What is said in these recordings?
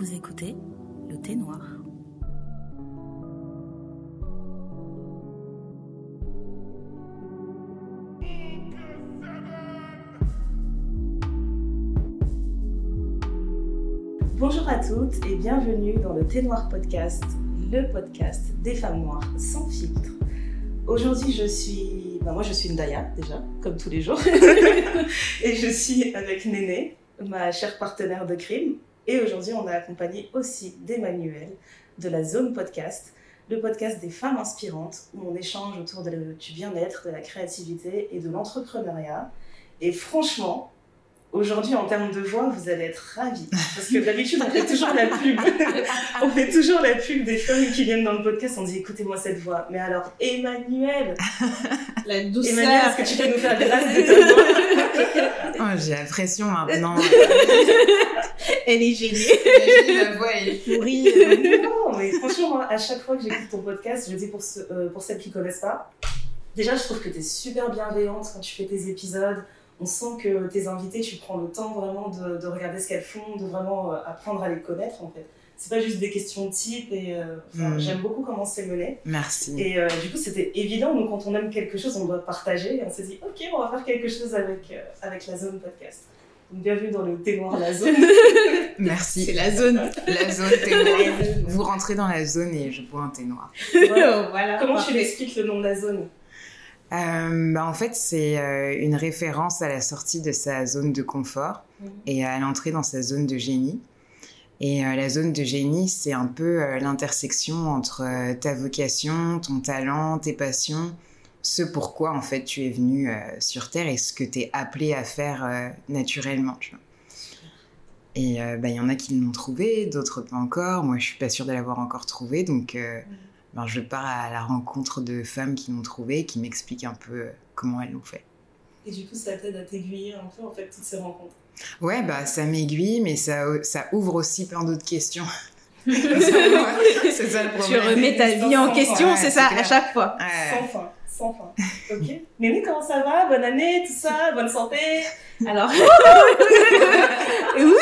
Vous écoutez le thé noir. Bonjour à toutes et bienvenue dans le Thé Noir Podcast, le podcast des femmes noires sans filtre. Aujourd'hui, je suis. bah, moi, je suis Ndaya, déjà, comme tous les jours. et je suis avec Néné, ma chère partenaire de crime. Et aujourd'hui, on a accompagné aussi d'Emmanuel de la Zone Podcast, le podcast des femmes inspirantes, où on échange autour du bien-être, de la créativité et de l'entrepreneuriat. Et franchement, aujourd'hui, en termes de voix, vous allez être ravis. Parce que d'habitude, on fait toujours la pub. on fait toujours la pub des femmes qui viennent dans le podcast. On dit écoutez-moi cette voix. Mais alors, Emmanuel, La douceur. Emmanuel, est-ce que tu peux nous faire grâce de ta voix Oh, j'ai la pression maintenant. Elle est géniale. La voix elle est pourrie. Non, mais franchement, moi, à chaque fois que j'écoute ton podcast, je le dis pour, euh, pour celles qui connaissent pas, déjà, je trouve que tu es super bienveillante quand tu fais tes épisodes. On sent que tes invités, tu prends le temps vraiment de, de regarder ce qu'elles font, de vraiment euh, apprendre à les connaître, en fait. C'est pas juste des questions de type, et euh, Mm. j'aime beaucoup comment c'est mené. Merci. Et euh, du coup, c'était évident, nous, quand on aime quelque chose, on doit partager. Et on s'est dit, ok, on va faire quelque chose avec, euh, avec la zone podcast. Donc, bienvenue dans le thé noir La Zone. Merci. C'est la zone. La zone thé noir. Vous rentrez dans la zone et je bois un thé noir. Voilà. voilà. Comment tu l'expliques le nom de la zone? Euh, bah, en fait, c'est euh, une référence à la sortie de sa zone de confort Mhm. et à l'entrée dans sa zone de génie. Et euh, la zone de génie, c'est un peu l'intersection entre ta vocation, ton talent, tes passions, ce pourquoi en fait tu es venu sur Terre et ce que tu es appelé à faire naturellement. Tu vois. Et bah, il y en a qui l'ont trouvé, d'autres pas encore. Moi, je suis pas sûre de l'avoir encore trouvé, donc euh, ben, je pars à la rencontre de femmes qui l'ont trouvé, qui m'expliquent un peu euh, comment elles l'ont fait. Et du coup, ça t'aide à t'aiguiller un peu, en fait, toutes ces rencontres? Ouais, bah ça m'aiguille, mais ça, ça ouvre aussi plein d'autres questions. c'est ça le Tu problème. remets ta vie en question, Ouais, c'est ça, c'est à clair. chaque fois. Ouais. Sans fin, sans fin. Ok. Mémé, comment ça va? Bonne année, tout ça Bonne santé Alors. Wouhou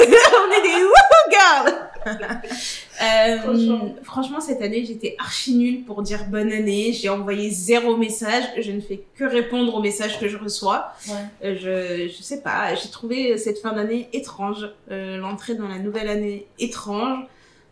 On est des wouhou girls Euh, Franchement. franchement, cette année, j'étais archi nulle pour dire bonne année. J'ai envoyé zéro message. Je ne fais que répondre aux messages que je reçois. Ouais. Euh, je, je sais pas, j'ai trouvé cette fin d'année étrange. Euh, L'entrée dans la nouvelle année étrange.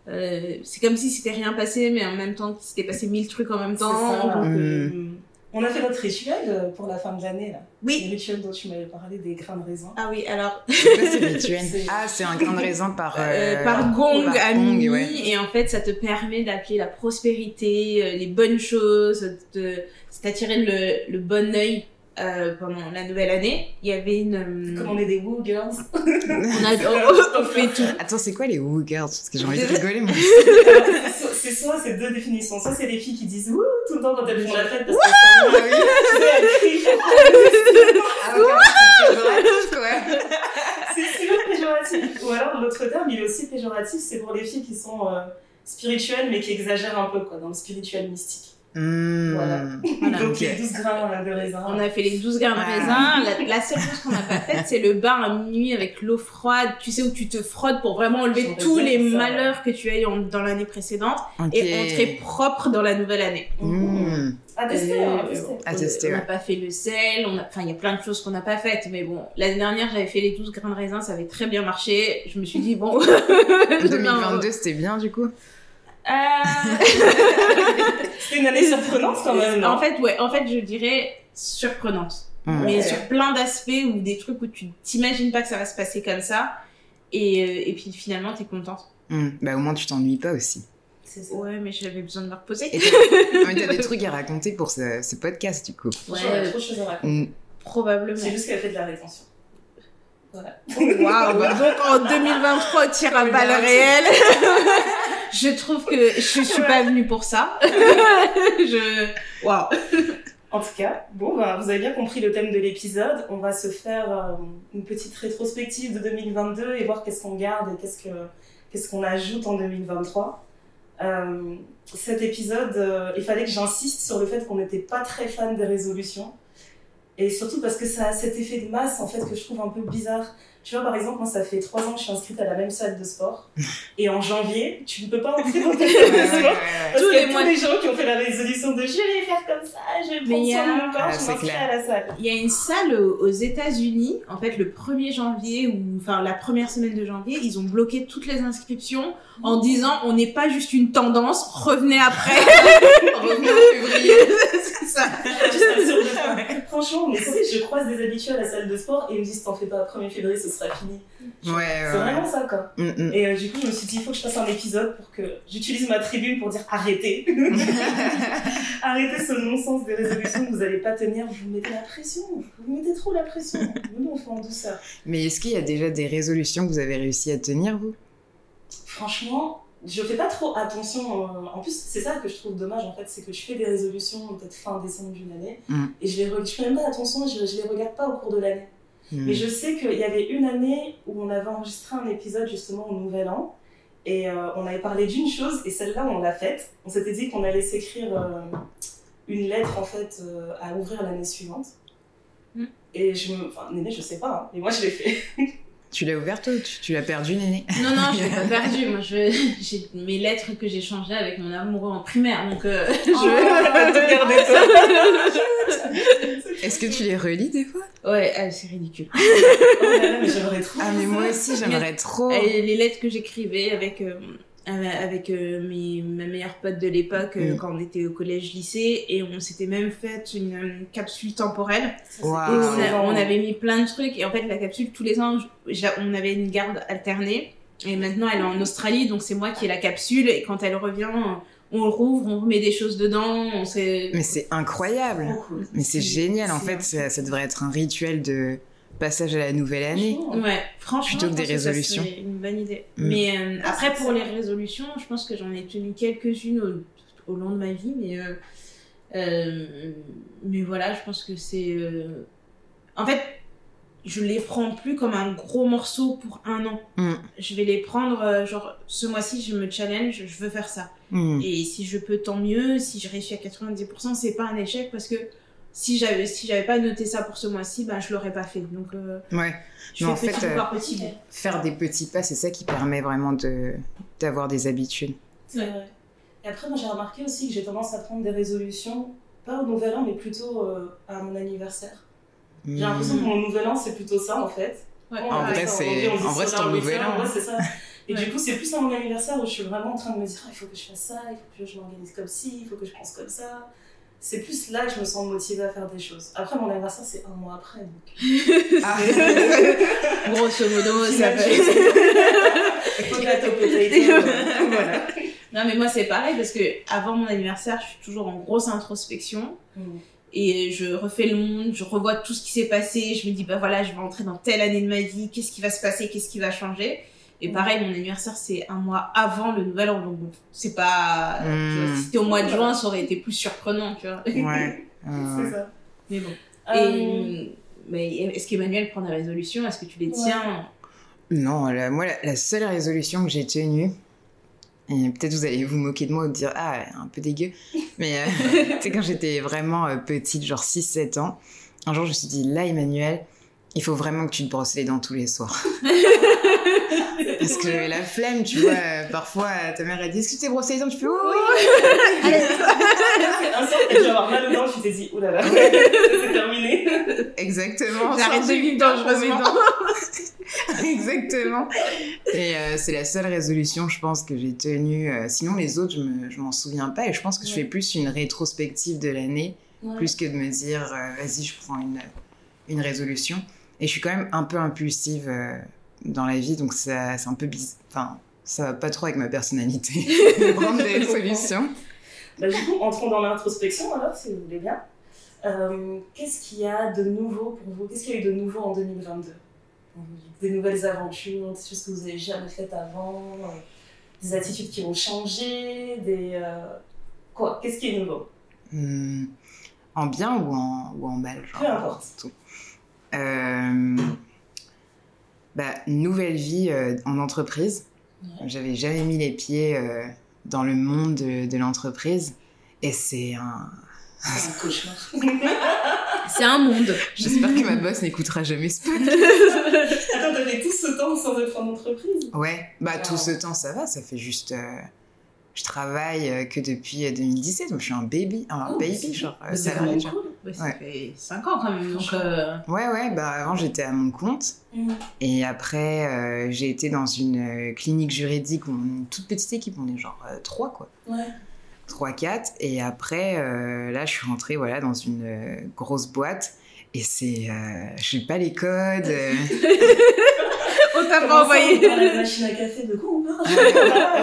Euh, c'est comme si c'était rien passé, mais en même temps qu'il s'était passé mille trucs en même temps. C'est ça. Donc, euh, Mm. On a fait notre rituel euh, pour la fin de l'année, là. Oui. Le rituel dont tu m'avais parlé, des grains de raisin. Ah oui, alors C'est rituel Ah, c'est un grain de raisin par, euh, euh, par gong par à gong, minuit, ouais. et en fait, ça te permet d'appeler la prospérité, les bonnes choses, de t'attirer le, le bon œil euh, pendant la nouvelle année. Il y avait une. euh, Comme on est des woo girls. on, a, on, on fait tout. Attends, c'est quoi les woo girls? Parce que j'ai envie de rigoler, moi. C'est so- c'est soit ces deux définitions. Soit c'est les filles qui disent wouh tout le temps quand elles font la fête parce qu'elles sont Ah. Ah, ok, c'est super péjoratif. Ou alors l'autre terme, il est aussi péjoratif, c'est pour les filles qui sont euh, spirituelles mais qui exagèrent un peu quoi, dans le spirituel mystique. Hmm. Voilà. Voilà. Donc les 12 grains euh, de raisin. On a fait les 12 grains de Ah. raisin. La, la seule chose qu'on n'a pas faite, c'est le bain à minuit avec l'eau froide. Tu sais, où tu te frottes pour vraiment enlever J'aurais tous les ça, malheurs que tu as eu dans l'année précédente et entrer propre dans la nouvelle année. Hmm. À tester, Euh, à tester. À tester, on n'a ouais. pas fait le sel, on a... enfin il y a plein de choses qu'on n'a pas faites, mais bon, l'année dernière j'avais fait les 12 grains de raisin, ça avait très bien marché, je me suis dit bon... 2022, c'était bien, du coup Euh, C'était une année surprenante quand même. non? En fait, ouais, en fait je dirais surprenante, Hmm. mais Ouais. sur plein d'aspects ou des trucs où tu t'imagines pas que ça va se passer comme ça, et, euh, et puis finalement t'es contente. Hmm. Bah, au moins, tu t'ennuies pas aussi. C'est ça. Ouais, mais j'avais besoin de me reposer. Mais t'as des trucs à raconter pour ce, ce podcast, du coup. Franchement, il y a trop de choses à raconter. Hmm. Probablement. C'est juste qu'elle fait de la rétention. Waouh Donc en 2023, tir à balles réelles. je trouve que je suis pas venue pour ça. je waouh. En tout cas, bon, bah, vous avez bien compris le thème de l'épisode. On va se faire euh, une petite rétrospective de 2022 et voir qu'est-ce qu'on garde et qu'est-ce que qu'est-ce qu'on ajoute en 2023. Euh, cet épisode, euh, il fallait que j'insiste sur le fait qu'on n'était pas très fan des résolutions. Et surtout parce que ça a cet effet de masse, en fait, que je trouve un peu bizarre. Tu vois, par exemple, moi, ça fait trois ans que je suis inscrite à la même salle de sport. Et en janvier, tu ne peux pas entrer dans ta salle de sport. Parce Tous qu'il y a les tous mois. les gens qui ont fait la résolution de je vais faire comme ça, je vais Mais prendre soin de mon corps, Ah, je c'est m'inscris à la salle. Il y a une salle aux États-Unis, en fait, le 1er janvier, ou enfin la première semaine de janvier, ils ont bloqué toutes les inscriptions en disant on n'est pas juste une tendance, revenez après. Revenez en février. C'est ça. Je. Franchement, mais je croise des habitués à la salle de sport et ils me disent t'en fais pas, 1er février, ce sera fini. Ouais, ouais. C'est vraiment ça, quoi. Mm, mm. Et euh, du coup, je me suis dit, il faut que je fasse un épisode pour que j'utilise ma tribune pour dire arrêtez. arrêtez ce non-sens des résolutions que vous n'allez pas tenir. Vous mettez la pression. Vous mettez trop la pression. Nous, on fait en douceur. Mais est-ce qu'il y a déjà des résolutions que vous avez réussi à tenir, vous? Franchement, je fais pas trop attention. euh, En plus, c'est ça que je trouve dommage, en fait, c'est que je fais des résolutions peut-être fin décembre d'une année. Mm. Et je les re- je fais même pas attention, je, je les regarde pas au cours de l'année. Mm. Mais je sais qu'il y avait une année où on avait enregistré un épisode justement au Nouvel An et euh, on avait parlé d'une chose et celle-là on l'a faite. On s'était dit qu'on allait s'écrire euh, une lettre en fait euh, à ouvrir l'année suivante. Mm. Et je me. Enfin, Néné, je sais pas, hein, mais moi je l'ai fait. Tu l'as ouverte ou tu, tu l'as perdue, Néné Non, non, je l'ai pas perdu. Moi, je, j'ai mes lettres que j'ai changées avec mon amoureux en primaire, donc euh, je te garder Est-ce que tu les relis des fois? Ouais, ah, c'est ridicule. Oh là là, mais j'aimerais trop. Ah, mais moi aussi, j'aimerais trop. Et les lettres que j'écrivais avec, euh, avec euh, mes, ma meilleure pote de l'époque euh, Mm. quand on était au collège-lycée et on s'était même fait une, euh, capsule temporelle et on, a- excellent. on avait mis plein de trucs et en fait la capsule tous les ans on avait une garde alternée et maintenant elle est en Australie donc c'est moi qui ai la capsule et quand elle revient on le rouvre, on remet des choses dedans, on sait... Mais c'est incroyable. Cool. Mais c'est génial, en fait, ça, ça devrait être un rituel de passage à la nouvelle année. Ouais, franchement, Plutôt que des résolutions. serait une bonne idée. Mm. Mais euh, Ah, après, c'est pour les résolutions, je pense que j'en ai tenu quelques-unes au, au long de ma vie, mais euh, euh, mais voilà, je pense que c'est euh, en fait, je les prends plus comme un gros morceau pour un an. Mm. Je vais les prendre euh, genre ce mois-ci, je me challenge, je veux faire ça. Mm. Et si je peux, tant mieux. Si je réussis à 90%, c'est pas un échec parce que si j'avais si j'avais pas noté ça pour ce mois-ci, bah je l'aurais pas fait. Donc euh, Ouais, je Mais en fais petit fait, euh, par petit bout. faire des petits pas, c'est ça qui permet vraiment de d'avoir des habitudes. C'est vrai. Et après, moi j'ai remarqué aussi que j'ai tendance à prendre des résolutions, pas au nouvel an, mais plutôt euh, à mon anniversaire. J'ai l'impression que mon nouvel an, c'est plutôt ça en fait. Ouais. En vrai, ça, c'est- en vrai, c'est ton nouvel an. ouais, c'est ça. Et Ouais. du coup, c'est plus à mon anniversaire où je suis vraiment en train de me dire ah, il faut que je fasse ça, il faut que je m'organise comme ci, il faut que je pense comme ça. C'est plus là que je me sens motivée à faire des choses. Après, mon anniversaire, c'est un mois après. Donc... Ah. Grosso modo, ça fait. Potato, potato, voilà. Non, mais moi, c'est pareil parce que avant mon anniversaire, je suis toujours en grosse introspection Mm. et je refais le monde, je revois tout ce qui s'est passé. Je me dis, bah voilà, je vais entrer dans telle année de ma vie, qu'est-ce qui va se passer, qu'est-ce qui va changer? Et pareil, mon anniversaire, c'est un mois avant le nouvel an. Donc, c'est pas. tu vois, Mm. si c'était au mois de juin, ça aurait été plus surprenant, tu vois. Ouais. euh, C'est ça. Mais bon. Euh, Et, mais est-ce qu'Emmanuel prend des résolutions? Est-ce que tu les tiens? Non, la- moi, la, la seule résolution que j'ai tenue, et peut-être vous allez vous moquer de moi ou dire Ah, un peu dégueu, mais euh, c'est quand j'étais vraiment euh, petite, genre 6-7 ans, un jour je me suis dit Là, Emmanuel, il faut vraiment que tu te brosses les dents tous les soirs. Parce que la flemme, tu vois, euh, parfois ta mère elle dit Est-ce que tu t'es brossé les dents? Tu fais Oui, oui. un soir, t'as dû avoir mal aux dents, tu t'es dit oulala, c'est terminé. Exactement. J'arrête de vivre dangereusement. Exactement. Et euh, c'est la seule résolution, je pense, que j'ai tenue. Euh, sinon, les autres, je, me, je m'en souviens pas. Et je pense que je fais plus une rétrospective de l'année, Ouais. plus que de me dire, euh, vas-y, je prends une, une résolution. Et je suis quand même un peu impulsive euh, dans la vie, donc ça, c'est un peu bizarre. Enfin, ça va pas trop avec ma personnalité de prendre des. Bah, du coup, entrons dans l'introspection alors, si vous voulez bien. Euh, Qu'est-ce qu'il y a de nouveau pour vous? Qu'est-ce qu'il y a eu de nouveau en 2022 Des nouvelles aventures, des choses que vous n'avez jamais faites avant, euh, des attitudes qui ont changé, des... Quoi? Qu'est-ce qui est nouveau? Hmm, en bien ou en, ou en mal genre, Peu importe. tout. Euh, bah, nouvelle vie euh, en entreprise. Ouais. J'avais jamais mis les pieds euh, dans le monde de, de l'entreprise. Et c'est un. C'est un cauchemar. C'est un monde. J'espère que ma boss n'écoutera jamais ce podcast. Attends, t'as fait tout ce temps sans être en entreprise? Ouais, bah Wow. tout ce temps, ça va, ça fait juste. euh, je travaille que depuis euh, 2017, donc je suis un baby, un Oh, baby, genre C'est cool. Ouais, ça Ouais. fait 5 ans quand même. Donc, euh, Ouais, ouais, bah avant j'étais à mon compte. Et après, euh, j'ai été dans une euh, clinique juridique où on est une toute petite équipe, on est genre euh, trois quoi. Ouais. 3-4. Et après, euh, là, je suis rentrée voilà, dans une euh, grosse boîte. Et c'est. Euh, je sais pas les codes. euh. on t'a pas envoyé. la machine à café, de quoi on parle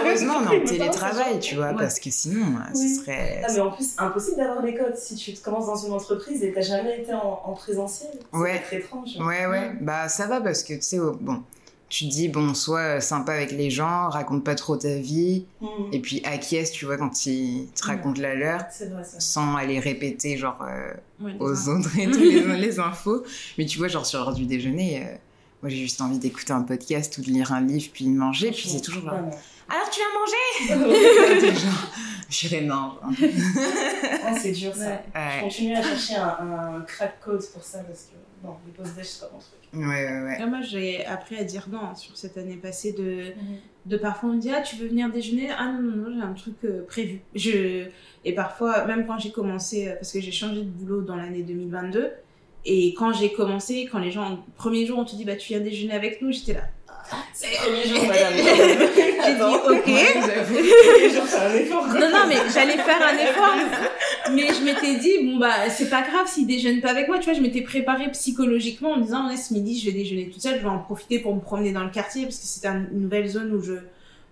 Heureusement, on est en télétravail, c'est tu vois, Ouais. parce que sinon, euh, Oui. ce serait. Ah, mais en plus, impossible d'avoir les codes si tu te commences dans une entreprise et t'as jamais été en, en présentiel. C'est Ouais. très étrange. Ouais, ouais, bah ça va parce que tu sais, oh, bon, tu te dis, bon, sois sympa avec les gens, raconte pas trop ta vie, Mm. et puis acquiesce, tu vois, quand ils te racontent la leur, C'est vrai, sans aller répéter, genre, euh, Ouais, aux autres et tout, les, les infos. Mais tu vois, genre, sur l'heure du déjeuner, euh, moi j'ai juste envie d'écouter un podcast ou de lire un livre, puis de manger, puis c'est toujours Ouais, non. alors tu vas manger je dirais non. Ah, c'est dur ça. Ouais. Je continue à chercher un, un crack code pour ça parce que non, les post déj c'est pas mon truc. ouais, ouais. ouais. Et moi, j'ai appris à dire non hein, sur cette année passée de, de parfois on me dit ah tu veux venir déjeuner? Ah non non non j'ai un truc euh, prévu je et parfois même quand j'ai commencé euh, parce que j'ai changé de boulot dans l'année 2022 et quand j'ai commencé quand les gens premier jour on te dit bah tu viens déjeuner avec nous j'étais là C'est le premier jour, madame. j'ai dit ok premier jour, c'est un effort. non non mais j'allais faire un effort mais je m'étais dit bon bah c'est pas grave s'ils déjeunent pas avec moi tu vois je m'étais préparée psychologiquement en me disant ouais ce midi je vais déjeuner toute seule je vais en profiter pour me promener dans le quartier parce que c'était un- une nouvelle zone où je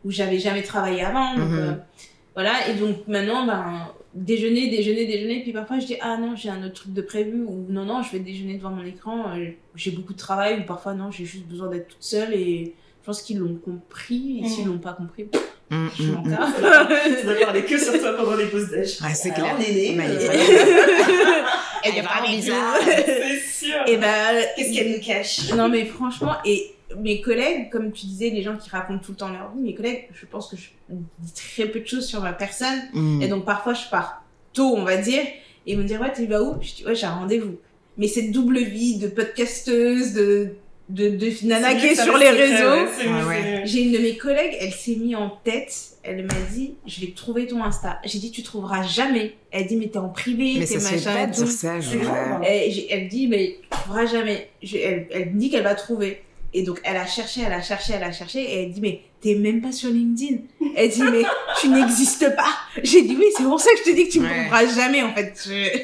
où j'avais jamais travaillé avant donc Mhm. euh, voilà et donc maintenant ben déjeuner déjeuner déjeuner puis parfois je dis ah non j'ai un autre truc de prévu ou non non je vais déjeuner devant mon écran euh, j'ai beaucoup de travail ou parfois non j'ai juste besoin d'être toute seule et je pense qu'ils l'ont compris et s'ils Mhm. l'ont pas compris Mm, je mm, m'en mm. tape Tu dois parler que sur toi pendant les pauses déj. Ouais, c'est Alors, clair. Néné, elle est vraiment bizarre. C'est sûr. et ben Qu'est-ce qu'elle nous cache? Non, mais franchement, et mes collègues, comme tu disais, les gens qui racontent tout le temps leur vie, mes collègues, je pense que je dis très peu de choses sur ma personne. Mm. Et donc, parfois, je pars tôt, on va dire, et ils vont me dire, ouais, tu vas où? Je dis, ouais, j'ai un rendez-vous. Mais cette double vie de podcasteuse, de, de, de nana qui est sur les réseaux. Ouais, ouais. J'ai une de mes collègues, elle s'est mise en tête, elle m'a dit, je vais trouver ton Insta. J'ai dit, tu trouveras jamais. Elle dit, mais t'es en privé, t'es machin pas de dire ça, genre. j'ai- elle dit, mais tu trouveras jamais. Je- elle, elle me dit qu'elle va trouver. Et donc, elle a cherché, elle a cherché, elle a cherché. Et elle dit, mais t'es même pas sur LinkedIn. Elle dit, mais tu n'existes pas. J'ai dit, oui, c'est pour ça que je te dis que tu me Ouais. trouveras jamais, en fait. Je-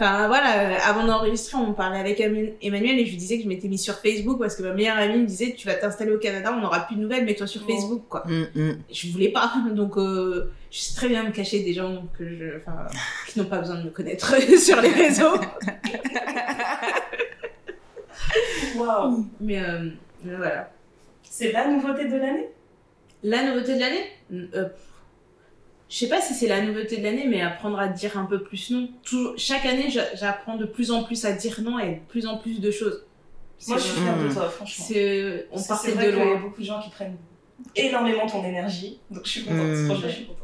Enfin, voilà, euh, avant d'enregistrer, on parlait avec Emma- Emmanuel et je lui disais que je m'étais mis sur Facebook parce que ma meilleure amie me disait, tu vas t'installer au Canada, on n'aura plus de nouvelles, mets-toi sur Oh. Facebook, quoi. mm, mm. Je voulais pas. Donc, euh, je sais très bien me cacher des gens que je, enfin, qui n'ont pas besoin de me connaître sur les réseaux. Waouh. Mais euh, voilà. C'est la nouveauté de l'année? La nouveauté de l'année? Euh, Je sais pas si c'est la nouveauté de l'année, mais apprendre à dire un peu plus non. Toujours, chaque année, j'a- j'apprends de plus en plus à dire non et de plus en plus de choses. Moi, je suis fière de toi, franchement. On partait vrai de qu'il y a loin. beaucoup de gens qui prennent énormément ton énergie, donc je suis contente. Mm. Franchement, je suis contente.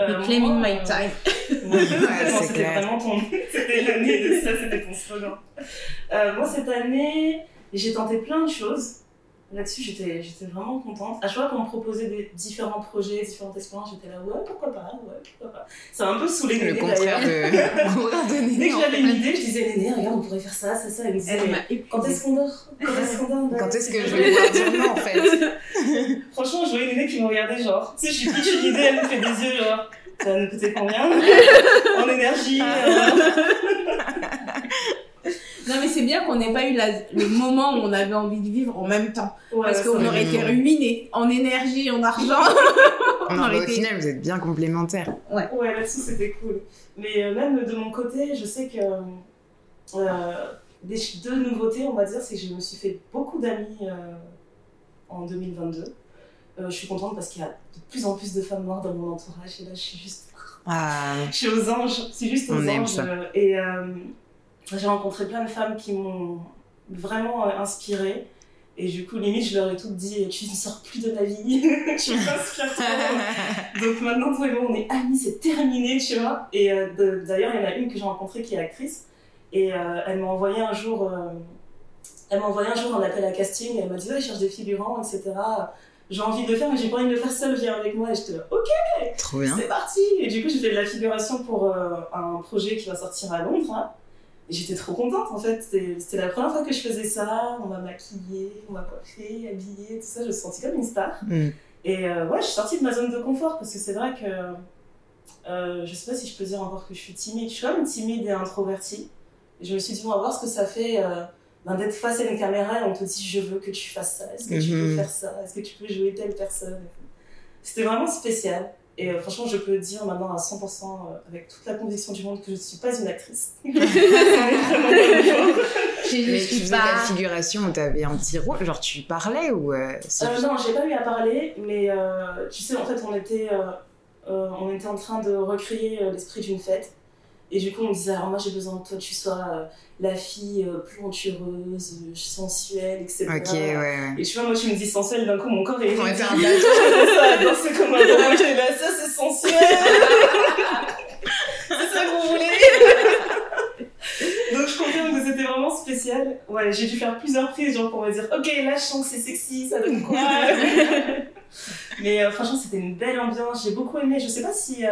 Euh, We claiming moi, my euh, time. Ouais, c'était vraiment ton. C'était l'année de ça, c'était ton slogan. Euh, moi, cette année, j'ai tenté plein de choses. Là-dessus, j'étais j'étais vraiment contente. À chaque fois qu'on me proposait des différents projets, différentes expériences, j'étais là, ouais, pourquoi pas, ouais, pourquoi pas. Ça m'a un peu saoulé Le Néné, contraire d'ailleurs. de. le contraire de Dès que j'avais une idée, je disais, Néné, regarde, on pourrait faire ça, ça, ça. Elle me disait, quand est-ce qu'on dort? Quand est-ce qu'on dort? Quand est-ce que je vais pouvoir dire non, en fait Franchement, je voyais Néné qui me regardait genre, tu sais, je suis pitch une idée, elle me fait des yeux genre, ça va nous coûter combien? En énergie euh, Non, mais c'est bien qu'on n'ait pas eu la- le moment où on avait envie de vivre en même temps. ouais, Parce ça qu'on aurait été ruinés en énergie, en argent. On Non, aurait au final, vous êtes bien complémentaires. Ouais, là-dessus c'était cool. Mais euh, même de mon côté, je sais que euh, des ch- deux nouveautés, on va dire, c'est que je me suis fait beaucoup d'amis euh, en 2022. Euh, je suis contente parce qu'il y a de plus en plus de femmes noires dans mon entourage et là je suis juste Ah, je suis aux anges, c'est juste aux On aime anges. ça. euh, Et euh, j'ai rencontré plein de femmes qui m'ont vraiment euh, inspirée. Et du coup, limite, je leur ai toutes dit Tu ne sors plus de ma vie, tu m'inspires trop. Donc maintenant, toi et moi, on est amis, c'est terminé, tu vois. Et euh, d'ailleurs, il y en a une que j'ai rencontrée qui est actrice. Et euh, elle m'a envoyé un jour, euh, elle m'a envoyé un jour un appel à casting. Et elle m'a dit ouais, je cherche des figurants, etc. J'ai envie de le faire, mais j'ai pas envie de le faire seul. Viens avec moi. Et j'étais là, ok, Trop bien. c'est parti. Et du coup, j'ai fait de la figuration pour un projet qui va sortir à Londres. hein. J'étais trop contente en fait. C'était la première fois que je faisais ça. On m'a maquillée, on m'a coiffée, habillée, tout ça. Je me sentie comme une star. Mm. Et euh, ouais, je suis sortie de ma zone de confort parce que c'est vrai que euh, je sais pas si je peux dire encore que je suis timide. Je suis quand même timide et introvertie. Et je me suis dit, on va voir ce que ça fait euh, ben, d'être face à une caméra et on te dit, je veux que tu fasses ça. Est-ce que tu peux Mhm. faire ça? Est-ce que tu peux jouer telle personne? C'était vraiment spécial. Et euh, franchement, je peux dire maintenant à 100% euh, avec toute la conviction du monde que je ne suis pas une actrice. Mais tu faisais de la pas. figuration où t'avais un petit rôle, genre tu parlais ou euh, Euh, juste- non, j'ai pas eu à parler, mais euh, tu sais, en fait, on était, euh, euh, on était en train de recréer euh, l'esprit d'une fête. Et du coup, on disait, alors moi, j'ai besoin de toi, que tu sois euh, la fille euh, plantureuse, euh, sensuelle, etc. Ok, ouais, ouais. Et tu vois, moi, tu me dis sensuelle, d'un coup, mon corps est. On va faire un ça, danser comme un robot. J'étais là, ça, c'est sensuel. c'est ça vous voulez. Donc, je confirme que c'était vraiment spécial. Ouais, j'ai dû faire plusieurs prises, genre, pour me dire, ok, là, je sens que c'est sexy, ça donne quoi Mais franchement, c'était une belle ambiance. J'ai beaucoup aimé. Je sais pas si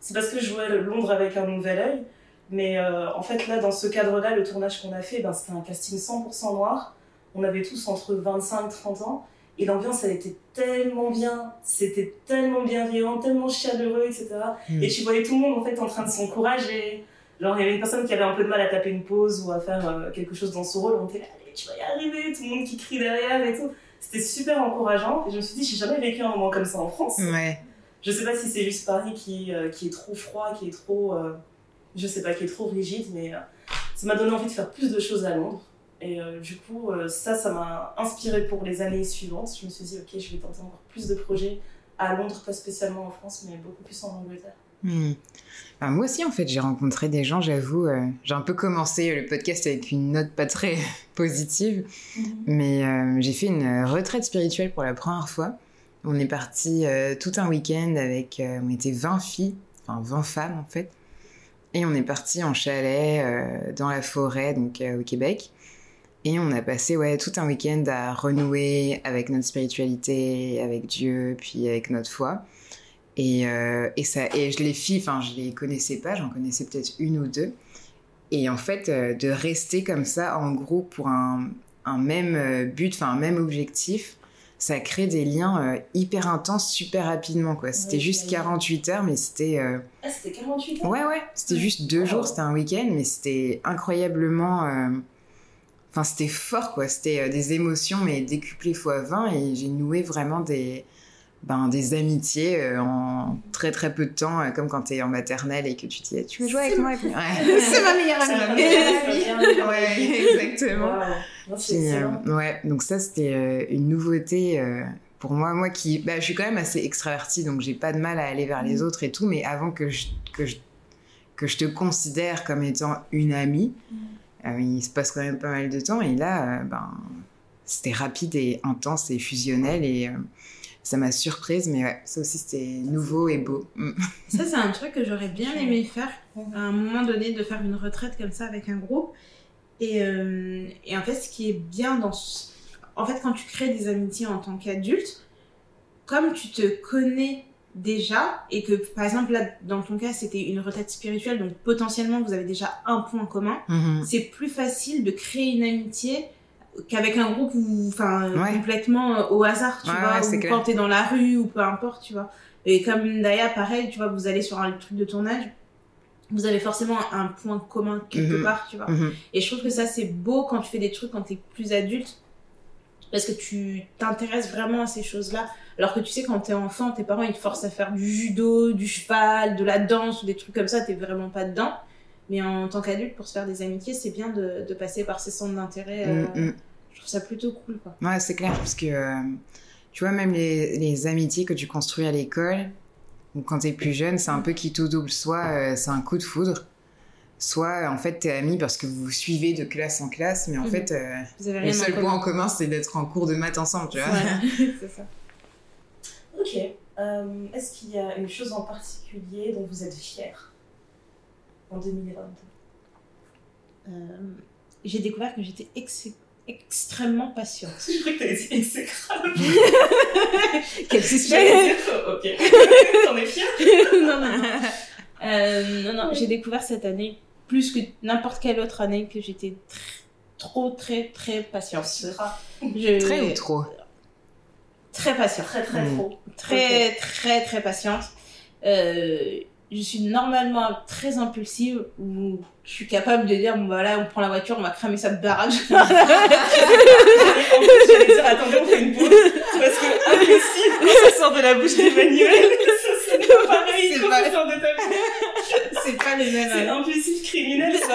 c'est parce que je jouais Londres avec un nouvel œil, mais euh, en fait, là, dans ce cadre-là, le tournage qu'on a fait, ben, c'était un casting 100% noir. On avait tous entre 25 et 30 ans. Et l'ambiance, elle était tellement bien. C'était tellement bienveillant, tellement chaleureux, etc. Mm. Et tu voyais tout le monde, en fait, en train de s'encourager. Genre, il y avait une personne qui avait un peu de mal à taper une pause ou à faire euh, quelque chose dans son rôle. On était là, allez, tu vas y arriver. Tout le monde qui crie derrière et tout. C'était super encourageant. Et je me suis dit, j'ai jamais vécu un moment comme ça en France. Ouais. Je sais pas si c'est juste Paris qui, euh, qui est trop froid, qui est trop. euh, je sais pas, qui est trop rigide, mais euh, ça m'a donné envie de faire plus de choses à Londres. Et du coup, ça, ça m'a inspiré pour les années suivantes. Je me suis dit, ok, je vais tenter encore plus de projets à Londres, pas spécialement en France, mais beaucoup plus en Angleterre. Hmm. Moi aussi, en fait, j'ai rencontré des gens, j'avoue. euh, j'ai un peu commencé le podcast avec une note pas très positive, mais euh, j'ai fait une retraite spirituelle pour la première fois. On est parti euh, tout un week-end avec. euh, on était 20 filles, enfin 20 femmes en fait. Et on est parti en chalet euh, dans la forêt, donc au Québec. Et on a passé ouais, tout un week-end à renouer avec notre spiritualité, avec Dieu, puis avec notre foi. Et, et, ça, et je les filles, enfin, je les connaissais pas, j'en connaissais peut-être une ou deux. Et en fait, de rester comme ça en groupe pour un, un même but, enfin, un même objectif, ça crée des liens euh, hyper intenses, super rapidement, quoi. C'était juste j'imagine. 48 heures, mais c'était. euh, Ah, c'était 48 ans Ouais, ouais, c'était juste deux jours, c'était un week-end, mais c'était incroyablement. euh, Enfin, c'était fort, quoi. C'était des émotions, mais décuplées fois 20, et j'ai noué vraiment des. Ben, des amitiés euh, en très très peu de temps, euh, comme quand t'es en maternelle et que tu dis Tu veux jouer avec moi Ouais, C'est ma meilleure amie. ouais exactement. Waouh. Non, Puis, euh, ouais, donc ça c'était euh, une nouveauté pour moi. Moi qui, bah, je suis quand même assez extravertie, donc j'ai pas de mal à aller vers les autres et tout, mais avant que je, que je, que je te considère comme étant une amie, euh, il se passe quand même pas mal de temps et là, ben, c'était rapide et intense et fusionnel et ça m'a surprise, mais ouais, ça aussi c'était nouveau et beau. Mm. Ça, c'est un truc que j'aurais bien aimé faire à un moment donné, de faire une retraite comme ça avec un groupe. Et, euh, et en fait, ce qui est bien dans. ce- En fait, quand tu crées des amitiés en tant qu'adulte, comme tu te connais déjà, et que par exemple, là, dans ton cas, c'était une retraite spirituelle, donc potentiellement, vous avez déjà un point commun, Mhm. c'est plus facile de créer une amitié qu'avec un groupe où, enfin, Ouais. complètement euh, au hasard, tu Ouais, vois, ouais, ou quand t'es dans la rue ou peu importe, tu vois. Et comme Daya, pareil, tu vois, vous allez sur un truc de tournage, vous avez forcément un point commun quelque Mhm. part, tu vois. Mhm. Et je trouve que ça, c'est beau quand tu fais des trucs quand t'es plus adulte, parce que tu t'intéresses vraiment à ces choses-là. Alors que tu sais, quand t'es enfant, tes parents, ils te forcent à faire du judo, du cheval, de la danse ou des trucs comme ça, t'es vraiment pas dedans. Mais en tant qu'adulte, pour se faire des amitiés, c'est bien de, de passer par ces centres d'intérêt. euh, Mm, mm. Je trouve ça plutôt cool, quoi. Ouais, c'est clair, parce que euh, tu vois, même les, les amitiés que tu construis à l'école, ou quand t'es plus jeune, c'est un peu qui tout double. Soit euh, c'est un coup de foudre, soit en fait t'es ami parce que vous vous suivez de classe en classe, mais en Mhm. fait, euh, le seul en point en commun. c'est d'être en cours de maths ensemble, tu vois. Voilà, c'est ça. Ok. Euh, Est-ce qu'il y a une chose en particulier dont vous êtes fier en 2022 euh, j'ai découvert que j'étais ex- extrêmement patiente. Je crois que t'as dit exécrable. Quel J'allais dire, ok. T'en es fière non, non, non. Euh, non, non, j'ai découvert cette année, plus que n'importe quelle autre année, que j'étais tr- trop, très, très patiente. Je- Très ou trop? Très patiente. Très très Mm. trop. Très, très, très patiente. Euh, je suis normalement très impulsive, où je suis capable de dire, bon, bah là, on prend la voiture, on va cramer sa baraque. En plus, j'allais dire, attendez, on fait une pause. Parce que quand ça sort de la bouche d'Emmanuel, ça sonne pas pareil C'est pas- ça sort de ta bouche. C'est pas les mêmes. C'est impulsif criminel, ça.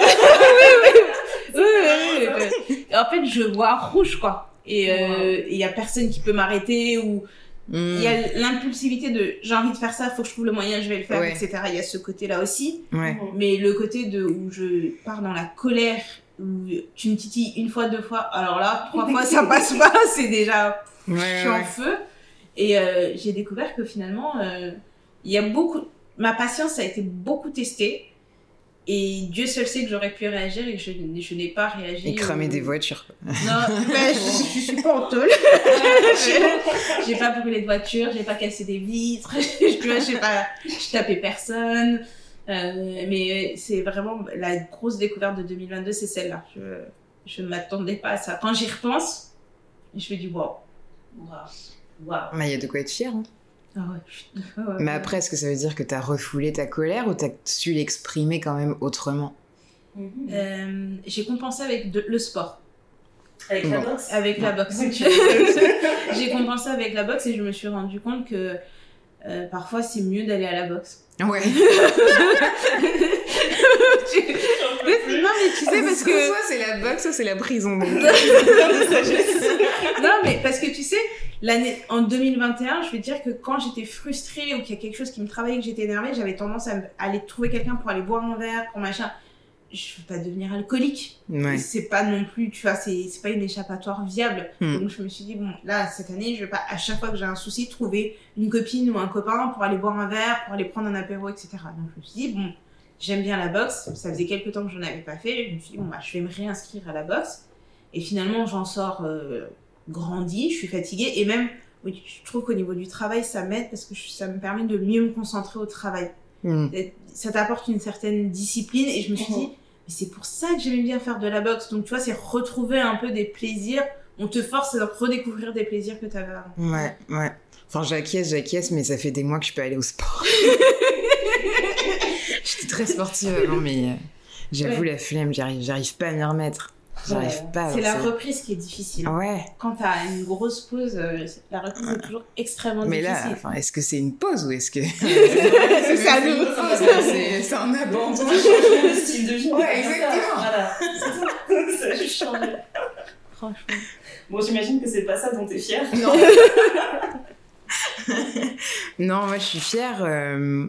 Oui, oui, oui, oui. En fait, je vois rouge, quoi. Et euh, il y a personne qui peut m'arrêter ou Il y a l'impulsivité de j'ai envie de faire ça, faut que je trouve le moyen, je vais le faire, Ouais. etc. Il y a ce côté-là aussi. Ouais. Mais le côté de où je pars dans la colère, où tu me titilles une fois, deux fois, alors là, trois fois ça passe pas, c'est déjà Ouais, je suis en feu. Et euh, j'ai découvert que finalement, euh, il y a beaucoup. Ma patience a été beaucoup testée. Et Dieu seul sait que j'aurais pu réagir et que je, je n'ai pas réagi. Et cramer ou- des voitures. Non, mais je, je suis pas en tôle. j'ai pas brûlé de voiture, j'ai pas cassé des vitres, j'ai pas, je tapais personne. Euh, mais c'est vraiment la grosse découverte de 2022, c'est celle-là. Je, je m'attendais pas à ça. Quand j'y repense, je me dis waouh. Waouh. Waouh. Mais il y a de quoi être fier. hein. Ah ouais, je- ah ouais, Mais après, est-ce que ça veut dire que t'as refoulé ta colère ou t'as su l'exprimer quand même autrement? Mhm. Euh, j'ai compensé avec de- le sport, Avec la boxe? Avec la Non. boxe. j'ai compensé avec la boxe et je me suis rendu compte que euh, parfois c'est mieux d'aller à la boxe. Ouais. Mais- non mais tu sais parce que Soit c'est la boxe, soit c'est la prison. donc. non mais parce que tu sais l'année en 2021 je veux dire que quand j'étais frustrée ou qu'il y a quelque chose qui me travaillait que j'étais énervée j'avais tendance à aller trouver quelqu'un pour aller boire un verre pour machin. Je veux pas devenir alcoolique. Ouais. c'est pas non plus tu vois c'est c'est pas une échappatoire viable. Hmm. donc je me suis dit bon là cette année je vais pas à chaque fois que j'ai un souci trouver une copine ou un copain pour aller boire un verre pour aller prendre un apéro etc donc je me suis dit bon j'aime bien la boxe. Ça faisait quelques temps que je n'en avais pas fait. Je me suis dit bon bah je vais me réinscrire à la boxe. Et finalement j'en sors euh, grandi je suis fatiguée et même oui, je trouve qu'au niveau du travail ça m'aide parce que je- ça me permet de mieux me concentrer au travail Hmm. ça t'apporte une certaine discipline et je me suis dit mais c'est pour ça que j'aimais bien faire de la boxe donc tu vois c'est retrouver un peu des plaisirs on te force à redécouvrir des plaisirs que tu avais avant Ouais, ouais. Enfin, j'acquiesce, j'acquiesce, mais ça fait des mois que je peux aller au sport. J'étais très sportive avant, mais euh, j'avoue Ouais. la flemme, j'arrive, j'arrive pas à m'y remettre. J'arrive Ouais. pas. c'est la reprise qui est difficile Ouais, quand t'as une grosse pause euh, la reprise est toujours extrêmement mais là, difficile enfin, est-ce que c'est une pause ou est-ce que c'est ça c'est c'est un abandon C'est un changement de style de vie. Ouais, exactement. Voilà. C'est ça. Franchement Bon, j'imagine que c'est pas ça dont t'es fière. Non. non, moi je suis fière. euh,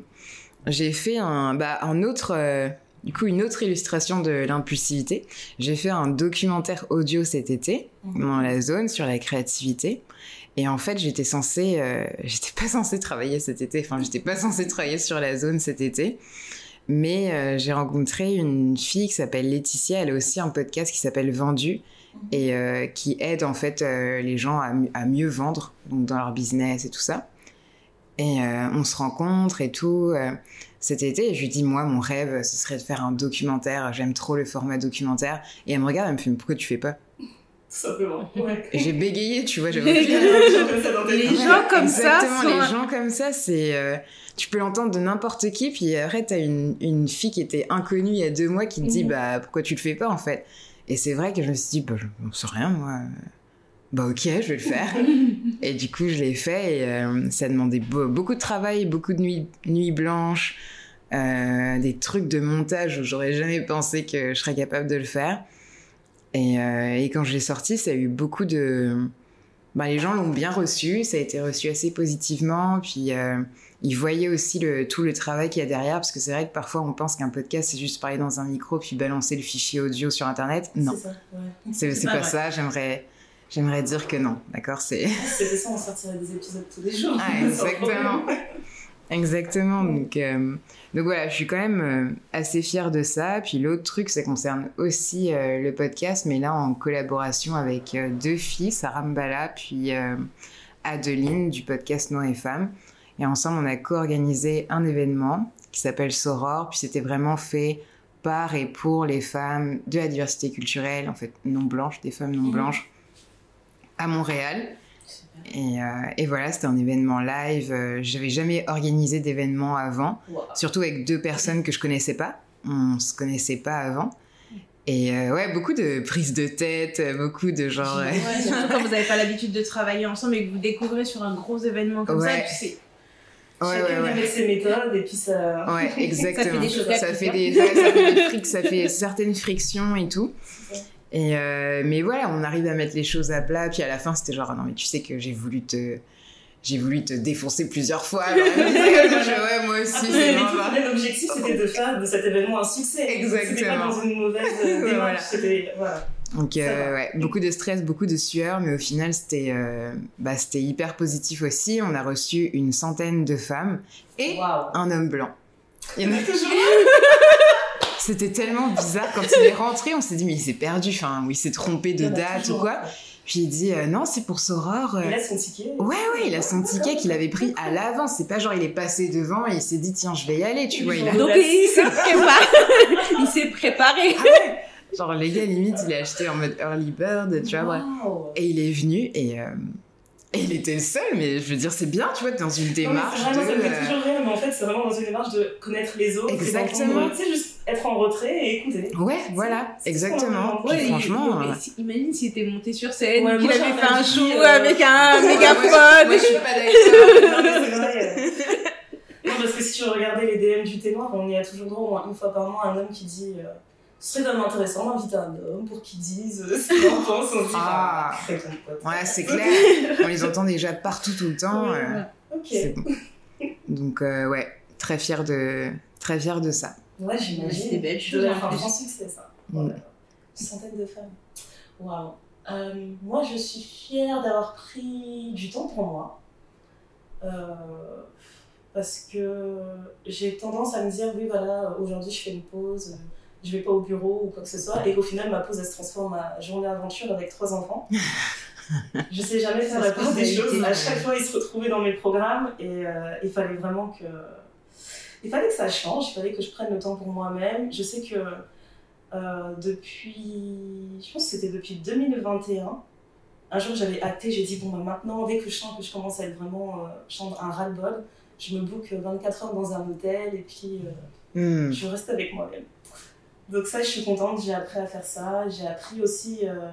j'ai fait un, bah, un autre, euh, du coup, une autre illustration de l'impulsivité. J'ai fait un documentaire audio cet été Mhm. dans la zone sur la créativité. Et en fait, j'étais censée, euh, j'étais pas censée travailler cet été. Enfin, j'étais pas censée travailler sur la zone cet été. Mais euh, j'ai rencontré une fille qui s'appelle Laetitia. Elle a aussi un podcast qui s'appelle Vendu et euh, qui aide en fait les gens à, mi- à mieux vendre donc dans leur business et tout ça. Et on se rencontre et tout cet été. Et je lui dis moi mon rêve ce serait de faire un documentaire. J'aime trop le format documentaire. Et elle me regarde, elle me fait mais pourquoi tu fais pas? Simplement. Ouais. Et j'ai bégayé, tu vois. J'avais Les Ouais, gens comme ça exactement, sont- les gens comme ça, c'est. euh, tu peux l'entendre de n'importe qui, puis après, t'as une, une fille qui était inconnue il y a deux mois qui te dit, Mhm. bah, pourquoi tu le fais pas, en fait? Et c'est vrai que je me suis dit, bah, je ne sais rien, moi. Bah, ok, je vais le faire. et du coup, je l'ai fait, et euh, ça demandait beau- beaucoup de travail, beaucoup de nuits, nuits blanches, euh, des trucs de montage où j'aurais jamais pensé que je serais capable de le faire. Et, euh, et quand je l'ai sorti, ça a eu beaucoup de. Bah, les gens l'ont bien reçu, ça a été reçu assez positivement, puis ils voyaient aussi le, tout le travail qu'il y a derrière, parce que c'est vrai que parfois on pense qu'un podcast c'est juste parler dans un micro puis balancer le fichier audio sur internet. Non, C'est ouais. pas ça, j'aimerais. J'aimerais dire que non, d'accord C'est ça, on sortirait des épisodes tous les jours. Ah, exactement. Exactement. Donc, euh, donc voilà, je suis quand même euh, assez fière de ça. Puis l'autre truc, ça concerne aussi euh, le podcast, mais là en collaboration avec deux filles, Sarah Mbala, puis Adeline du podcast Noir et Femmes. Et ensemble, on a co-organisé un événement qui s'appelle Soror. Puis c'était vraiment fait par et pour les femmes de la diversité culturelle, en fait non blanches, des femmes non mhm. blanches, à Montréal. Et, euh, et, voilà, c'était un événement live. Euh, j'avais jamais organisé d'événement avant, surtout avec deux personnes que je connaissais pas. On se connaissait pas avant. Et euh, ouais, beaucoup de prises de tête, beaucoup de genre. Ouais, surtout quand vous n'avez pas l'habitude de travailler ensemble et que vous découvrez sur un gros événement comme ça, c'est Ouais, Chacun ouais, ouais. ses méthodes et puis ça. Ouais, exactement. ça fait des ça fait des, ça fait ça fait certaines frictions et tout. Et euh, mais voilà, on arrive à mettre les choses à plat. Puis à la fin, c'était genre, non, mais tu sais que j'ai voulu te. J'ai voulu te défoncer plusieurs fois. ouais, moi aussi. L'objectif, c'était de faire de cet événement un succès. Exactement. C'était pas dans une mauvaise euh, démarche. Voilà. Donc, euh, ouais, beaucoup de stress, beaucoup de sueur, mais au final, c'était euh, bah, c'était hyper positif aussi. On a reçu une centaine de femmes et un homme blanc. Il y en a toujours C'était tellement bizarre. Quand il est rentré, on s'est dit, mais il s'est perdu, enfin, ou il s'est trompé de date ou quoi. Puis il dit euh, non, c'est pour Soror. Il a son ticket. Ouais, ouais, il a son ticket qu'il avait pris à l'avance. C'est pas genre il est passé devant et il s'est dit tiens, je vais y aller, tu vois. Il Donc il s'est préparé. il s'est préparé. Ah Genre, les gars, limite, il est acheté en mode early bird, tu vois. Et il est venu et, euh, et il était le seul, mais je veux dire, c'est bien, tu vois, dans une démarche. de... Ça me fait toujours rire, mais en fait, c'est vraiment dans une démarche de connaître les autres. Exactement. Tu sais, juste être en retrait et écouter. Ouais, voilà, exactement. franchement. Euh, imagine s'il était monté sur scène, qu'il avait fait un show euh, avec un mégaphone. Moi, je suis pas d'accord. non, parce que si tu regardais les DM du témoin, on y a toujours droit au moins une fois par mois un homme qui dit c'est quand même intéressant d'inviter un homme pour qu'il dise ce qu'il en pense. On dit, ah, bah, ouais, c'est clair. On les entend déjà partout tout le temps. Euh, ok. Donc, euh, ouais, très fier de, très fier de ça. Ouais, j'imagine. C'est belle chose. un grand succès, ça. Mm. Une centaine de femmes. Waouh. Euh, moi, je suis fière d'avoir pris du temps pour moi. parce que j'ai tendance à me dire, oui, voilà, aujourd'hui, je fais une pause je vais pas au bureau ou quoi que ce soit, et qu'au final, ma pause, elle se transforme en journée aventure avec trois enfants. je sais jamais faire la part des choses. À chaque fois, ils se retrouvaient dans mes programmes, et euh, il fallait vraiment que... Il fallait que ça change, il fallait que je prenne le temps pour moi-même. Je sais que euh, depuis... Je pense que c'était depuis 2021, un jour, j'avais acté, j'ai dit, bon, bah, maintenant, dès que je sens que je commence à être vraiment euh, un ras-le-bol, je me book 24 heures dans un hôtel, et puis... Hmm. Je reste avec moi-même. Donc ça, je suis contente, j'ai appris à faire ça. J'ai appris aussi euh,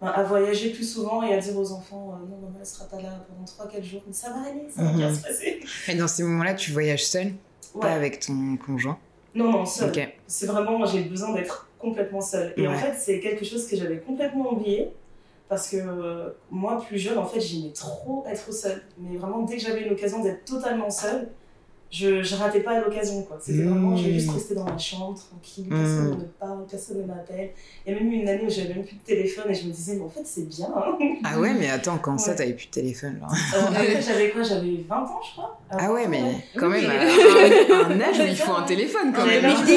à voyager plus souvent et à dire aux enfants, euh, non, maman, elle sera pas là pendant 3-4 jours, mais ça va aller, ça va bien mhm. se passer. Et dans ces moments-là, tu voyages seule? Pas avec ton conjoint Non, non, seule. C'est vraiment, j'ai besoin d'être complètement seule. Et en fait, c'est quelque chose que j'avais complètement oublié. Parce que euh, moi, plus jeune, en fait, j'aimais trop être seule. Mais vraiment, dès que j'avais l'occasion d'être totalement seule, je, je ratais pas l'occasion quoi. C'était vraiment je vais juste mmh. rester dans ma chambre tranquille personne ne me parle personne ne m'appelle. Il y a même eu une année où j'avais même plus de téléphone et je me disais mais en fait c'est bien hein. ah ouais mais attends quand ça t'avais plus de téléphone là euh, j'avais quoi? J'avais 20 ans je crois. Ah ouais mais quand même à un, âge où il faut un téléphone quand même. hein. tu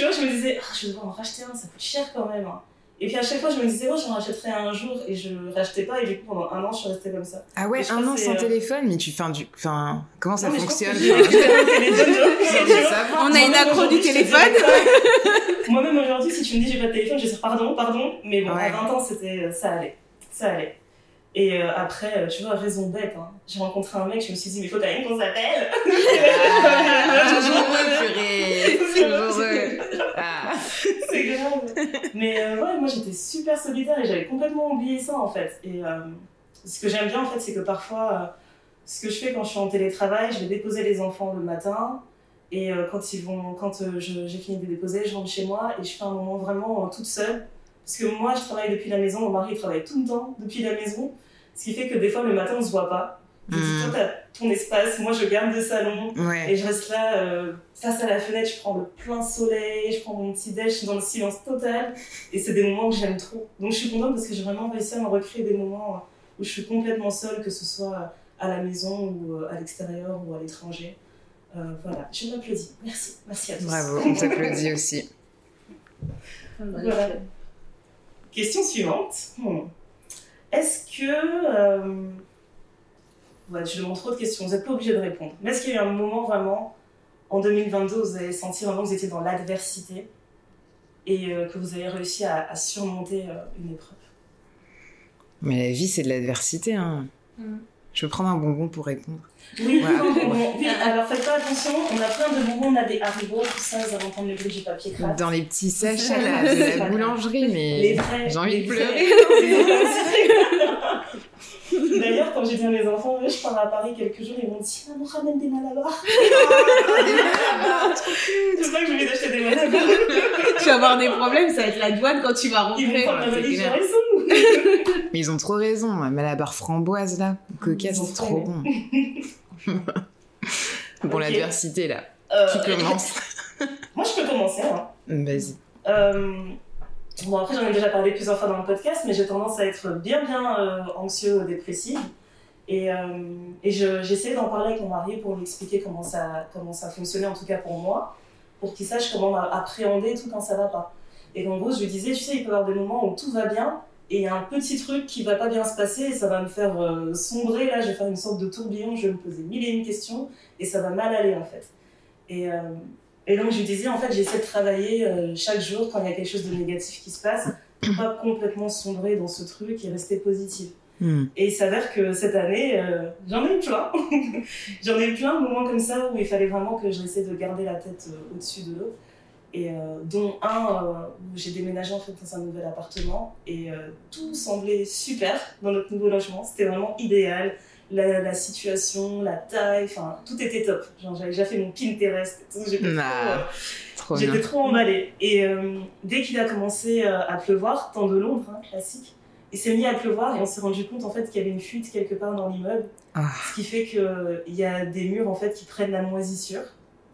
vois je me disais ah, je vais devoir en racheter un ça coûte cher quand même hein. Et puis à chaque fois, je me disais, oh, j'en rachèterai un jour et je rachetais pas. Et du coup, pendant un an, je suis restée comme ça. Ah ouais, un an sans euh, téléphone Mais tu fais du. Enfin, comment ça fonctionne On a une accro du téléphone. Moi-même aujourd'hui, si tu me dis j'ai pas de téléphone, je vais dire pardon, pardon. Mais bon, à 20 ans, c'était, ça allait. Ça allait. Et euh, après, euh, tu vois, raison bête, hein. j'ai rencontré un mec, je me suis dit, mais faut quand même qu'on s'appelle. Ah, toujours heureux, purée. Toujours heureux. Ah. C'est grave. Mais euh, ouais, moi j'étais super solitaire et j'avais complètement oublié ça en fait. Et ce que j'aime bien en fait, c'est que parfois, ce que je fais quand je suis en télétravail, je vais déposer les enfants le matin. Et quand, ils vont, quand j'ai fini de les déposer, je rentre chez moi et je fais un moment vraiment toute seule parce que moi, je travaille depuis la maison, mon mari travaille tout le temps depuis la maison. Ce qui fait que des fois, le matin, on se voit pas. Je dis, hmm. toi, t'as ton espace, moi, je garde le salon. Et je reste là, euh, face à la fenêtre, je prends le plein soleil, je prends mon petit déj, je suis dans le silence total. Et c'est des moments que j'aime trop. Donc, je suis contente parce que j'ai vraiment réussi à me recréer des moments où je suis complètement seule, que ce soit à la maison ou à l'extérieur ou à l'étranger. voilà, je m'applaudis. Merci, merci à tous. Bravo, on t'applaudit aussi. Voilà. Question suivante. Hmm. Est-ce que. je demande trop de questions, vous n'êtes pas obligé de répondre. Mais est-ce qu'il y a eu un moment vraiment, en 2022, où vous avez senti vraiment que vous étiez dans l'adversité et que vous avez réussi à, surmonter une épreuve? Mais la vie, c'est de l'adversité. Hein. Mm. Je vais prendre un bonbon pour répondre. Oui, oui, alors faites pas attention, on a plein de bonbons, on a des haribots, tout ça, allez entendre le bruit du papier craft. Dans les petits sachets de la boulangerie, mais j'ai envie de pleurer. D'ailleurs, quand j'ai dit à mes enfants, je pars à Paris quelques jours, ils m'ont dit Maman, ramène des malabars. Ah. C'est ça que je vais d'acheter des malabars. tu vas avoir des problèmes, ça va être la douane quand tu vas rentrer. Ils vont prendre ma valise, Mais ils ont trop raison. Malabar framboise, là, coca, c'est trop bon. bon, l'adversité, là. Euh, qui commence Moi, je peux commencer. Hein. Vas-y. Euh, bon, après, j'en ai déjà parlé plusieurs fois dans le podcast, mais j'ai tendance à être bien, bien euh, anxieux, dépressive. Et, et j'essayais d'en parler avec mon mari pour lui expliquer comment ça, comment ça fonctionnait, en tout cas pour moi, pour qu'il sache comment appréhender tout quand ça va pas. Et en gros, je lui disais, tu sais, il peut y avoir des moments où tout va bien, et il y a un petit truc qui va pas bien se passer et ça va me faire euh, sombrer. Là, je vais faire une sorte de tourbillon, je vais me poser mille et une questions et ça va mal aller en fait. Et, euh, et donc, je lui disais, en fait, j'essaie de travailler euh, chaque jour quand il y a quelque chose de négatif qui se passe, pas complètement sombrer dans ce truc et rester positif. Hmm. Et il s'avère que cette année, j'en ai eu plein. j'en ai eu plein de moments comme ça où il fallait vraiment que j'essaie de garder la tête au-dessus de l'eau et euh, dont un euh, où j'ai déménagé en fait dans un nouvel appartement et euh, tout semblait super dans notre nouveau logement. C'était vraiment idéal. La, la, situation, la taille, enfin tout était top. j'avais déjà fait mon Pinterest et tout. J'étais nah, trop, j'étais trop emballée. Et dès qu'il a commencé à pleuvoir, temps de Londres, hein, classique, il s'est mis à pleuvoir et on s'est rendu compte en fait qu'il y avait une fuite quelque part dans l'immeuble. Ah. Ce qui fait qu'il y a des murs en fait qui prennent la moisissure.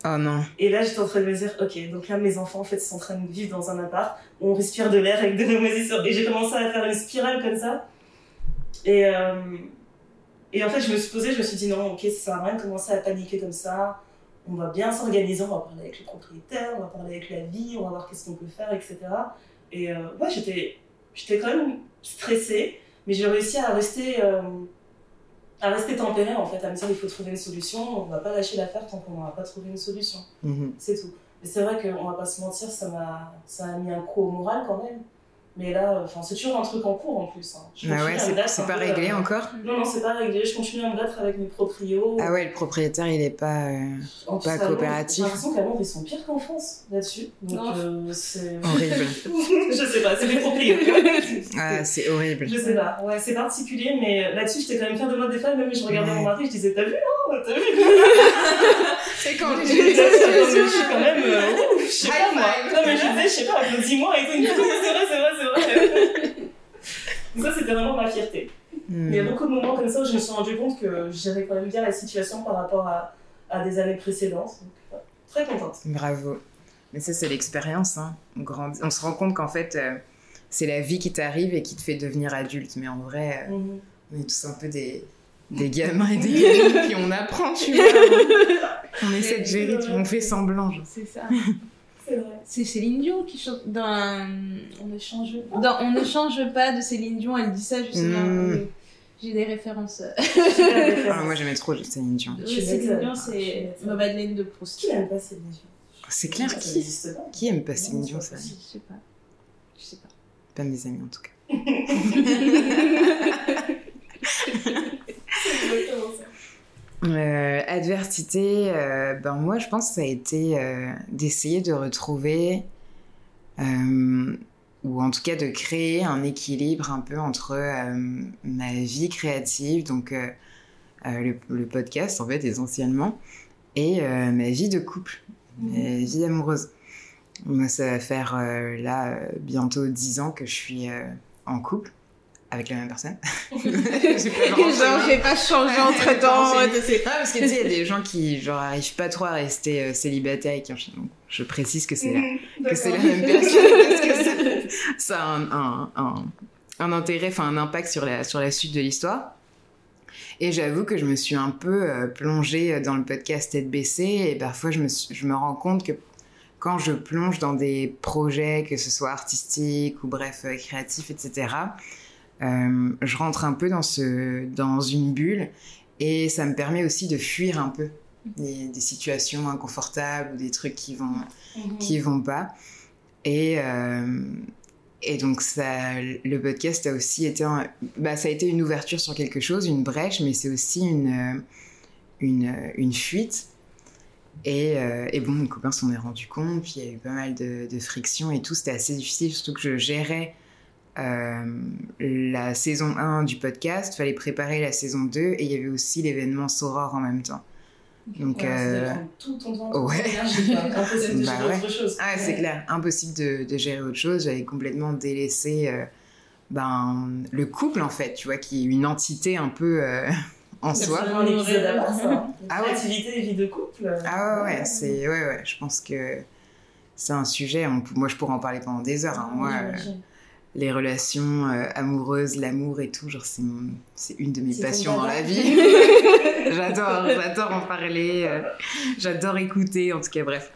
Oh non. Et là, j'étais en train de me dire, ok, donc là, mes enfants, en fait, sont en train de vivre dans un appart où on respire de l'air avec de la moisissure. Et j'ai commencé à faire une spirale comme ça. Et, euh, et en fait, je me suis posée, je me suis dit, non, ok, ça sert à rien de commencer à paniquer comme ça? On va bien s'organiser, on va parler avec le propriétaire, on va parler avec la vie, on va voir qu'est-ce qu'on peut faire, etc. Et euh, ouais, j'étais, j'étais quand même stressée, mais j'ai réussi à rester. Euh, à rester tempéré en fait, à me dire il faut trouver une solution, on va pas lâcher l'affaire tant qu'on n'aura pas trouvé une solution. Mhm. C'est tout. Mais c'est vrai qu'on va pas se mentir, ça m'a ça a mis un coup au moral quand même. Mais là, enfin, c'est toujours un truc en cours en plus. Hein. Ah ouais, c'est pas réglé euh, encore Non, non, c'est pas réglé. Je continue à me battre avec mes proprios. Ah ouais, le propriétaire, il est pas, euh, pas coopératif. J'ai l'impression qu'à Londres, ils sont pires qu'en France là-dessus. Donc, euh, c'est. Horrible. je sais pas, c'est des proprios. ah, c'est horrible. Je sais pas, ouais, c'est particulier, mais là-dessus, j'étais quand même fière de moi des fois. Même je regardais mon mari, je disais, t'as vu, non T'as vu C'est quand je Je suis quand même. je sais pas, moi. Non, mais je disais, je sais pas, applaudis-moi et tout. C'est vrai, c'est vrai, c'est vrai. Donc ça, c'était vraiment ma fierté. il y a beaucoup de moments comme ça où je me suis rendu compte que je gérais quand même bien la situation par rapport à, à des années précédentes. Donc, très contente. Bravo. Mais ça, c'est l'expérience. Hein. On, on se rend compte qu'en fait, euh, c'est la vie qui t'arrive et qui te fait devenir adulte. Mais en vrai, euh, mhm. on est tous un peu des, des gamins et des gamines, puis on apprend, tu vois. On, essaie de gérer, on fait semblant. C'est ça. C'est Céline Dion qui chante dans On ne change pas. Dans On ne change pas de Céline Dion, elle dit ça justement. Mm. J'ai des références. ah, moi j'aimais trop Céline Dion. Céline Dion, c'est ma Madeleine de Proust. Qui aime pas Céline Dion? C'est clair, qui, qui aime pas Céline Dion ça Je sais pas. Je sais pas. Pas mes amis en tout cas. Euh, adversité, euh, ben moi je pense que ça a été euh, d'essayer de retrouver, ou en tout cas de créer un équilibre un peu entre ma vie créative, donc le, le, podcast en fait essentiellement, et ma vie de couple, ma mmh. vie amoureuse. Moi ça va faire là bientôt 10 ans que je suis en couple avec la même personne. j'ai genre, j'ai pas changé entre temps. Ah, parce que tu sais, il y a des gens qui, genre, arrivent pas trop à rester euh, célibataires et qui enchaînent. Donc, je précise que c'est la, que c'est la même personne parce que ça, a un, un, un, un intérêt, enfin, un impact sur la, sur la suite de l'histoire. Et j'avoue que je me suis un peu euh, plongée dans le podcast tête baissée et parfois je me, je me rends compte que quand je plonge dans des projets, que ce soit artistiques ou bref euh, créatifs, etc., euh, je rentre un peu dans, ce, dans une bulle et ça me permet aussi de fuir un peu des, des situations inconfortables ou des trucs qui vont, Mhm. qui vont pas. Et, euh, et donc ça, le podcast a aussi été, un- bah, ça a été une ouverture sur quelque chose, une brèche, mais c'est aussi une, euh, une, une fuite. Et, euh, et bon, mes copains s'en est rendu compte, puis il y a eu pas mal de, de frictions et tout, c'était assez difficile, surtout que je gérais euh, la saison 1 du podcast, fallait préparer la saison 2, et il y avait aussi l'événement Soror en même temps. Donc, Ouais, ça euh, tout ton temps, ouais. énergie. Impossible de Bah gérer ouais. autre chose. Ah, c'est Ouais. clair, impossible de, de gérer autre chose. J'avais complètement délaissé euh, ben, le couple, en fait, tu vois, qui est une entité un peu euh, en C'est soi. vraiment un épisode à part, ça. hein. Ah ouais? Créativité et vie de couple. Ah ouais, ouais, c'est, ouais, ouais, je pense que c'est un sujet, on- moi je pourrais en parler pendant des heures. hein. Moi, euh, J'imagine. Les relations euh, amoureuses, l'amour et tout, genre c'est, mon- c'est une de mes passions dans la vie. j'adore, j'adore en parler, euh, j'adore écouter, en tout cas, bref.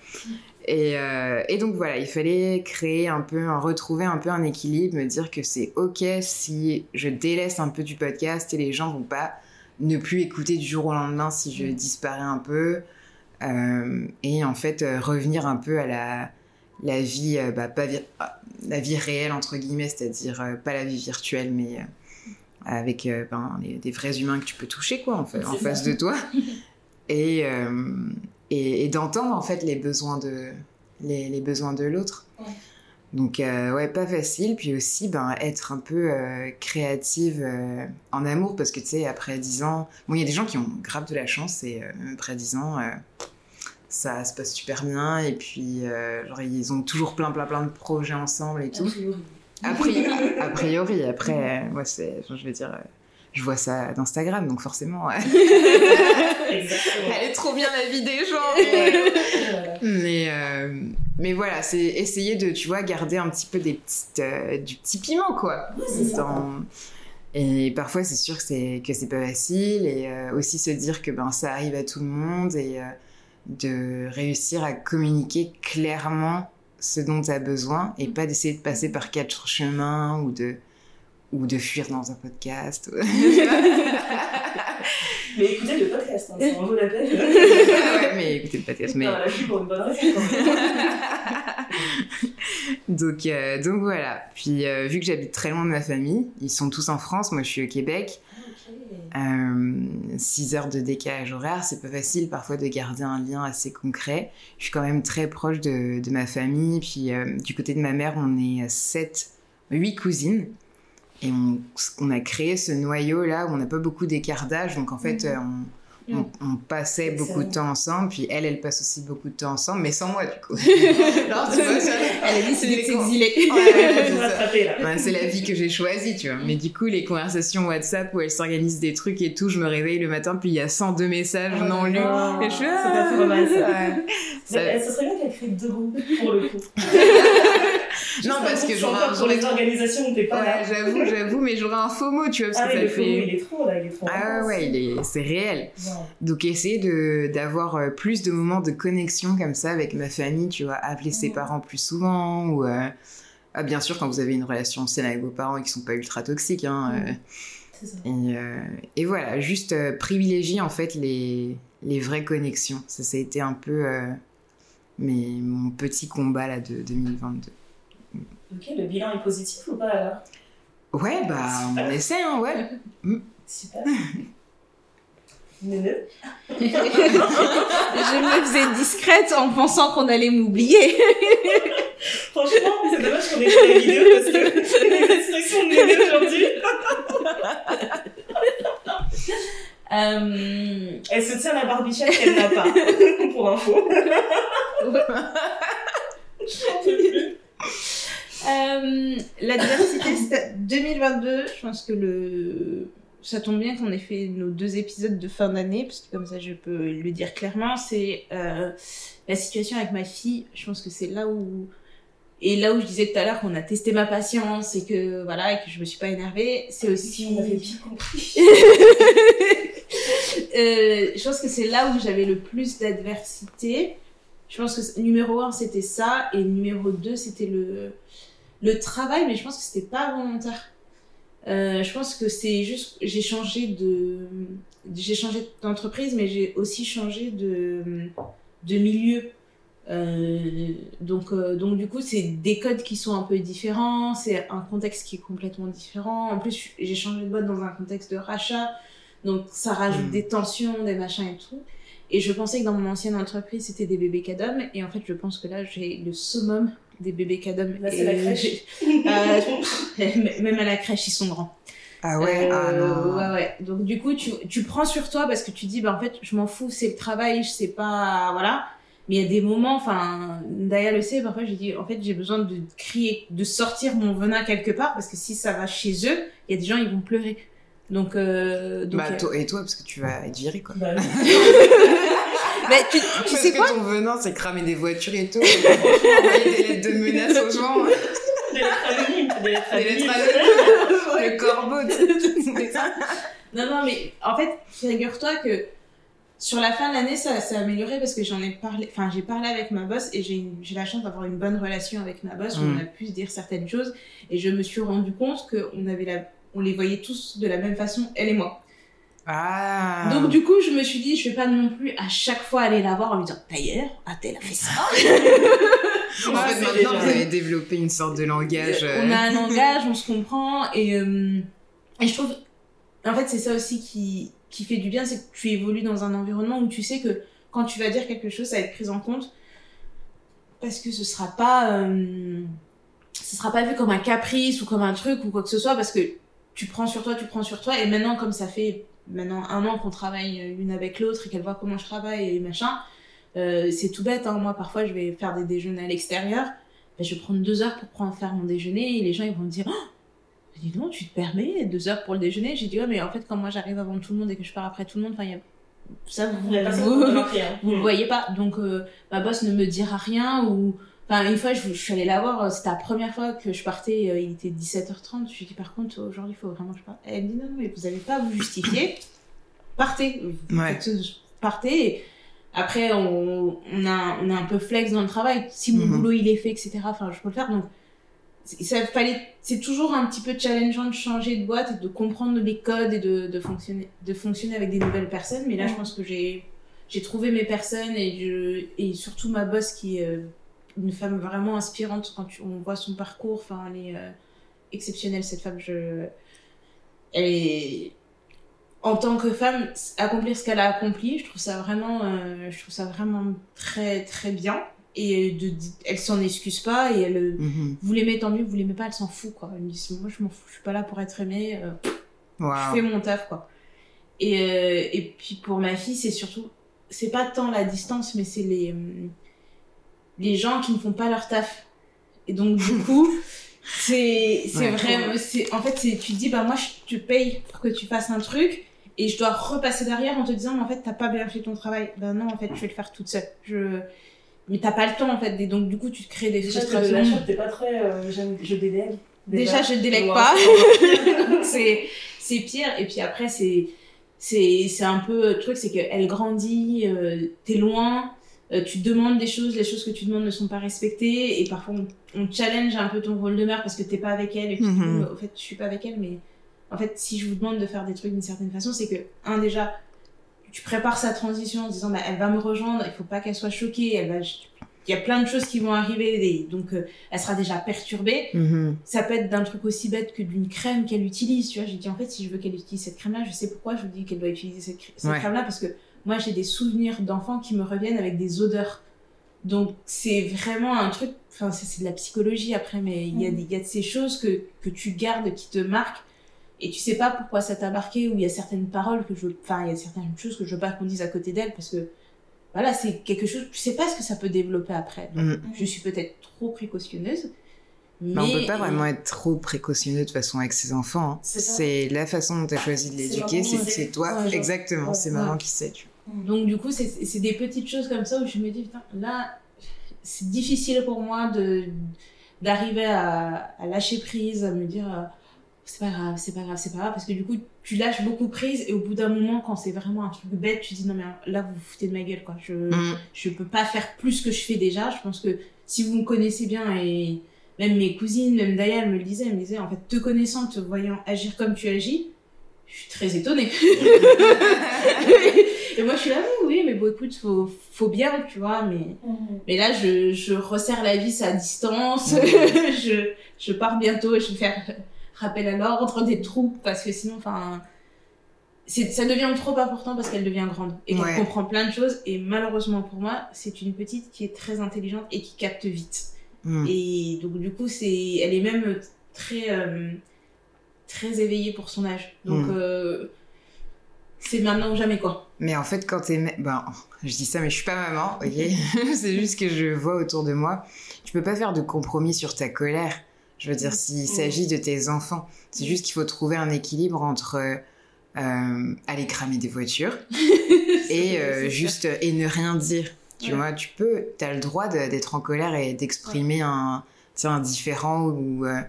Et, euh, et donc voilà, il fallait créer un peu, un- retrouver un peu un équilibre, me dire que c'est ok si je délaisse un peu du podcast et les gens vont pas ne plus écouter du jour au lendemain si je Mm. disparais un peu. Et en fait, revenir un peu à la, la vie, euh, bah, pas ah, la vie réelle, entre guillemets, c'est-à-dire euh, pas la vie virtuelle, mais euh, avec ben, les- des vrais humains que tu peux toucher, quoi, en, fait, en C'est face de toi. et, et, et d'entendre, en fait, les besoins de, les, les besoins de l'autre. Ouais. Donc, euh, ouais, pas facile. Puis aussi, ben, être un peu euh, créative euh, en amour, parce que, tu sais, après 10 ans... Bon, il y a des gens qui ont grave de la chance, et après 10 ans, ça se passe super bien. Et puis, euh, genre, ils ont toujours plein, plein, plein de projets ensemble et tout. A priori. A après, euh, moi, c'est, enfin, je veux dire, euh, je vois ça d'Instagram, donc forcément, elle est trop bien la vie des gens. Mais, euh, mais voilà, c'est essayer de, tu vois, garder un petit peu des petites, euh, du petit piment, quoi. C'est. Dans- Et parfois, c'est sûr que c'est que c'est pas facile, et euh, aussi se dire que ben ça arrive à tout le monde, et euh, de réussir à communiquer clairement ce dont tu as besoin, et pas d'essayer de passer par quatre chemins ou de ou de fuir dans un podcast. Mais écoutez le podcast, hein, ça en vaut la peine. ouais, mais écoutez le podcast. Mais Non, la vie pour une bonne raison. quand même. donc euh, donc voilà. Puis euh, vu que j'habite très loin de ma famille, ils sont tous en France, moi je suis au Québec. Euh, 6 heures de décalage horaire, c'est pas facile parfois de garder un lien assez concret. Je suis quand même très proche de, de ma famille, puis euh, du côté de ma mère, on est 7, 8 cousines. Et on, on a créé ce noyau là où on n'a pas beaucoup d'écart d'âge, donc en fait, Mhm. euh, on, on, on passait beaucoup de temps ensemble, puis elle, elle passe aussi beaucoup de temps ensemble, mais sans moi du coup. Alors, tu vois, ça- Elle a ouais, c'est ça. là. Ouais, c'est la vie que j'ai choisie, tu vois. Mais du coup, les conversations WhatsApp où elle s'organise des trucs et tout, je me réveille le matin, puis il y a 102 messages non lus. Oh, Et je suis, c'est pas trop mal, ça. Ouais. Ça- eh, Ce serait bien qu'elle crée deux groupes pour le coup. Non, parce que j'aurais un- pour les organisations où t'es pas Ouais, là. j'avoue, j'avoue, mais j'aurais un faux mot, tu vois, parce Ah, que ça fait. il est trop là, il est trop Ah ouais, il est... c'est réel. Donc essayer d'avoir euh, plus de moments de connexion comme ça avec ma famille, tu vois, appeler ses parents plus souvent ou euh, ah, bien sûr quand vous avez une relation saine avec vos parents et qui sont pas ultra toxiques hein, euh, ça. et, euh, et voilà, juste euh, privilégier en fait les les vraies connexions. Ça ça a été un peu mes- mon petit combat là de 2022. Ok, le bilan est positif ou pas alors? Ouais, bah on essaie hein, ouais. Super. Néneux. Je me faisais discrète en pensant qu'on allait m'oublier. Franchement, c'est dommage qu'on ait fait la vidéo parce que les expressions de aujourd'hui, Euh, elle se tient la barbichette qu'elle n'a pas, pour info. Euh, la diversité, c'était 2022. Je pense que le ça tombe bien qu'on ait fait nos deux épisodes de fin d'année, parce que comme ça je peux le dire clairement, c'est euh, la situation avec ma fille. Je pense que c'est là où et là où je disais tout à l'heure qu'on a testé ma patience et que voilà et que je me suis pas énervée, c'est aussi On avait bien compris. Euh, je pense que c'est là où j'avais le plus d'adversité. Je pense que numéro un, c'était ça. Et numéro deux, c'était le, le travail. Mais je pense que c'était pas volontaire. Euh, je pense que c'est juste, j'ai changé de, j'ai changé d'entreprise, mais j'ai aussi changé de, de milieu. Euh, donc, euh, donc du coup, c'est des codes qui sont un peu différents, c'est un contexte qui est complètement différent. En plus, j'ai changé de boîte dans un contexte de rachat, donc ça rajoute Mm. des tensions, des machins et tout. Et je pensais que dans mon ancienne entreprise, c'était des bébés cadom, et en fait, je pense que là, j'ai le summum des bébés cadom. Là, c'est Et la crèche. j'ai- Euh, même à la crèche, ils sont grands. Ah ouais, ah Euh, non. ouais, ouais. Donc du coup, tu, tu prends sur toi parce que tu dis, bah en fait, je m'en fous, c'est le travail, je sais pas, voilà. Mais il y a des moments, enfin, Daya le sait, parfois j'ai dit, en fait, j'ai besoin de crier, de sortir mon venin quelque part parce que si ça va chez eux, il y a des gens, ils vont pleurer. Donc, euh, donc Bah, toi- et toi, parce que tu vas être viré, quoi. Bah, oui. bah, tu, tu Parce sais que quoi ton venin, c'est cramer des voitures et tout. Envoyer des lettres de menaces aux gens. Des lettres anonymes, des lettres Des lettres anonymes. Le corbeau. Non, non, mais en fait, figure-toi que sur la fin de l'année, ça s'est amélioré parce que j'en ai parlé, enfin, j'ai parlé avec ma boss et j'ai la chance d'avoir une bonne relation avec ma boss où Mm. on a pu se dire certaines choses et je me suis rendu compte qu'on avait la, on les voyait tous de la même façon, elle et moi. Ah. Donc, du coup, je me suis dit, je vais pas non plus à chaque fois aller la voir en lui disant, d'ailleurs, Atel a fait ça. en Ah, fait, maintenant, déjà- vous avez développé une sorte de langage. euh, On a un langage, on se comprend et, euh, et je trouve, en fait, c'est ça aussi qui, qui fait du bien, c'est que tu évolues dans un environnement où tu sais que quand tu vas dire quelque chose, ça va être pris en compte parce que ce sera pas, euh, ce sera pas vu comme un caprice ou comme un truc ou quoi que ce soit parce que tu prends sur toi, tu prends sur toi et maintenant comme ça fait maintenant un an qu'on travaille l'une avec l'autre et qu'elle voit comment je travaille et machin, euh, c'est tout bête. Hein. Moi, parfois, je vais faire des déjeuners à l'extérieur ben, je vais prendre deux heures pour prendre faire mon déjeuner et les gens ils vont me dire oh, dis donc tu te permets deux heures pour le déjeuner? J'ai dit ouais mais en fait quand moi j'arrive avant tout le monde et que je pars après tout le monde enfin il y a ça vous, vous, le voyez pas donc euh, ma boss ne me dira rien ou enfin une fois je, je suis allée la voir euh, c'était la première fois que je partais euh, il était 17h30 je lui dis par contre aujourd'hui il faut vraiment que je parte. Elle me dit non mais vous avez pas à vous justifier. Partez. Vous Ouais. partez après on, on a on a un peu flex dans le travail. Si mon Mhm. boulot il est fait etc enfin je peux le faire. Donc c'est- ça fallait c'est toujours un petit peu challengeant de changer de boîte et de comprendre les codes et de, de fonctionner de fonctionner avec des nouvelles personnes. Mais là je pense que j'ai j'ai trouvé mes personnes et je et surtout ma boss qui est euh, une femme vraiment inspirante quand tu- on voit son parcours. Enfin elle est euh, exceptionnelle cette femme. Je elle est en tant que femme accomplir ce qu'elle a accompli je trouve ça vraiment euh, je trouve ça vraiment très très bien. Et de, elle s'en excuse pas et elle euh, mhm. vous l'aimez tant mieux. Vous l'aimez pas elle s'en fout quoi. Elle me dit moi je m'en fous je suis pas là pour être aimée euh, je fais mon taf quoi. Et et puis pour ma fille c'est surtout c'est pas tant la distance mais c'est les les gens qui ne font pas leur taf et donc du coup c'est c'est Ouais. vraiment c'est en fait c'est tu te dis bah moi je te paye pour que tu fasses un truc et je dois repasser derrière en te disant mais en fait t'as pas bien fait ton travail ben non en fait je vais le faire toute seule je mais t'as pas le temps en fait et donc du coup tu te crées des Déjà, frustrations charte, t'es pas très. euh, j'aime- je délègue. Déjà, je délègue Ouais. pas. Donc, c'est c'est pire. Et puis après, c'est c'est c'est un peu le truc, c'est qu'elle grandit, euh, t'es loin, euh, tu demandes des choses, les choses que tu demandes ne sont pas respectées, et parfois on, on challenge un peu ton rôle de mère parce que t'es pas avec elle, et puis Mhm. au fait, je suis pas avec elle, mais en fait, si je vous demande de faire des trucs d'une certaine façon, c'est que un déjà, tu prépares sa transition en se disant, bah, elle va me rejoindre, il faut pas qu'elle soit choquée, elle va il y a plein de choses qui vont arriver, et donc euh, elle sera déjà perturbée Mhm. ça peut être d'un truc aussi bête que d'une crème qu'elle utilise, tu vois. J'ai dit, en fait, si je veux qu'elle utilise cette crème-là, je sais pourquoi je vous dis qu'elle doit utiliser cette, cr- cette Ouais. crème-là, parce que moi, j'ai des souvenirs d'enfants qui me reviennent avec des odeurs. Donc, c'est vraiment un truc, enfin, c'est de la psychologie après, mais il y, a Mhm. des- il y a de ces choses que, que tu gardes, qui te marquent, et tu sais pas pourquoi ça t'a marqué, ou il y a certaines paroles que je, enfin, il y a certaines choses que je veux pas qu'on dise à côté d'elle, parce que, voilà, c'est quelque chose, tu sais pas ce que ça peut développer après. Donc, Mhm. Je suis peut-être trop précautionneuse. Mais, Mais on peut pas vraiment être trop précautionneux de toute façon avec ses enfants. hein. C'est la façon dont tu as choisi de l'éduquer, c'est toi. Ouais, genre, Exactement, ouais, c'est ouais. maman qui sait. Tu Donc du coup, c'est des petites choses comme ça où je me dis, putain, là, c'est difficile pour moi de d'arriver à, à lâcher prise, à me dire, euh, c'est pas grave, c'est pas grave, c'est pas grave, parce que du coup, tu lâches beaucoup prise et au bout d'un moment, quand c'est vraiment un truc bête, tu dis non, mais là, vous vous foutez de ma gueule, quoi. Je, Mm. je peux pas faire plus que je fais déjà. Je pense que si vous me connaissez bien et même mes cousines, même Daya, elle me le disait, elle me disait, en fait, te connaissant, te voyant agir comme tu agis, je suis très étonnée. et moi, je suis là, oui, oui, mais bon, écoute, faut, faut bien, tu vois, mais, mais là, je, je resserre la vis à distance, je, je pars bientôt et je vais faire rappel à l'ordre des troupes parce que sinon, enfin, c'est, ça devient trop important parce qu'elle devient grande et qu'elle Ouais. comprend plein de choses. Et malheureusement pour moi, c'est une petite qui est très intelligente et qui capte vite. Mm. Et donc, du coup, c'est, elle est même très, euh, très éveillée pour son âge. Donc, Mm. euh, c'est maintenant ou jamais, quoi. Mais en fait, quand t'es... ma- Ben, je dis ça, mais je suis pas maman, ok C'est juste que je vois autour de moi. Tu peux pas faire de compromis sur ta colère. Je veux dire, s'il s'agit de tes enfants, c'est juste qu'il faut trouver un équilibre entre euh, aller cramer des voitures et euh, juste et ne rien dire. Tu Ouais. vois, tu peux, t'as le droit d'être en colère et d'exprimer un, tu sais, un différent ou euh,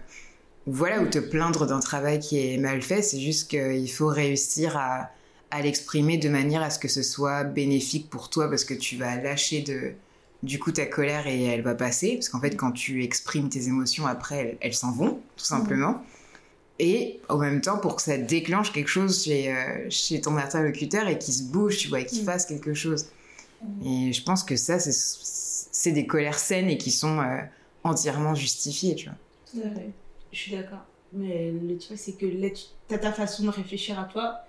ou voilà ou te plaindre d'un travail qui est mal fait. C'est juste qu'il faut réussir à, à l'exprimer de manière à ce que ce soit bénéfique pour toi parce que tu vas lâcher de du coup ta colère et elle va passer parce qu'en fait quand tu exprimes tes émotions après elles, elles s'en vont tout simplement. Et en même temps, pour que ça déclenche quelque chose chez, euh, chez ton interlocuteur et qu'il se bouge, tu vois, et qu'il Mm. fasse quelque chose. Et je pense que ça, c'est- c'est des colères saines et qui sont euh, entièrement justifiées, tu vois. Tout à fait. Je suis d'accord. Mais le truc, c'est que là, tu as ta façon de réfléchir à toi.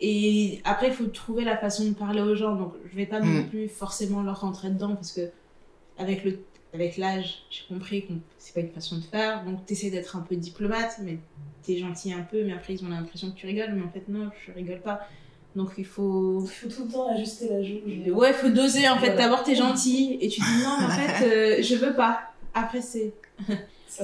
Et après, il faut trouver la façon de parler aux gens. Donc, je vais pas non Mm. plus forcément leur rentrer dedans parce que, avec le avec l'âge, j'ai compris que c'est pas une façon de faire. Donc, tu essaies d'être un peu diplomate, mais tu es gentil un peu. Mais après, ils ont l'impression que tu rigoles. Mais en fait, non, je rigole pas. Donc, il faut. Il faut tout le temps ajuster la jauge. Ouais, faut doser en fait. Voilà. D'abord, t'es gentil et tu dis non, mais en fait, euh, je veux pas. Après, c'est.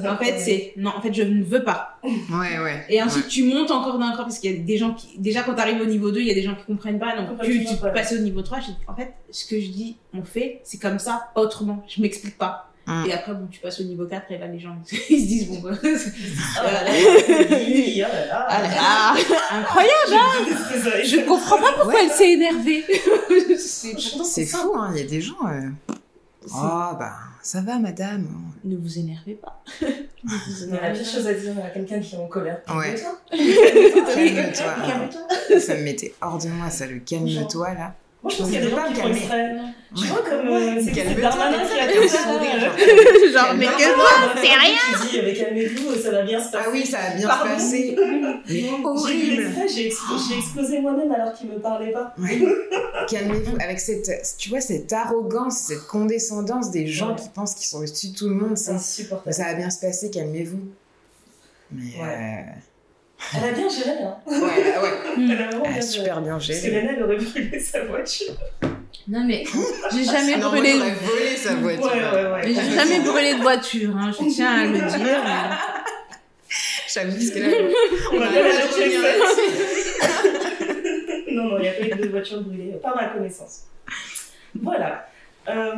En fait, c'est. Non, en fait, je ne veux pas. Ouais, ouais. Et ensuite, tu montes encore d'un cran parce qu'il y a des gens qui. Déjà, quand tu arrives au niveau 2, il y a des gens qui comprennent pas. Donc, Comprennent tu, tu peux pas. passer au niveau 3. Je dis, en fait, ce que je dis, on fait, c'est comme ça, pas autrement. Je m'explique pas. Mm. Et après, bon, tu passes au niveau 4 et là, les gens, ils se disent, bon, bah. Ah là là, oui, oh là là. Ah, là là, incroyable! Désolée. Je comprends pas pourquoi elle s'est énervée. c'est fou, hein. Il y a des gens. euh, Oh, bah, ça va, madame. Ne vous énervez pas. ne vous La énervez pire chose à dire à quelqu'un qui est en colère. Ouais. Calme-toi. Calme-toi. Calme-toi. Ça me mettait hors de moi, ça, le calme-toi, là. Moi, je pense qu'il y a des gens qui font exprès. Tu vois, comme euh, c'est- Darmanin qui a un ça. sourire, genre. Mais que toi, c'est rien! Dis, mais calmez-vous, ça va bien se passer. Ah oui, ça a bien J'ai eu horrible. j'ai expl- j'ai explosé moi-même alors qu'il me parlait pas. Calmez-vous. Avec cette, tu vois, cette arrogance, cette condescendance des gens qui pensent qu'ils sont au-dessus de tout le monde, C'est ça, insupportable. ça va bien se passer, calmez-vous. Mais Ouais. Elle a bien géré, hein. ouais, ouais, Elle a vraiment elle bien super bien Parce que géré. Lena, elle aurait brûlé sa voiture. Non, mais j'ai jamais Non, moi, brûlé. j'aurais volé sa voiture. Ouais, ouais, ouais. Mais j'ai jamais brûlé de voiture, hein, je tiens à le dire. mais- J'avoue, parce que là, On va a pas la. Non, non, il n'y a pas eu de voiture brûlée, par ma connaissance. Voilà. Euh,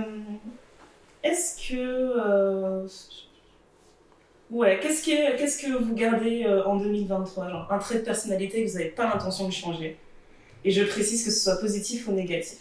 Est-ce que. euh, Ouais, qu'est-ce que, qu'est-ce que vous gardez euh, en 2023 genre, Un trait de personnalité que vous n'avez pas l'intention de changer. Et je précise que ce soit positif ou négatif.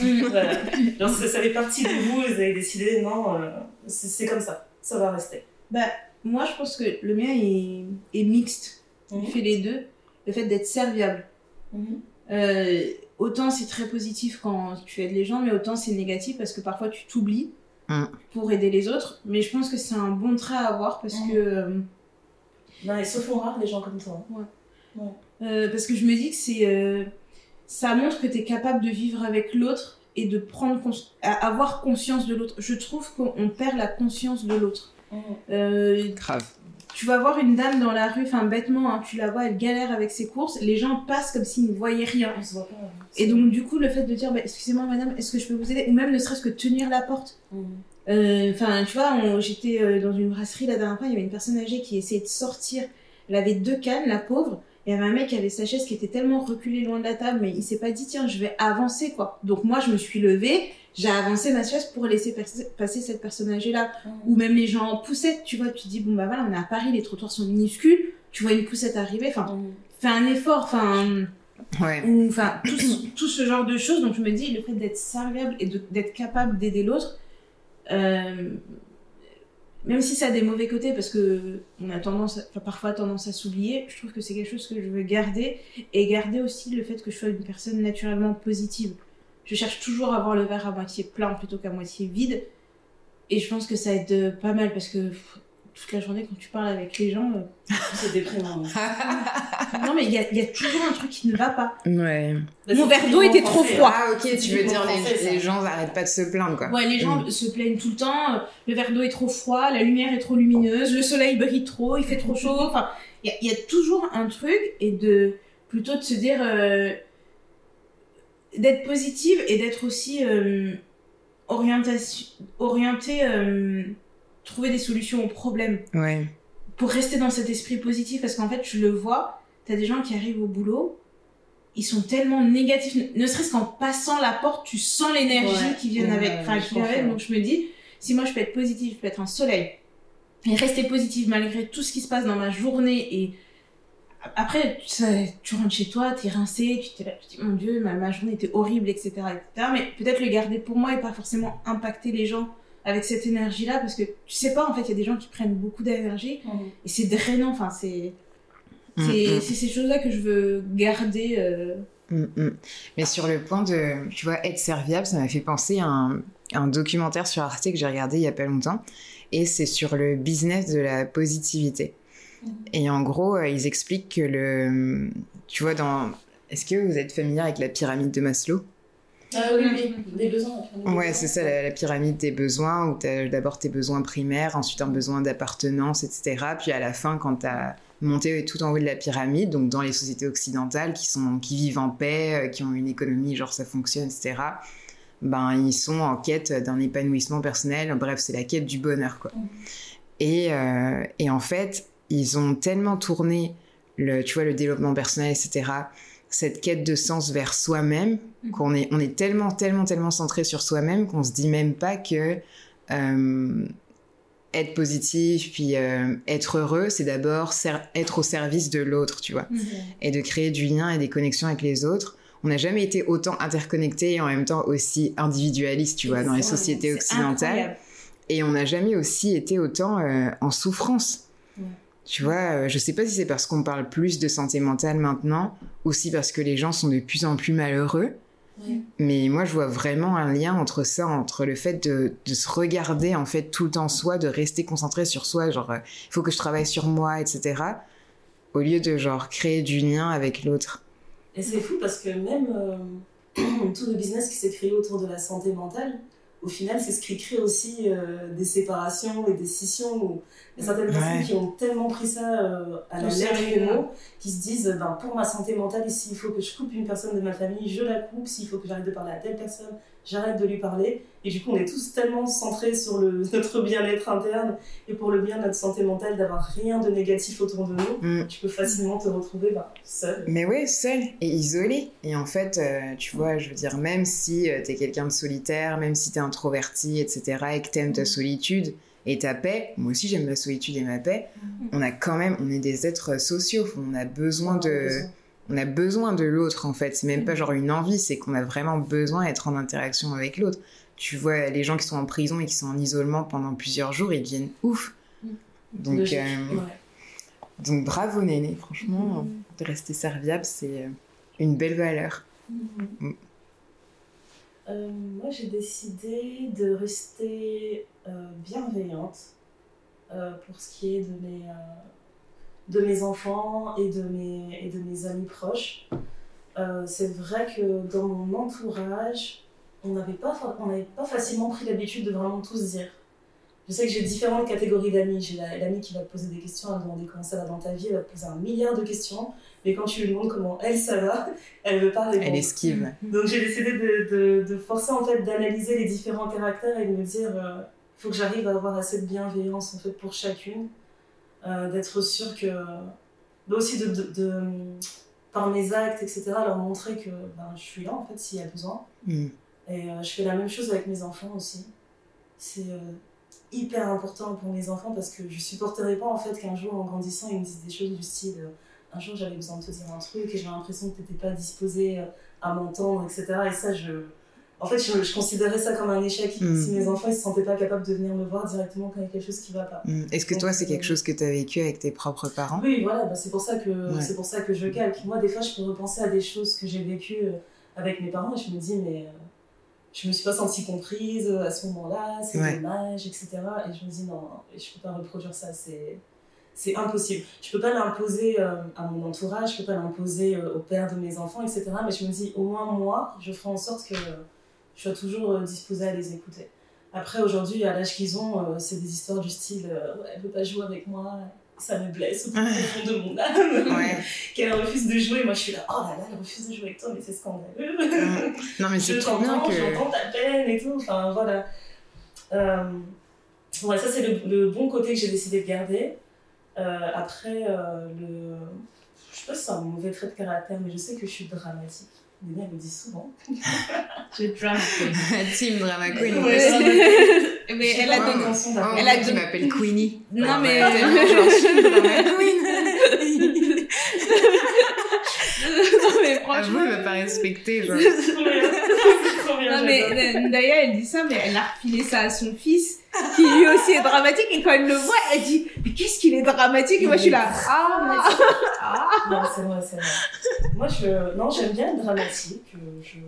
voilà. Genre, ça, ça fait partie de vous, vous avez décidé, non, euh, c'est, c'est comme ça, ça va rester. Bah, moi, je pense que le mien est, est mixte. Il fait les deux. Le fait d'être serviable. Mhm. Euh, autant c'est très positif quand tu aides les gens, mais autant c'est négatif parce que parfois tu t'oublies Mm. pour aider les autres. Mais je pense que c'est un bon trait à avoir parce Mm. que. euh, Non, ils se font rares, les gens comme toi. hein. Euh, parce que je me dis que c'est euh, ça montre que tu es capable de vivre avec l'autre et de prendre cons- à- avoir conscience de l'autre. Je trouve qu'on perd la conscience de l'autre. Euh, Grave. Tu vas voir une dame dans la rue, enfin bêtement, hein, tu la vois, elle galère avec ses courses, les gens passent comme s'ils ne voyaient rien. On se voit pas. hein. Et donc du coup, le fait de dire, bah, excusez-moi madame, est-ce que je peux vous aider? Ou même ne serait-ce que tenir la porte. Mhm. Euh, Enfin, tu vois, j'étais euh, dans une brasserie la dernière fois, il y avait une personne âgée qui essayait de sortir. Elle avait deux cannes, la pauvre. Il y avait un mec qui avait sa chaise qui était tellement reculée loin de la table, mais il s'est pas dit, tiens, je vais avancer, quoi. Donc moi, je me suis levée, j'ai avancé ma chaise pour laisser passer cette personne âgée-là. Mmh. Ou même les gens en poussette, tu vois, tu te dis, bon, bah voilà, on est à Paris, les trottoirs sont minuscules, tu vois une poussette arriver, enfin, fais un effort, enfin, Ouais. ou enfin, tout, ce- tout ce genre de choses. Donc je me dis, le fait d'être serviable et d'être capable d'aider l'autre, euh, même si ça a des mauvais côtés, parce que on a tendance, enfin, parfois tendance à s'oublier, je trouve que c'est quelque chose que je veux garder et garder aussi le fait que je sois une personne naturellement positive. Je cherche toujours à voir le verre à moitié plein plutôt qu'à moitié vide. Et je pense que ça aide pas mal parce que toute la journée, quand tu parles avec les gens, euh, C'est déprimant. non mais il y a, il y a toujours un truc qui ne va pas. Ouais. Mon verre d'eau était trop froid. Ah, ok, tu veux dire, français, les, gens n'arrêtent pas de se plaindre, quoi. Ouais, les gens Mm. se plaignent tout le temps. euh, Le verre d'eau est trop froid, la lumière est trop lumineuse, le soleil brille trop, il fait trop chaud. Enfin, il y a, il y a toujours un truc et de plutôt de se dire euh, d'être positive et d'être aussi euh, orientation, orienté, euh, trouver des solutions aux problèmes Ouais. pour rester dans cet esprit positif parce qu'en fait tu le vois t'as des gens qui arrivent au boulot ils sont tellement négatifs ne- serait-ce qu'en passant la porte tu sens l'énergie Ouais, qui vient ouais, avec enfin je qui vient avec confirme. donc je me dis si moi je peux être positive je peux être un soleil et rester positive malgré tout ce qui se passe dans ma journée et après tu rentres chez toi t'es rincé tu t'es là tu te dis mon dieu ma, ma journée était horrible etc etc mais peut-être le garder pour moi et pas forcément impacter les gens avec cette énergie là parce que tu sais pas en fait il y a des gens qui prennent beaucoup d'énergie et c'est drainant, enfin, c'est. C'est Mm, mm. c'est ces choses-là que je veux garder. euh, Mm, mm. Mais sur le point de, tu vois, être serviable, ça m'a fait penser à un, un documentaire sur Arte que j'ai regardé il y a pas longtemps. Et c'est sur le business de la positivité. Et en gros, euh, ils expliquent que le. Tu vois, dans. Est-ce que vous êtes familier avec la pyramide de Maslow? Ah oui, oui, des besoins. Ouais, c'est ça, la, la pyramide des besoins, où tu as d'abord tes besoins primaires, ensuite un besoin d'appartenance, etc. Puis à la fin, quand tu as monté tout en haut de la pyramide, donc dans les sociétés occidentales qui, sont, qui vivent en paix, euh, qui ont une économie, genre ça fonctionne, etc., ben ils sont en quête d'un épanouissement personnel. Bref, c'est la quête du bonheur, quoi. Mhm. Et, euh, et en fait, ils ont tellement tourné le, tu vois, le développement personnel, etc., cette quête de sens vers soi-même, Mhm. qu'on est, on est tellement, tellement, tellement centré sur soi-même qu'on se dit même pas que euh, être positif, puis euh, être heureux, c'est d'abord être au service de l'autre, tu vois, et de créer du lien et des connexions avec les autres. On n'a jamais été autant interconnecté et en même temps aussi individualiste, tu vois, dans les sociétés occidentales. incroyable. Et on n'a jamais aussi été autant euh, en souffrance. Tu vois, euh, je sais pas si c'est parce qu'on parle plus de santé mentale maintenant, ou si parce que les gens sont de plus en plus malheureux. Ouais. Mais moi, je vois vraiment un lien entre ça, entre le fait de, de se regarder en fait tout le temps soi, de rester concentré sur soi, genre euh, il faut que je travaille sur moi, etc. Au lieu de genre créer du lien avec l'autre. Et c'est fou parce que même euh, tout le business qui s'est créé autour de la santé mentale, au final, c'est ce qui crée aussi euh, des séparations et des scissions. Où il y a certaines personnes Ouais. qui ont tellement pris ça euh, à la lettre et mot, qui se disent ben, pour ma santé mentale, s'il faut que je coupe une personne de ma famille, je la coupe. S'il faut que j'arrête de parler à telle personne, j'arrête de lui parler. Et du coup, on est tous tellement centrés sur le, notre bien-être interne et pour le bien de notre santé mentale, d'avoir rien de négatif autour de nous. Mm. Tu peux facilement te retrouver ben, seul. Mais ouais, seul et isolé. Et en fait, euh, tu vois, je veux dire, même si euh, t'es quelqu'un de solitaire, même si t'es introverti, etc., et que t'aimes ta solitude et ta paix, moi aussi j'aime la solitude et ma paix, on a quand même, on est des êtres sociaux, on a besoin de, on a besoin de l'autre en fait. C'est même pas genre une envie, c'est qu'on a vraiment besoin d'être en interaction avec l'autre. Tu vois, les gens qui sont en prison et qui sont en isolement pendant plusieurs jours, ils deviennent ouf. Donc, Logique. euh, Ouais. donc bravo Néné, franchement, de rester serviable, c'est euh, une belle valeur. Mm. Euh, moi, j'ai décidé de rester euh, bienveillante euh, pour ce qui est de mes, de mes enfants et de mes, et de mes amis proches. C'est vrai que dans mon entourage, on n'avait pas, on pas facilement pris l'habitude de vraiment tout se dire. Je sais que j'ai différentes catégories d'amis. J'ai la- l'amie qui va te poser des questions, te demander comment ça va dans ta vie, elle va te poser un milliard de questions. Mais quand tu lui demandes comment elle, ça va, elle veut pas répondre. Elle esquive. Donc j'ai décidé de, de, de forcer en fait d'analyser les différents caractères et de me dire euh, faut que j'arrive à avoir assez de bienveillance en fait pour chacune, euh, d'être sûre que bah aussi de, de, de- par mes actes, etc., leur montrer que ben, je suis là, en fait, s'il y a besoin. Mm. Et euh, je fais la même chose avec mes enfants aussi. C'est euh, hyper important pour mes enfants parce que je supporterai pas, en fait, qu'un jour, en grandissant, ils me disent des choses du style euh, un jour, j'avais besoin de te dire un truc et j'ai l'impression que tu n'étais pas disposé euh, à m'entendre, etc. Et ça, je... En fait, je, je considérais ça comme un échec. Mm. Si mes enfants, ils se sentaient pas capables de venir me voir directement quand il y a quelque chose qui va pas. Mm. Est-ce que toi, c'est quelque chose que tu as vécu avec tes propres parents? Oui, voilà, bah, c'est pour ça que Ouais. c'est pour ça que je calque. Moi, des fois, je peux repenser à des choses que j'ai vécues euh, avec mes parents et je me dis, mais euh, je me suis pas sentie comprise euh, à ce moment-là, c'est Ouais. dommage, etc. Et je me dis, non, je peux pas reproduire ça, c'est c'est impossible. Je peux pas l'imposer euh, à mon entourage, je peux pas l'imposer euh, au père de mes enfants, etc. Mais je me dis, au moins moi, je ferai en sorte que je sois toujours euh, disposée à les écouter. Après, aujourd'hui, à l'âge qu'ils ont, c'est des histoires du style, ouais, elle veut pas jouer avec moi, ça me blesse au profond de mon âme Ouais. qu'elle refuse de jouer. Moi, je suis là, oh là là, elle refuse de jouer avec toi, mais c'est scandaleux. Mm. Non, mais c'est je trop bien que. j'entends ta peine et tout. Enfin, voilà. Euh, ouais, ça, c'est le, le bon côté que j'ai décidé de garder. Euh, après, euh, le... je sais pas si c'est un mauvais trait de caractère, mais je sais que je suis dramatique. Léna me dit souvent. Je drama queen. Team Drama Queen. Ouais. Mais J'ai elle a donné. Oh, Elle a m'appelles Queenie. Non, mais- Ouais, tellement, genre, je suis Drama Queen. non, mais franchement. elle m'a pas respecté. Genre. Non, mais j'adore. euh, elle dit ça, mais elle a refilé ça à son fils, qui lui aussi est dramatique, et quand elle le voit, elle dit Mais qu'est-ce qu'il est dramatique? Et moi, je suis là Ah Ah Non, c'est vrai, c'est vrai. Moi, je... Non, j'aime bien être dramatique. euh, Je...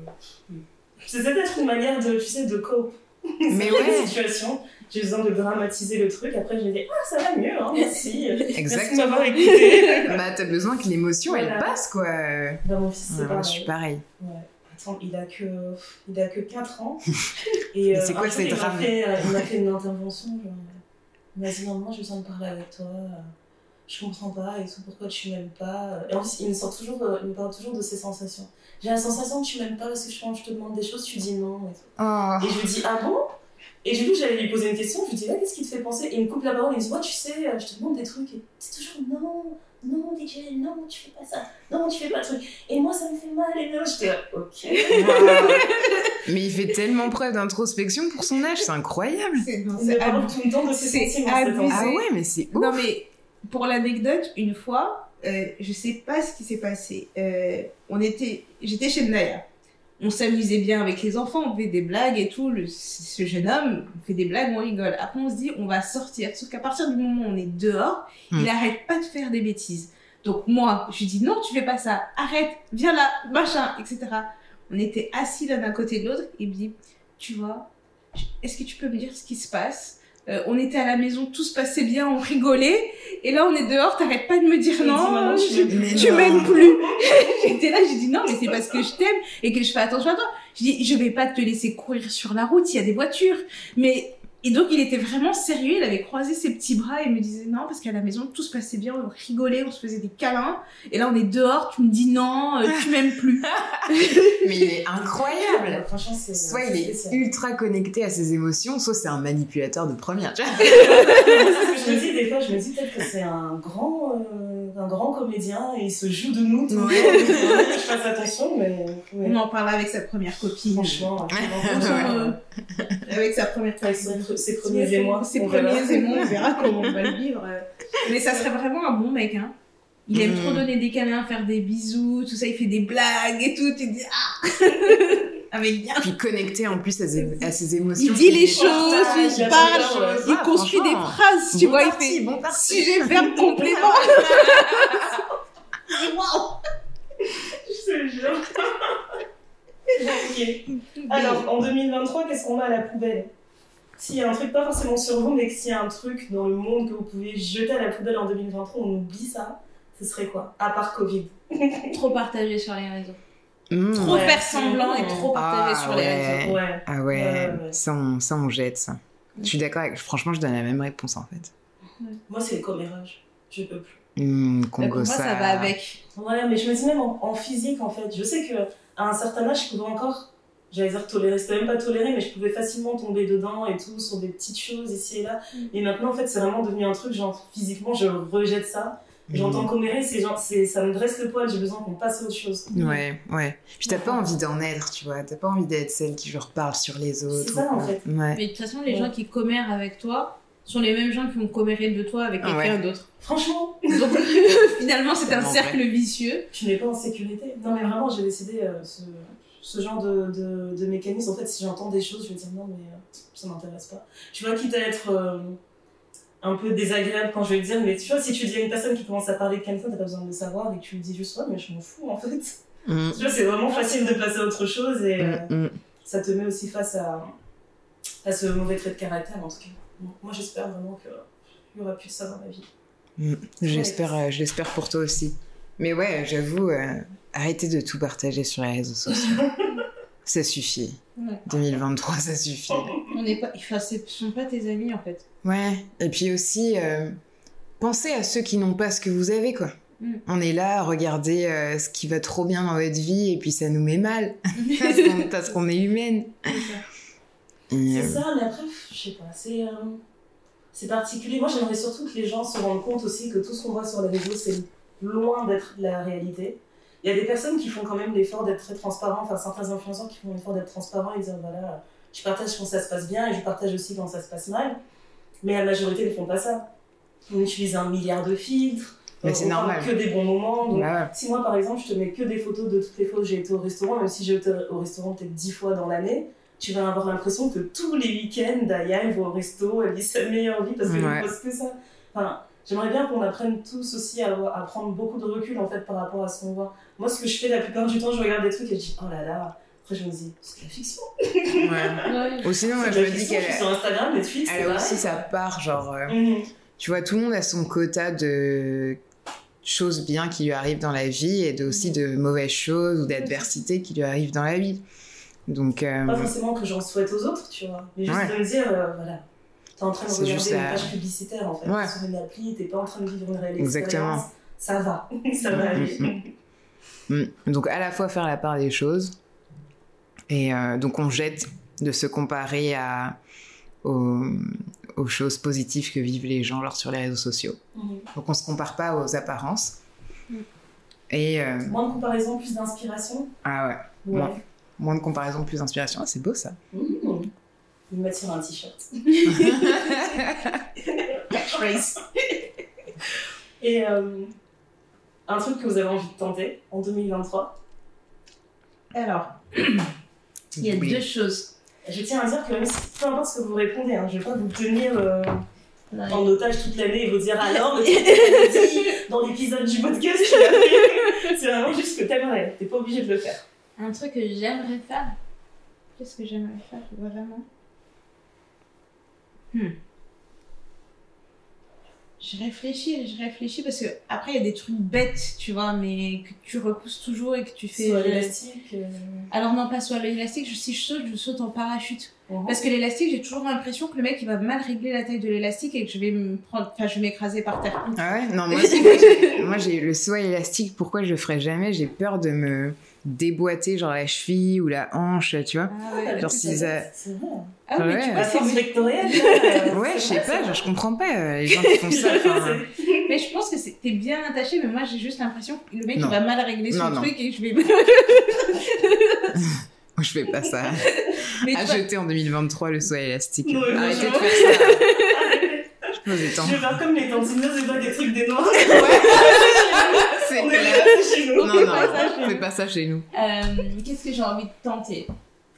C'est peut-être une manière de, tu sais, de cope. Mais ouais, situations, j'ai besoin de dramatiser le truc. Après, je me dis, ah, ça va mieux, hein, merci. Merci de exactement. m'avoir écouté. Bah, t'as besoin que l'émotion, elle passe, quoi. Ouais, Bah, mon fils, c'est moi, pareil. je suis pareil. Ouais. Attends, il a que, il a que 4 ans. Et, euh, c'est quoi ces il m'a drames fait, euh, Il m'a fait une intervention. Genre, il m'a dit, maman, j'ai besoin de parler avec toi. euh, Je comprends pas et tout, pourquoi tu m'aimes pas. Et en plus, il me, sort toujours, il me parle toujours de ses sensations. J'ai la sensation que tu m'aimes pas parce que je- quand je te demande des choses, tu dis non. Et, tout. Oh. et je lui dis, ah bon? Et du coup, j'allais lui poser une question. Je lui dis, ouais, qu'est-ce qui te fait penser? Et il me coupe la parole. Il me dit, ouais, tu sais, je te demande des trucs. Et c'est toujours non, non, DJ, non, tu fais pas ça. Non, tu fais pas le truc. Et moi, ça me fait mal. Et là, j'étais là, ok. Mais il fait tellement preuve d'introspection pour son âge, c'est incroyable. C'est abusé. tout le temps de ses abusé. Ah ouais, mais c'est ouf. Non, mais pour l'anecdote, une fois, euh, je sais pas ce qui s'est passé. Euh, on était, j'étais chez Naya. On s'amusait bien avec les enfants, on fait des blagues et tout. Le, ce jeune homme on fait des blagues, on rigole. Après, on se dit, on va sortir. Sauf qu'à partir du moment où on est dehors, Hmm. il arrête pas de faire des bêtises. Donc moi, je lui dis, non, tu fais pas ça. Arrête, viens là, machin, etc. On était assis l'un à côté de l'autre. Il me dit, tu vois, est-ce que tu peux me dire ce qui se passe? Euh, On était à la maison, tout se passait bien, on rigolait. Et là, on est dehors, t'arrêtes pas de me dire non, tu je- m'aimes plus. J'étais là, j'ai dit non, mais c'est parce que je t'aime et que je fais attention à toi. Je dis, je vais pas te laisser courir sur la route, il y a des voitures. Mais, et donc il était vraiment sérieux, il avait croisé ses petits bras et il me disait non, parce qu'à la maison, tout se passait bien, on rigolait, on se faisait des câlins. Et là, on est dehors, tu me dis non, euh, tu m'aimes plus. Mais il est incroyable. Franchement, c'est. Soit il est ultra connecté à ses émotions, soit c'est un manipulateur de première. tu vois. C'est ce que je me dis des fois, je me dis peut-être que c'est un grand, euh, un grand comédien et il se joue de nous tout. Ouais. Que je fasse attention, mais ouais. On en parlera avec sa première copine. franchement, euh, avec sa première copine. Ses premiers émois. Ses on verra. premiers émois, on verra comment on va le vivre. Mais ça serait vraiment un bon mec, hein. Il aime Mm. trop donner des câlins, faire des bisous, tout ça, il fait des blagues et tout. Tu dis, ah Avec bien. Puis connecté en plus à ses, à ses émotions. Il dit les choses, il a parle, il Ah, construit des phrases, tu Bon vois, il parti, fait bon sujet, verbe, complément. Je te jure. ok. Alors, en 2023, qu'est-ce qu'on a à la poubelle? S'il y a un truc, pas forcément sur vous, mais que s'il y a un truc dans le monde que vous pouvez jeter à la poubelle en 2023, on oublie ça, ce serait quoi? À part Covid. Trop partagé sur les réseaux. Mmh. Trop Ouais. faire semblant et trop partagé Ah, sur les ouais. réseaux. Ouais. Ah ouais, Ouais, ouais, ouais. Ça, on, ça on jette ça. Je suis d'accord avec. Franchement, je donne la même réponse en fait. Moi, c'est le commérage. Je peux plus. Mmh, Congo, moi, ça va avec. Voilà, mais je me dis même en, en physique, en fait. Je sais que à un certain âge, je pouvais encore, j'allais dire tolérer, c'était même pas tolérer, mais je pouvais facilement tomber dedans et tout, sur des petites choses ici et là. Mm. Et maintenant, en fait, c'est vraiment devenu un truc, genre, physiquement, je rejette ça. J'entends commérer, c'est genre, c'est, ça me dresse le poil, j'ai besoin qu'on passe à autre chose. Ouais, ouais. Puis t'as pas envie d'en être, tu vois. T'as pas envie d'être celle qui genre parle sur les autres. C'est ça, ou en fait. Ouais. Mais de toute façon, les Ouais. gens qui commèrent avec toi sont les mêmes gens qui vont commérer de toi avec quelqu'un Ouais. d'autre. Franchement, Donc finalement, c'est un cercle vicieux. tu n'es pas en sécurité. Non, mais vraiment, j'ai décidé euh, ce, ce genre de, de, de mécanisme. En fait, si j'entends des choses, je vais dire non, mais euh, ça m'intéresse pas. Tu vois, quitte à être euh, un peu désagréable quand je vais le dire, mais tu vois, si tu dis à une personne qui commence à parler de quelqu'un, t'as pas besoin de le savoir et que tu lui dis juste ouais, mais je m'en fous en fait. Mm. Tu vois, c'est vraiment facile de passer à autre chose et euh, Mm, mm. ça te met aussi face à, à ce mauvais trait de caractère en tout cas. Bon, moi, j'espère vraiment qu'il y aura plus de ça dans ma vie. Mm. J'espère, euh, je l'espère pour toi aussi. Mais ouais, j'avoue, euh, arrêtez de tout partager sur les réseaux sociaux. ça suffit. Ouais. 2023, ça suffit. On n'est pas, enfin, ce sont pas tes amis en fait. Ouais. Et puis aussi, euh, pensez à ceux qui n'ont pas ce que vous avez, quoi. Mm. On est là à regarder euh, ce qui va trop bien dans votre vie et puis ça nous met mal parce qu'on- est humaine. C'est ça. Et, C'est euh, ça, mais après, je sais pas, c'est euh, c'est particulier. Moi, j'aimerais surtout que les gens se rendent compte aussi que tout ce qu'on voit sur les réseaux, c'est loin d'être la réalité. Il y a des personnes qui font quand même l'effort d'être très transparents, enfin certains influenceurs qui font l'effort d'être transparents et dire voilà, je partage quand ça se passe bien et je partage aussi quand ça se passe mal. Mais la majorité ne font pas ça. On utilise un milliard de filtres. Mais c'est normal. que des bons moments. Donc, si moi, par exemple, je te mets que des photos de toutes les fois où j'ai été au restaurant, même si j'ai été au restaurant peut-être dix fois dans l'année, tu vas avoir l'impression que tous les week-ends, Daya, elle va au resto, elle vit sa meilleure vie parce qu'elle Ouais. ne poste que ça. Enfin, j'aimerais bien qu'on apprenne tous aussi à, prendre beaucoup de recul en fait par rapport à ce qu'on voit. Moi, ce que je fais la plupart du temps, je regarde des trucs et je dis oh là là. Après, je me dis, c'est de la fiction. ouais. Ouais. Ou sinon, moi, je me dis qu'elle je suis sur Instagram, Netflix, elle a aussi sa part, genre. euh, Mhm. tu vois, tout le monde a son quota de choses bien qui lui arrivent dans la vie et de, aussi de mauvaises choses ou d'adversités qui lui arrivent dans la vie. Donc, euh, Pas forcément que j'en souhaite aux autres, tu vois. Mais juste Ouais. de me dire, euh, voilà, t'es en train de regarder juste une à- page publicitaire en fait, Ouais. sur une appli, t'es pas en train de vivre une réelle Exactement. expérience. Ça va, ça va Mm, aller. mm. donc à la fois faire la part des choses et euh, donc on jette de se comparer à, aux, aux choses positives que vivent les gens sur les réseaux sociaux. Mhm. Donc on se compare pas aux apparences. Mm. Et euh, Moins de comparaison, plus d'inspiration. ah ouais, moins de comparaison, plus d'inspiration. Ah, c'est beau ça. Je vais me mettre sur un t-shirt. Catchphrase. Et euh, un truc que vous avez envie de tenter en 2023. Alors, il y a Oui. deux choses. Je tiens à dire que même si, peu importe ce que vous répondez, hein, je vais pas vous tenir euh, Ouais. en otage toute l'année et vous dire alors le dit dans l'épisode du podcast. C'est vraiment juste ce que t'aimerais. T'es pas obligé de le faire. Un truc que j'aimerais faire. Qu'est-ce que j'aimerais faire vraiment? Hmm. Je réfléchis, je réfléchis parce que après il y a des trucs bêtes, tu vois, mais que tu repousses toujours et que tu fais. Soit élastique. euh, Alors non, pas soit l'élastique. je- Si je saute, je saute en parachute. mhm. Parce que l'élastique, j'ai toujours l'impression que le mec il va mal régler la taille de l'élastique et que je vais me prendre, enfin je vais m'écraser par terre. Ah ouais? Non, moi, c'est- moi, j'ai- moi j'ai le saut élastique. Pourquoi je le ferais jamais? J'ai peur de me déboîter, genre la cheville ou la hanche, tu vois. Ah ouais. Genre c'est si vrai, ça- C'est vrai. Ah oui, mais Ouais. tu vois, c'est là, euh, Ouais, je sais pas, genre, je comprends pas euh, les gens qui font ça. mais je pense que c'est- t'es bien attaché, mais moi j'ai juste l'impression que le mec Non. il va mal régler son Non, non. truc et je vais. moi, je fais pas ça. mais tu vois, Acheter en 2023 le saut élastique. Non, Arrêtez de faire ça. Arrêtez. Je me détends. Je vais faire comme les tantineuses et pas des trucs des noirs. C'est On chez nous. Non, fait non, pas ça chez nous. pas ça chez nous. Euh, Qu'est-ce que j'ai envie de tenter?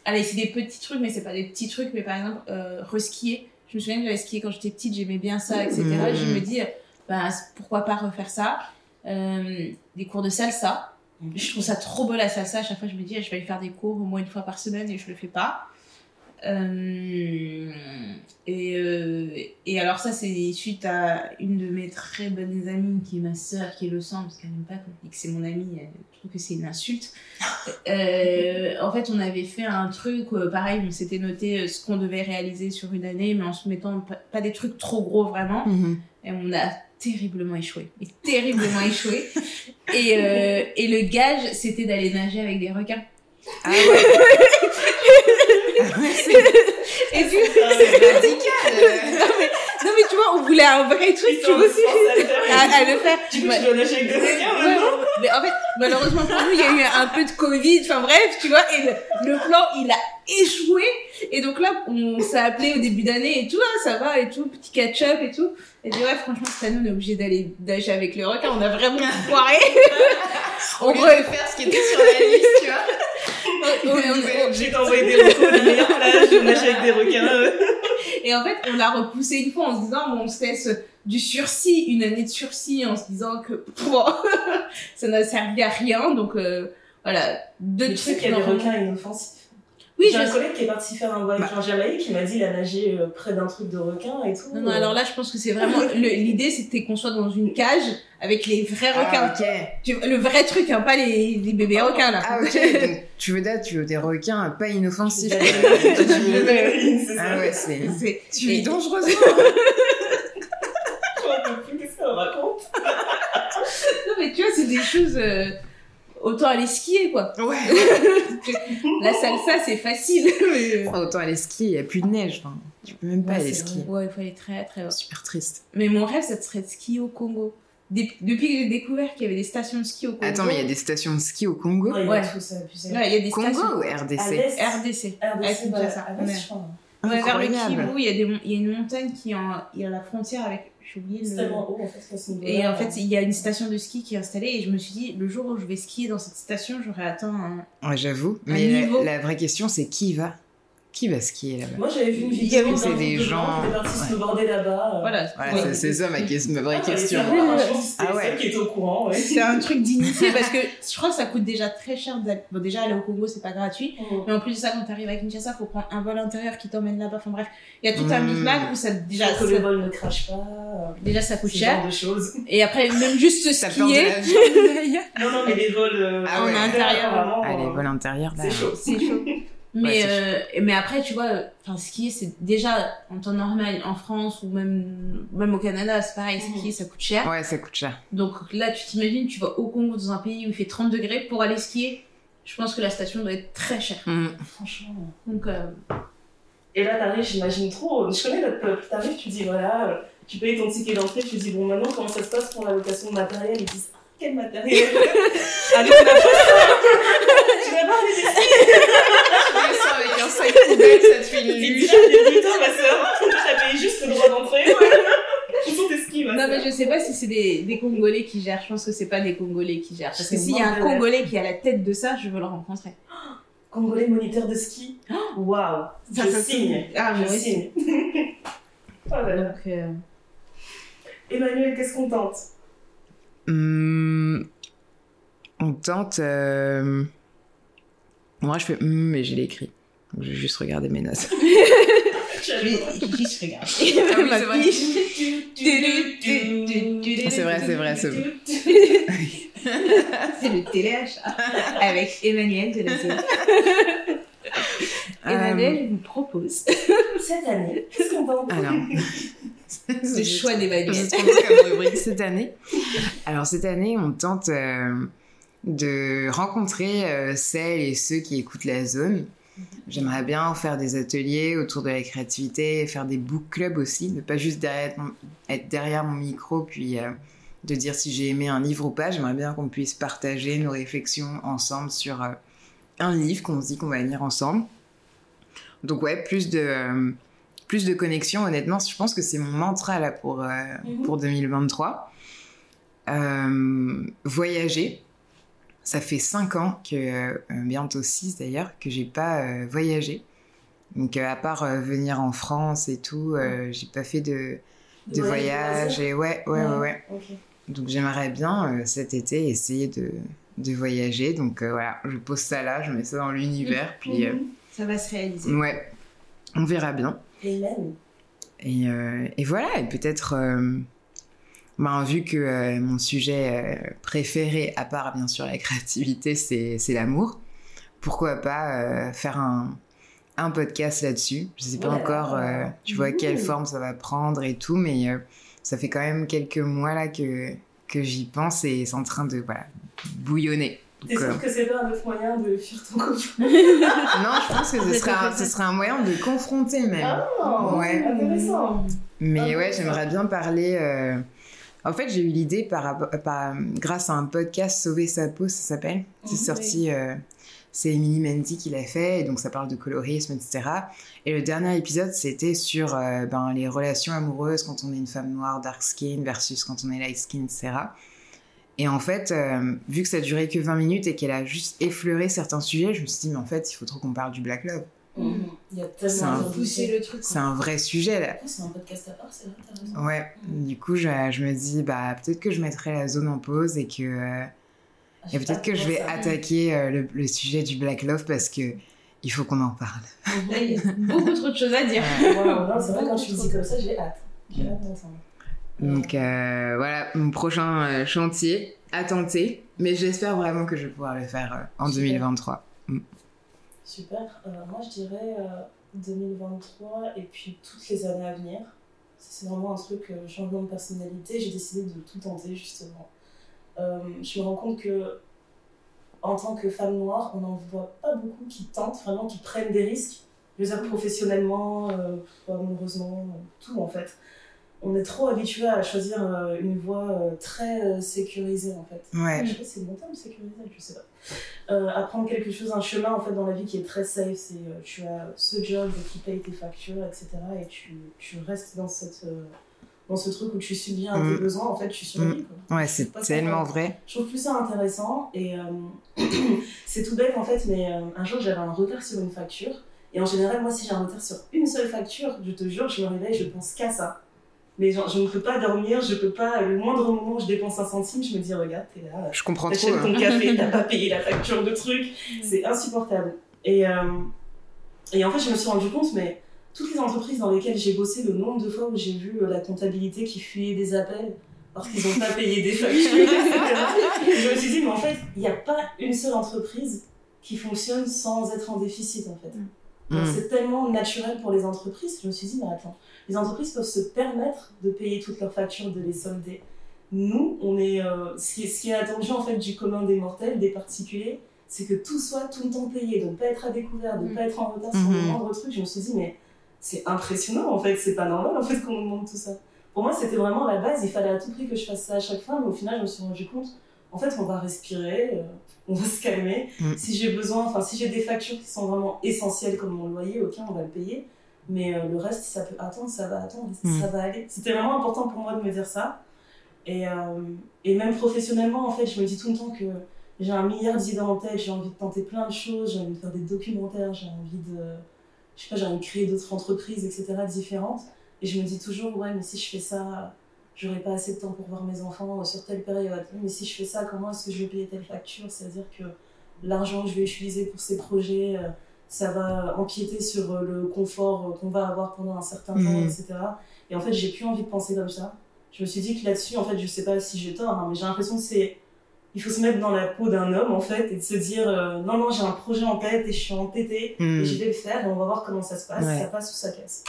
Allez, c'est des petits trucs, mais c'est pas des petits trucs, mais par exemple, euh, reskier. Je me souviens que j'avais skié quand j'étais petite, j'aimais bien ça, etc. Mhm. Je me dis, bah, pourquoi pas refaire ça? Euh, Des cours de salsa. Je trouve ça trop beau la salsa. À chaque fois, je me dis, je vais aller faire des cours au moins une fois par semaine et je le fais pas. Euh, et, euh, et alors, ça, c'est suite à une de mes très bonnes amies qui est ma sœur, qui est le sang, parce qu'elle n'aime pas qu'on dise que c'est mon amie. Elle trouve que c'est une insulte. Euh, en fait, on avait fait un truc, pareil, on s'était noté ce qu'on devait réaliser sur une année, mais en se mettant pas, des trucs trop gros vraiment. Mhm. Et on a terriblement échoué. Terriblement échoué. Et, et le gage, c'était d'aller nager avec des requins. Ah ouais. Et du Ah, c'est radical. non, mais Non, mais tu vois, on voulait un vrai truc, tu vois, aussi. À, à le faire. Tu dois avec des requins, Ouais, maintenant mais en fait, malheureusement pour nous, il y a eu un peu de Covid, enfin bref, tu vois, et le, le plan, il a échoué. Et donc là, on s'est appelé au début d'année et tout, ah, ça va et tout, petit catch-up et tout. Et dit, ouais, franchement, cette année, on est obligé d'aller nager avec les requins, on a vraiment foiré. On On faire ce qui était sur la liste, tu vois. On- on- on- J'ai t'envoyé des recos des meilleures plages, de nager avec des requins. Et en fait, on l'a repoussé une fois en se disant, bon, on se laisse du sursis, une année de sursis, en se disant que ça n'a servi à rien. Donc euh, voilà, deux trucs. qu'il y a des requins inoffensifs. Oui, J'ai je un collègue qui est parti faire un voyage en Jamaïque qui m'a dit il a nagé euh, près d'un truc de requin et tout. Non, non, alors là, je pense que c'est vraiment. L'idée, c'était qu'on soit dans une cage avec les vrais requins. Ah, ok. Tu vois, le vrai truc, hein, pas les, les bébés requins là. Ah, ok. Donc, tu veux, dire, tu veux des requins pas inoffensifs. C'est ça. Ah ouais, c'est. C'est- Tu vis dangereusement. Peux plus, qu'est-ce raconte Non, mais tu vois, c'est des choses. euh, Autant aller skier, quoi. Ouais. La salsa, c'est facile. mais, euh, Autant aller skier, il n'y a plus de neige. Enfin, tu peux même pas Ouais, aller skier. Ouais, il faut aller très, très haut. Super triste. Mais mon rêve, ça serait de skier au Congo. Dep- depuis que j'ai découvert qu'il y avait des stations de ski au Congo. Attends, mais il y a des stations de ski au Congo? Ouais, il y a Ouais. y a des Congo stations. ou RDC. RDC. RDC, Ouais, vers le. Kivu, il y, a des y a une montagne qui est en- y a la frontière avec. J'ai oublié C'est le. tellement haut en fait ce. Et en fait, il y a une station de ski qui est installée et je me suis dit, le jour où je vais skier dans cette station, j'aurais atteint un... Ouais, j'avoue. Un Mais la vraie question, c'est qui va? Qui va skier là-bas Moi j'avais vu une vidéo c'est des de gens- ouais. là-bas. euh. Voilà. Voilà, Ouais. c'est- ça ma, que- ma vraie Ah, question. c'est Ah ouais. celle qui était au courant, ouais. C'est un truc d'initié parce que je crois que ça coûte déjà très cher. Bon, déjà, aller au Congo, c'est pas gratuit. Mais en plus de ça, quand t'arrives à Kinshasa, faut prendre un vol intérieur qui t'emmène là-bas. Enfin bref, il y a tout un Mm. micmac où ça, déjà, que ça, le vol ne crache pas. euh, déjà, ça coûte ce cher. genre de choses. Et après, même juste skier. Non, non, mais les vols euh, Ah ouais. en intérieur. Ah, les euh, vols intérieurs, là. C'est chaud. c'est chaud. Mais, Ouais, c'est euh, mais après, tu vois, enfin, skier, c'est déjà en temps normal en France ou même, même au Canada, c'est pareil, Mhm. skier, ça coûte cher. Ouais, ça coûte cher. Donc là, tu t'imagines, tu vas au Congo dans un pays où il fait 30 degrés pour aller skier. Je pense que la station doit être très chère. Mm. Franchement. Donc, euh, Et là, t'arrives, j'imagine trop. Je connais notre peuple. T'arrives, tu dis voilà, euh, tu payes ton ticket d'entrée, tu dis bon, maintenant, comment ça se passe pour la location de matériel? Ils disent ah, quel matériel? Allez, tu n'as pas Tu n'as pas allé Tu descends avec un sac poubelle, ça te fait une des luge. putain, ma T'as payé juste le droit ma non, mais sœur je sais pas si c'est des, des Congolais qui gèrent. Je pense que c'est pas des Congolais qui gèrent. Parce que s'il y a un. Congolais qui est à la tête de ça, je veux le rencontrer. Congolais moniteur de ski. Waouh Je Ça, signe. Ah, Je aussi. signe. Oh là là. Donc, euh, Emmanuel, qu'est-ce qu'on tente? Hmm, on tente. euh, Moi, je fais hmm, mais je l'ai écrit. Donc, je vais juste regarder mes notes. je vais je regarde. Oui, Ma c'est vrai. C'est vrai, c'est vrai, c'est le téléachat avec Emmanuel de la zone. Emmanuel vous propose Cette année, qu'est-ce qu'on tente Alors. le choix d'Emmanuel. Cette année. Alors cette année, on tente euh, de rencontrer euh, celles et ceux qui écoutent la zone. J'aimerais bien faire des ateliers autour de la créativité, faire des book clubs aussi, ne pas juste derrière mon- être derrière mon micro puis euh, de dire si j'ai aimé un livre ou pas. J'aimerais bien qu'on puisse partager nos réflexions ensemble sur euh, un livre qu'on se dit qu'on va lire ensemble. Donc ouais, plus de euh, plus de connexion. Honnêtement, je pense que c'est mon mantra là pour euh, Mhm. pour 2023. Euh, voyager. Ça fait 5 ans que, euh, bientôt 6 d'ailleurs, que j'ai pas euh, voyagé. Donc euh, à part venir en France et tout, j'ai pas fait de, de voyage. Et ouais, ouais, ouais. Donc j'aimerais bien cet été essayer de, de voyager. Donc voilà, je pose ça là, je mets ça dans l'univers. Puis Mhm. Ça va se réaliser. ouais, on verra bien. Et, et voilà, et peut-être, ben, vu que euh, mon sujet euh, préféré, à part bien sûr la créativité, c'est l'amour, pourquoi pas euh, faire un, un podcast là-dessus? Je sais pas Voilà. encore, tu vois, quelle Mmh. forme ça va prendre et tout, mais ça fait quand même quelques mois là que, que j'y pense et c'est en train de voilà, bouillonner. T'es Donc, euh, sûr que c'est pas un autre moyen de fuir ton copain non, je pense que ce serait, un, ce serait un moyen de confronter même. Ah, Ouais. intéressant. Mais Ah, ouais, j'aimerais bien parler. euh, En fait, j'ai eu l'idée par, rapport- par- grâce à un podcast Sauver sa peau, ça s'appelle. C'est Mhm, sorti. euh, C'est Emily Mendy qui l'a fait, et donc ça parle de colorisme, etc. Et le dernier épisode, c'était sur euh, ben, les relations amoureuses quand on est une femme noire, dark skin, versus quand on est light skin, etc. Et en fait, euh, vu que ça durait que 20 minutes et qu'elle a juste effleuré certains sujets, je me suis dit, mais en fait, il faut trop qu'on parle du black love. Il y a C'est tellement un- de Pousser le truc. C'est un vrai sujet, là. C'est un podcast à part, c'est vrai. Ouais, du coup, je, je me dis, bah, peut-être que je mettrai la zone en pause et que, euh, Ah, et peut-être que je vais attaquer euh, le, le sujet du Black Love parce que il faut qu'on en parle. Là, il y a beaucoup trop de choses à dire. C'est vrai, quand tu me dis comme ça, j'ai hâte. J'ai hâte d'entendre. Donc euh, voilà, mon prochain euh, chantier à tenter, mais j'espère vraiment que je vais pouvoir le faire euh, en Super. 2023. Super. Euh, moi, je dirais euh, 2023 et puis toutes les années à venir. C'est vraiment un truc, euh, changement de personnalité. J'ai décidé de tout tenter, justement. Euh, je me rends compte que, en tant que femme noire, on n'en voit pas beaucoup qui tentent, vraiment, qui prennent des risques. Je veux dire, professionnellement, euh, amoureusement, euh, tout en fait. On est trop habitué à choisir euh, une voie euh, très euh, sécurisée, en fait. Ouais, Je sais pas si c'est bon terme, sécurisé, je sais pas. Euh, apprendre quelque chose, un chemin en fait dans la vie qui est très safe, c'est euh, tu as ce job qui paye tes factures, etc. Et tu, tu restes dans, cette, euh, dans ce truc où tu subviens à tes Mm. besoins, en fait tu survis. Quoi. ouais, c'est tellement vrai. Je trouve plus ça intéressant et euh, c'est tout bête en fait, mais un jour j'avais un retard sur une facture. Et en général, moi, si j'ai un retard sur une seule facture, je te jure, je me réveille, je pense qu'à ça. Mais genre, je ne peux pas dormir, je peux pas, le moindre moment où je dépense un centime, je me dis, regarde, t'es là, Je comprends trop. T'achètes hein. ton café, t'as pas payé la facture de trucs, c'est insupportable. Et, euh, et en fait, je me suis rendu compte, mais toutes les entreprises dans lesquelles j'ai bossé, le nombre de fois où j'ai vu euh, la comptabilité qui fuyait des appels parce qu'ils n'ont pas payé des factures, etc. je me suis dit, mais en fait, il n'y a pas une seule entreprise qui fonctionne sans être en déficit, en fait. Genre, Mm. C'est tellement naturel pour les entreprises. Je me suis dit, mais attends, les entreprises peuvent se permettre de payer toutes leurs factures, de les solder. Nous, on est, euh, ce, qui est, ce qui est attendu en fait du commun des mortels, des particuliers, c'est que tout soit tout le temps payé, de ne pas être à découvert, de ne Mm. pas être en retard sur le Mhm. moindre truc. Je me suis dit, mais c'est impressionnant en fait, c'est pas normal en fait qu'on nous demande tout ça. Pour moi, c'était vraiment la base, il fallait à tout prix que je fasse ça à chaque fois, mais au final, je me suis rendu compte, en fait, on va respirer, euh, on va se calmer. Mm. Si j'ai besoin, enfin, si j'ai des factures qui sont vraiment essentielles comme mon loyer, ok, on va le payer. Mais euh, le reste, ça peut attendre, ça va attendre, Mm. ça va aller. C'était vraiment important pour moi de me dire ça. Et, euh, et même professionnellement, en fait, je me dis tout le temps que j'ai un milliard d'idées en tête, j'ai envie de tenter plein de choses, j'ai envie de faire des documentaires, j'ai envie de, je sais pas, j'ai envie de créer d'autres entreprises, etc., différentes. Et je me dis toujours, ouais, mais si je fais ça, j'aurai pas assez de temps pour voir mes enfants sur telle période. Mais si je fais ça, comment est-ce que je vais payer telle facture? C'est-à-dire que l'argent que je vais utiliser pour ces projets, euh, ça va empiéter sur euh, le confort euh, qu'on va avoir pendant un certain temps, Mhm. etc. Et en fait, j'ai plus envie de penser comme ça. Je me suis dit que là-dessus, en fait, je sais pas si j'ai tort, hein, mais j'ai l'impression que c'est. Il faut se mettre dans la peau d'un homme, en fait, et de se dire euh, non, non, j'ai un projet en tête et je suis entêtée, et je vais le faire, et on va voir comment ça se passe, Ouais. ça passe ou ça casse.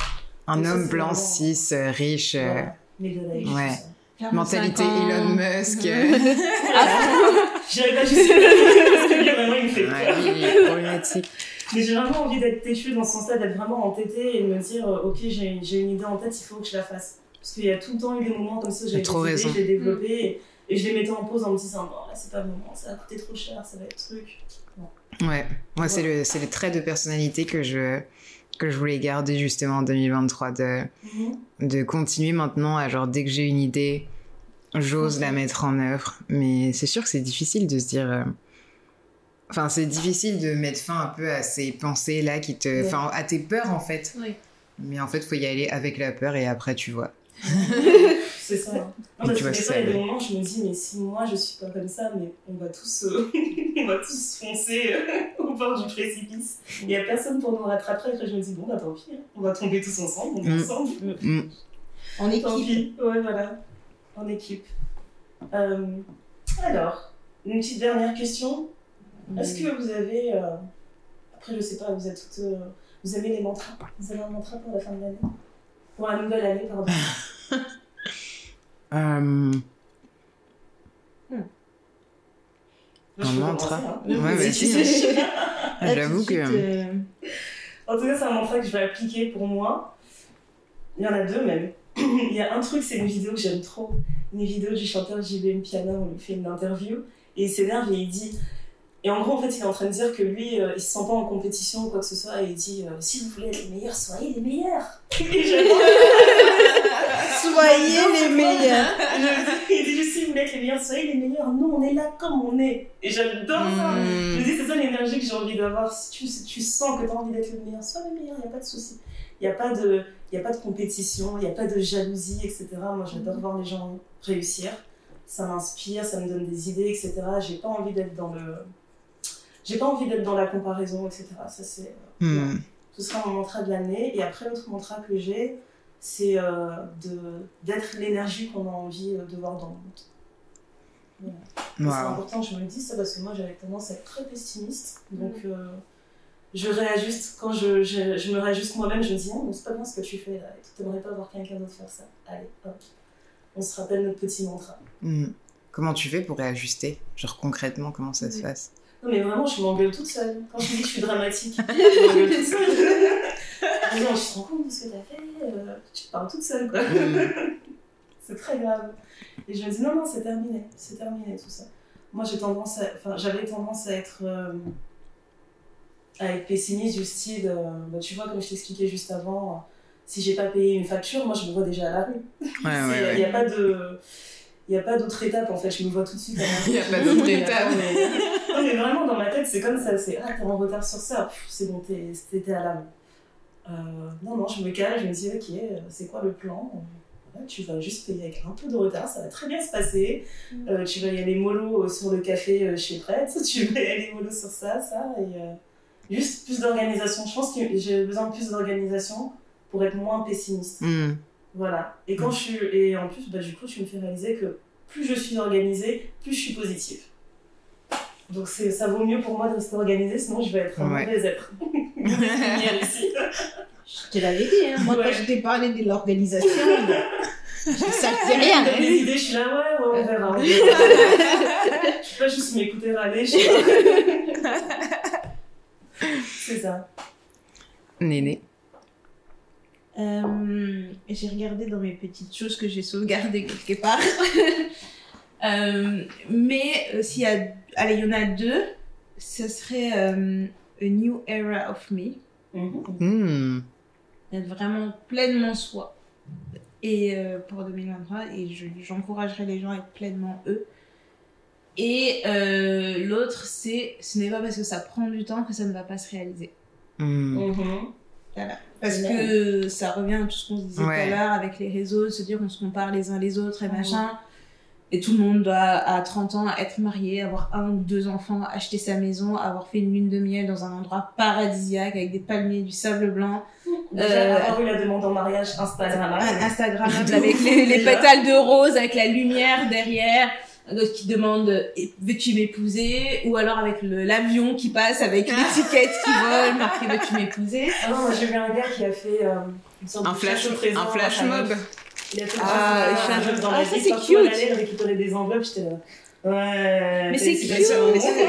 Un Donc homme blanc, vraiment- cis, riche, euh, Ouais. tout ça. 45 mentalité ans. Elon Musk. J'irai pas jusqu'à parce que vraiment, il me fait peur. ouais, il est problématique. Mais j'ai vraiment envie d'être têtue dans ce sens-là, d'être vraiment entêtée et de me dire, euh, ok, j'ai j'ai une idée en tête, il faut que je la fasse. Parce qu'il y a tout le temps eu des moments comme ça, j'ai trop des idées, raison. je les développais et, et je les mettais en pause en me disant, bon, là, c'est pas le moment, ça va coûter trop cher, ça va être truc. Ouais, moi c'est le, c'est le trait de personnalité que je, que je voulais garder justement en 2023, de, Mhm. de continuer maintenant à genre dès que j'ai une idée, j'ose la mettre en œuvre. Mais c'est sûr que c'est difficile de se dire... Enfin, c'est difficile de mettre fin un peu à ces pensées-là qui te... Ouais. Enfin, à tes peurs en fait. Oui. Mais en fait, faut y aller avec la peur et après tu vois. C'est ça. hein. Non, parce tu que vois des fois, il y a des moments, je me dis, mais si moi je suis pas comme ça, mais on va tous, euh, on va tous foncer euh, au bord du précipice. Il n'y a personne pour nous rattraper. Après, je me dis, bon, bah tant pis, hein. on va tomber tous ensemble, on est Mm. ensemble. Mm. En Tant équipe. pis, ouais, voilà, en équipe. Euh, alors, une petite dernière question. Est-ce que vous avez. euh, Après, je sais pas, vous êtes toutes. euh, Vous aimez les mantras? Vous avez un mantra pour la fin de l'année? Pour la nouvelle année, pardon. Euh, Je Un mantra hein. Oui, Ouais, oui, vas-y. tu sais. Là, Ah, J'avoue que- euh, En tout cas, c'est un mantra que je vais appliquer pour moi. Il y en a deux même. il y a un truc, c'est une vidéo que j'aime trop. Une vidéo du chanteur JBM Piana, où il fait une interview. Et il s'énerve et il dit. Et en gros, en fait, il est en train de dire que lui, euh, il se sent pas en compétition ou quoi que ce soit. Et il dit euh, si vous voulez être les meilleurs, soyez les meilleurs. Et. Soyez les meilleurs. il dit juste si vous voulez être les meilleurs, soyez les meilleurs. Nous, on est là comme on est. Et j'adore ça. Mm. Je me dis, c'est ça l'énergie que j'ai envie d'avoir. Si tu, si tu sens que tu as envie d'être le meilleur, sois le meilleur, il n'y a pas de souci. Il n'y a, pas de- y a pas de compétition, il n'y a pas de jalousie, etc. Moi, j'adore voir les gens réussir. Ça m'inspire, ça me donne des idées, etc. J'ai pas envie d'être dans le. J'ai pas envie d'être dans la comparaison, etc. Ça, c'est. Hmm. Ce sera mon mantra de l'année. Et après, l'autre mantra que j'ai, c'est euh, d'être l'énergie qu'on a envie euh, de voir dans le monde. Voilà. C'est important, je me le dis ça parce que moi j'avais tendance à être très pessimiste. Donc euh, je réajuste, quand je, je, je me réajuste moi-même, je me dis non, mais c'est pas bien ce que tu fais là. Et tu n'aimerais pas voir quelqu'un d'autre faire ça. Allez, hop. On se rappelle notre petit mantra. Hmm. Comment tu fais pour réajuster? Genre concrètement, comment ça se passe? Non, mais vraiment, je m'engueule toute seule. Quand je me dis que je suis dramatique, je m'engueule toute seule. je me rends compte de ce que t'as fait, euh, tu parles toute seule quoi. Hmm. c'est très grave. Et je me dis non, non, c'est terminé, c'est terminé tout ça. Moi, j'ai tendance à, enfin, j'avais tendance à être, euh, à être pessimiste du style, euh, bah, tu vois, comme je t'expliquais juste avant, si j'ai pas payé une facture, moi, je me vois déjà à la rue. Il ouais, n'y ouais. a pas de. Il n'y a pas d'autre étape en fait, je me vois tout de suite à la rue. Il y a pas d'autre étape. mais- Non mais vraiment dans ma tête c'est comme ça, c'est ah t'es en retard sur ça, c'est bon t'es- t'étais à la rue. Euh, non non je me calme, je me dis ok euh, c'est quoi le plan? Voilà, Tu vas juste payer avec un peu de retard, ça va très bien se passer. Euh, tu vas y aller mollo sur le café chez Prête, tu vas y aller mollo sur ça, ça et euh, juste plus d'organisation. Je pense que j'ai besoin de plus d'organisation pour être moins pessimiste. Hmm. Voilà. Et quand Mm. je suis et en plus bah, du coup tu me fais réaliser que plus je suis organisée, plus je suis positive. Donc c'est ça vaut mieux pour moi de rester organisée, sinon je vais être un Ouais. mauvais être. Je te l'avais dit, hein. moi Ouais. quand je t'ai parlé de l'organisation, ça ne fait rien. Les idées, je suis là ouais ouais on verra. on verra. je peux pas juste m'écouter râler. Je c'est ça. Néné. Euh, j'ai regardé dans mes petites choses que j'ai sauvegardées quelque part. Euh, mais euh, s'il y a, allez, il y en a deux, ce serait euh, A New Era of Me. Mhm. Hmm. Être vraiment pleinement soi. Et euh, pour 2023, et je- les gens à être pleinement eux. Et euh, l'autre, c'est ce n'est pas parce que ça prend du temps que ça ne va pas se réaliser. Hmm. Mhm. Parce que ça revient à tout ce qu'on se disait Ouais. tout à l'heure avec les réseaux, se dire on se compare les uns les autres et machin. Et tout le monde doit, à 30 ans, être marié, avoir un ou deux enfants, acheter sa maison, avoir fait une lune de miel dans un endroit paradisiaque avec des palmiers, du sable blanc, Déjà Euh, avoir eu la demande en mariage Instagram. Instagram avec les, pétales de rose, avec la lumière derrière. Un autre qui demande euh, veux-tu m'épouser? Ou alors avec l'avion qui passe avec l'étiquette qui vole marqué veux-tu m'épouser? Ah non, moi, j'ai vu un gars qui a fait euh, une sorte Un de flash, un flash mob. Il a fait Ah, un- meuf dans Ah, la ça, c'est cute. on allait, elle récupérait des enveloppes, j'étais là. Ouais. Mais c'est cute. Mais ça, ça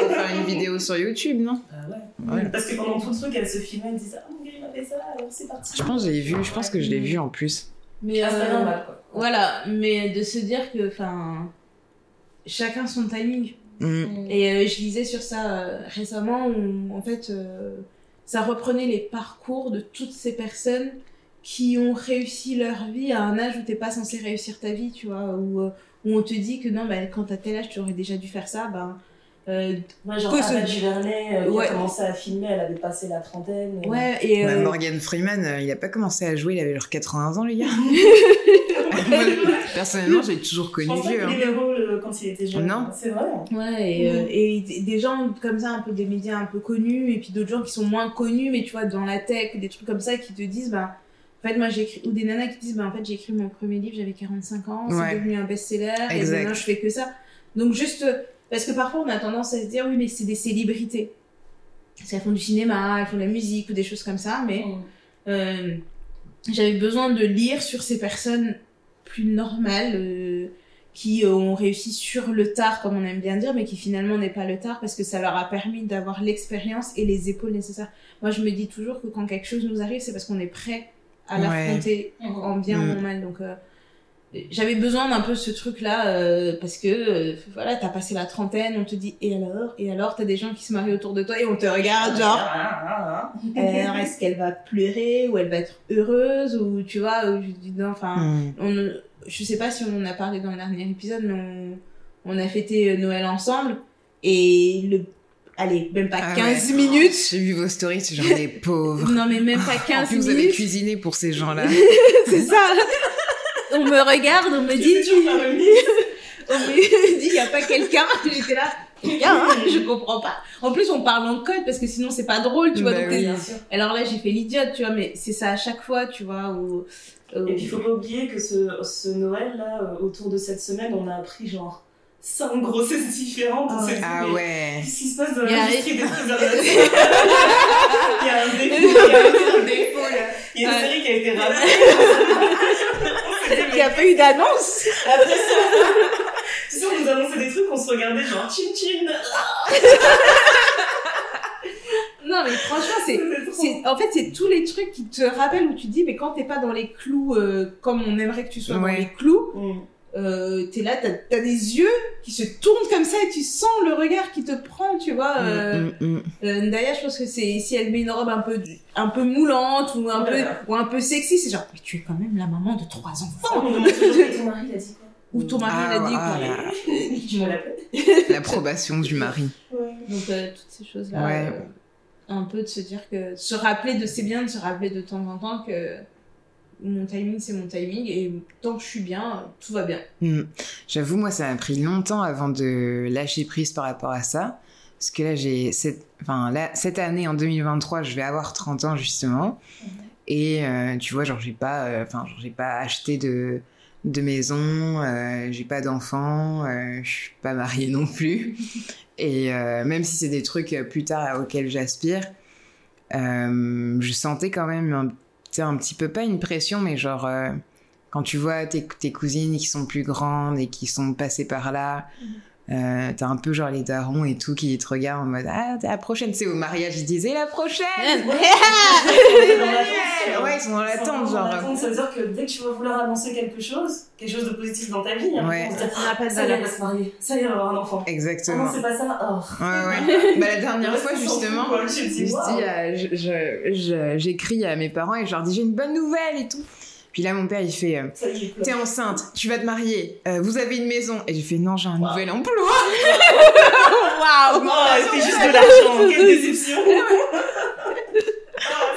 doit faire une vidéo sur YouTube, non Ah ouais. Ouais. Parce que pendant tout le truc, elle se filmait, elle disait Ah mon gars, il m'a fait ça, alors c'est parti. Je pense que j'ai vu, je pense que je l'ai vu en plus. mais Ah, c'est pas euh, normal quoi. voilà mais de se dire que enfin chacun son timing Hmm. Et euh, je lisais sur ça euh, récemment où, en fait, euh, ça reprenait les parcours de toutes ces personnes qui ont réussi leur vie à un âge où t'es pas censé réussir ta vie, tu vois, où, euh, où on te dit que non, bah, quand t'as tel âge, tu aurais déjà dû faire ça, ben, euh, Ouais, genre DuVernay, euh, qui a commencé à filmer, elle avait passé la trentaine. euh. ouais, et euh, Morgan Freeman, euh, il a pas commencé à jouer, il avait genre 80 ans, les gars. Personnellement, j'ai toujours Je connu pas vieux. hein. des rôles quand il était jeune. Non. C'est vrai. hein. Ouais, et, et d- des gens comme ça, un peu des médias un peu connus, et puis d'autres gens qui sont moins connus, mais tu vois, dans la tech, des trucs comme ça, qui te disent, ben, en fait, moi j'ai écrit, ou des nanas qui disent, ben, en fait, j'ai écrit mon premier livre, j'avais 45 ans, c'est Ouais. devenu un best-seller, et maintenant je fais que ça. Donc, juste, parce que parfois on a tendance à se dire, oui, mais c'est des célébrités. Parce qu'elles font du cinéma, elles font de la musique ou des choses comme ça, mais Mm. euh, j'avais besoin de lire sur ces personnes plus normales euh, qui euh, ont réussi sur le tard, comme on aime bien dire, mais qui finalement n'est pas le tard parce que ça leur a permis d'avoir l'expérience et les épaules nécessaires. Moi, je me dis toujours que quand quelque chose nous arrive, c'est parce qu'on est prêt à l'affronter en bien ou en Mm. mal. Donc, euh, j'avais besoin d'un peu ce truc-là euh, parce que euh, voilà, t'as passé la trentaine, on te dit et alors? Et alors t'as des gens qui se marient autour de toi et on te regarde genre alors est-ce qu'elle va pleurer ou elle va être heureuse ou tu vois ou je dis non enfin Mm. on, je sais pas si on en a parlé dans le dernier épisode mais on, on a fêté euh, Noël ensemble et le allez même pas Ah 15 ouais. minutes J'ai vu vos stories, c'est genre des pauvres. non mais même pas En 15 plus, vous avez minutes cuisiné pour ces gens-là. c'est ça on me regarde on me dit remis. on me dit il y a pas quelqu'un j'étais là hein je comprends pas en plus on parle en code parce que sinon c'est pas drôle tu vois Bah donc oui. t'es- Bien sûr. alors là j'ai fait l'idiote tu vois mais c'est ça à chaque fois tu vois où, où- Et puis, il faut pas oublier que ce, ce Noël-là, euh, autour de cette semaine, on a appris genre 5 grossesses différentes. Ah dit, Ah mais ouais. Qu'est-ce qui se passe dans Il y a- l'industrie des préservatifs Il y a un défaut, il y a un défaut là. Il y a une Ouais. série qui a été rappelée. il y a pas eu d'annonce Après ça, tu sais, on nous annonçait des trucs, on se regardait genre chin chin. non mais franchement c'est en fait c'est tous les trucs qui te rappellent où tu te dis mais quand t'es pas dans les clous euh, comme on aimerait que tu sois Ouais. dans les clous Mm. Euh, t'es là t'as as des yeux qui se tournent comme ça et tu sens le regard qui te prend tu vois euh, Mm, mm, mm. euh, Ndaya je pense que c'est si elle met une robe un peu un peu moulante ou un peu ou un peu sexy c'est genre mais tu es quand même la maman de trois Oh, enfants ton mari, a dit quoi ou ton mari Ah, l'a dit ah, quoi. L'approbation du mari. Ouais. donc euh, toutes ces choses là Ouais. un peu de se dire que se rappeler de c'est bien de se rappeler de temps en temps que mon timing c'est mon timing et tant que je suis bien tout va bien Mm. J'avoue, moi, ça m'a pris longtemps avant de lâcher prise par rapport à ça. Parce que là, j'ai. Cette... Enfin, là, cette année, en 2023, je vais avoir 30 ans, justement. Et euh, tu vois, genre, j'ai pas. euh, j'ai pas acheté de, de maison, euh, j'ai pas d'enfants, euh, je suis pas mariée non plus. Et même si c'est des trucs plus tard auxquels j'aspire, je sentais quand même un, sais, un petit peu, pas une pression, mais genre. euh, quand tu vois tes, tes cousines qui sont plus grandes et qui sont passées par là, euh, t'as un peu genre les darons et tout qui te regardent en mode Ah, t'es la prochaine, c'est au mariage, ils disaient la prochaine. Ouais, ils sont dans l'attente, genre. l'attente, Ça veut dire que dès que tu vas vouloir annoncer quelque chose, quelque chose de positif dans ta vie, hein, Ouais. on se dit, pas de ça y est, va se marier, ça y est, va avoir un enfant. Ah non, Exactement. c'est pas ça. Oh. Ouais, ouais. Bah, la dernière fois, justement. Je dis, j'écris à mes parents et je leur dis J'ai une bonne nouvelle et tout. Puis là, mon père, il fait euh, T'es enceinte, tu vas te marier, euh, vous avez une maison. Et j'ai fait Non, j'ai un Wow. nouvel emploi. waouh elle fait juste de l'argent. Quelle déception. C'est Non.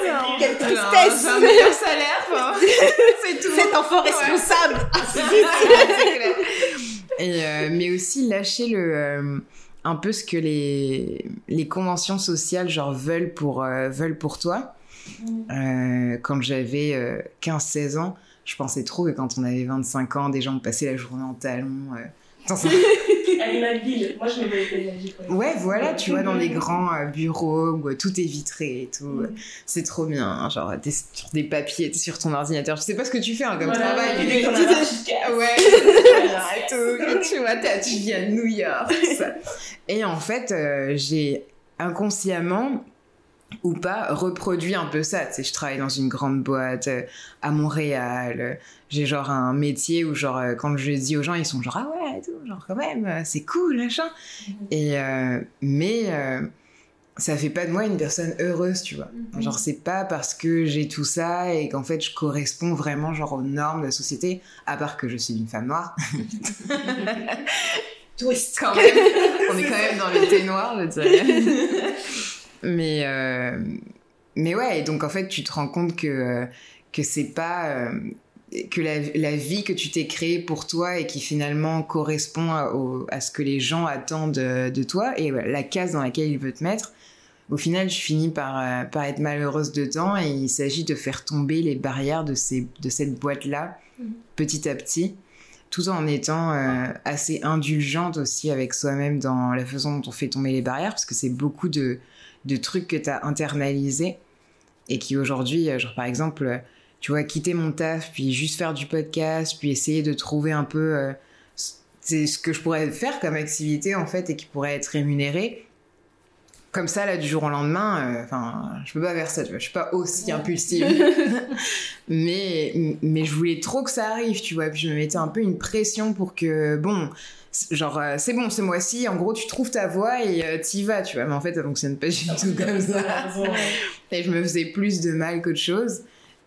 pire. Quelle tristesse. Un meilleur salaire, c'est tout. cet enfant responsable C'est clair. Et, euh, mais aussi lâcher le, euh, un peu ce que les, les conventions sociales genre, veulent, pour, euh, veulent pour toi. Euh, quand j'avais euh, 15-16 ans, je pensais trop que quand on avait 25 ans, des gens passaient la journée en talons. euh. Elle est malbile. Moi, je me voyais. Ouais, voilà, tu vois, dans les grands euh, bureaux où euh, tout est vitré et tout. Mm. C'est trop bien. hein, genre, t'es sur des papiers, t'es sur ton ordinateur. Je sais pas ce que tu fais hein, comme Voilà, travail. mais- casse. Ouais, et tout, tu vois, t'as- tu viens de New York. ça. Et en fait, euh, j'ai inconsciemment ou pas reproduit un peu ça. Tu sais, je travaille dans une grande boîte euh, à Montréal. euh, J'ai genre un métier où genre euh, quand je dis aux gens, ils sont genre ah ouais, et tout, genre quand même, c'est cool, machin. Et euh, mais ça fait pas de moi une personne heureuse, tu vois. Mhm. Genre c'est pas parce que j'ai tout ça et qu'en fait je corresponds vraiment genre aux normes de la société, à part que je suis une femme noire. twist quand même, on est quand même dans les thés noirs, je dirais. Mais euh, mais ouais, et donc en fait tu te rends compte que euh, que c'est pas euh, que la, la vie que tu t'es créée pour toi et qui finalement correspond à, au- à ce que les gens attendent de, de toi et la case dans laquelle ils veulent te mettre, au final, je finis par, par être malheureuse dedans et il s'agit de faire tomber les barrières de, ces, de cette boîte-là Mhm. petit à petit, tout en étant euh, assez indulgente aussi avec soi-même dans la façon dont on fait tomber les barrières parce que c'est beaucoup de, de trucs que tu as internalisés et qui aujourd'hui, euh, genre par exemple, euh, tu vois, quitter mon taf, puis juste faire du podcast, puis essayer de trouver un peu euh, c'est ce que je pourrais faire comme activité en fait et qui pourrait être rémunéré. comme ça, là, du jour au lendemain, euh, enfin, je peux pas faire ça, tu vois, je suis pas aussi impulsive. mais, mais je voulais trop que ça arrive, tu vois, puis je me mettais un peu une pression pour que, bon, genre, euh, c'est bon, ce mois-ci, en gros, tu trouves ta voie et euh, t'y vas, tu vois, mais en fait, ça fonctionne pas du tout comme ça. et je me faisais plus de mal qu'autre chose.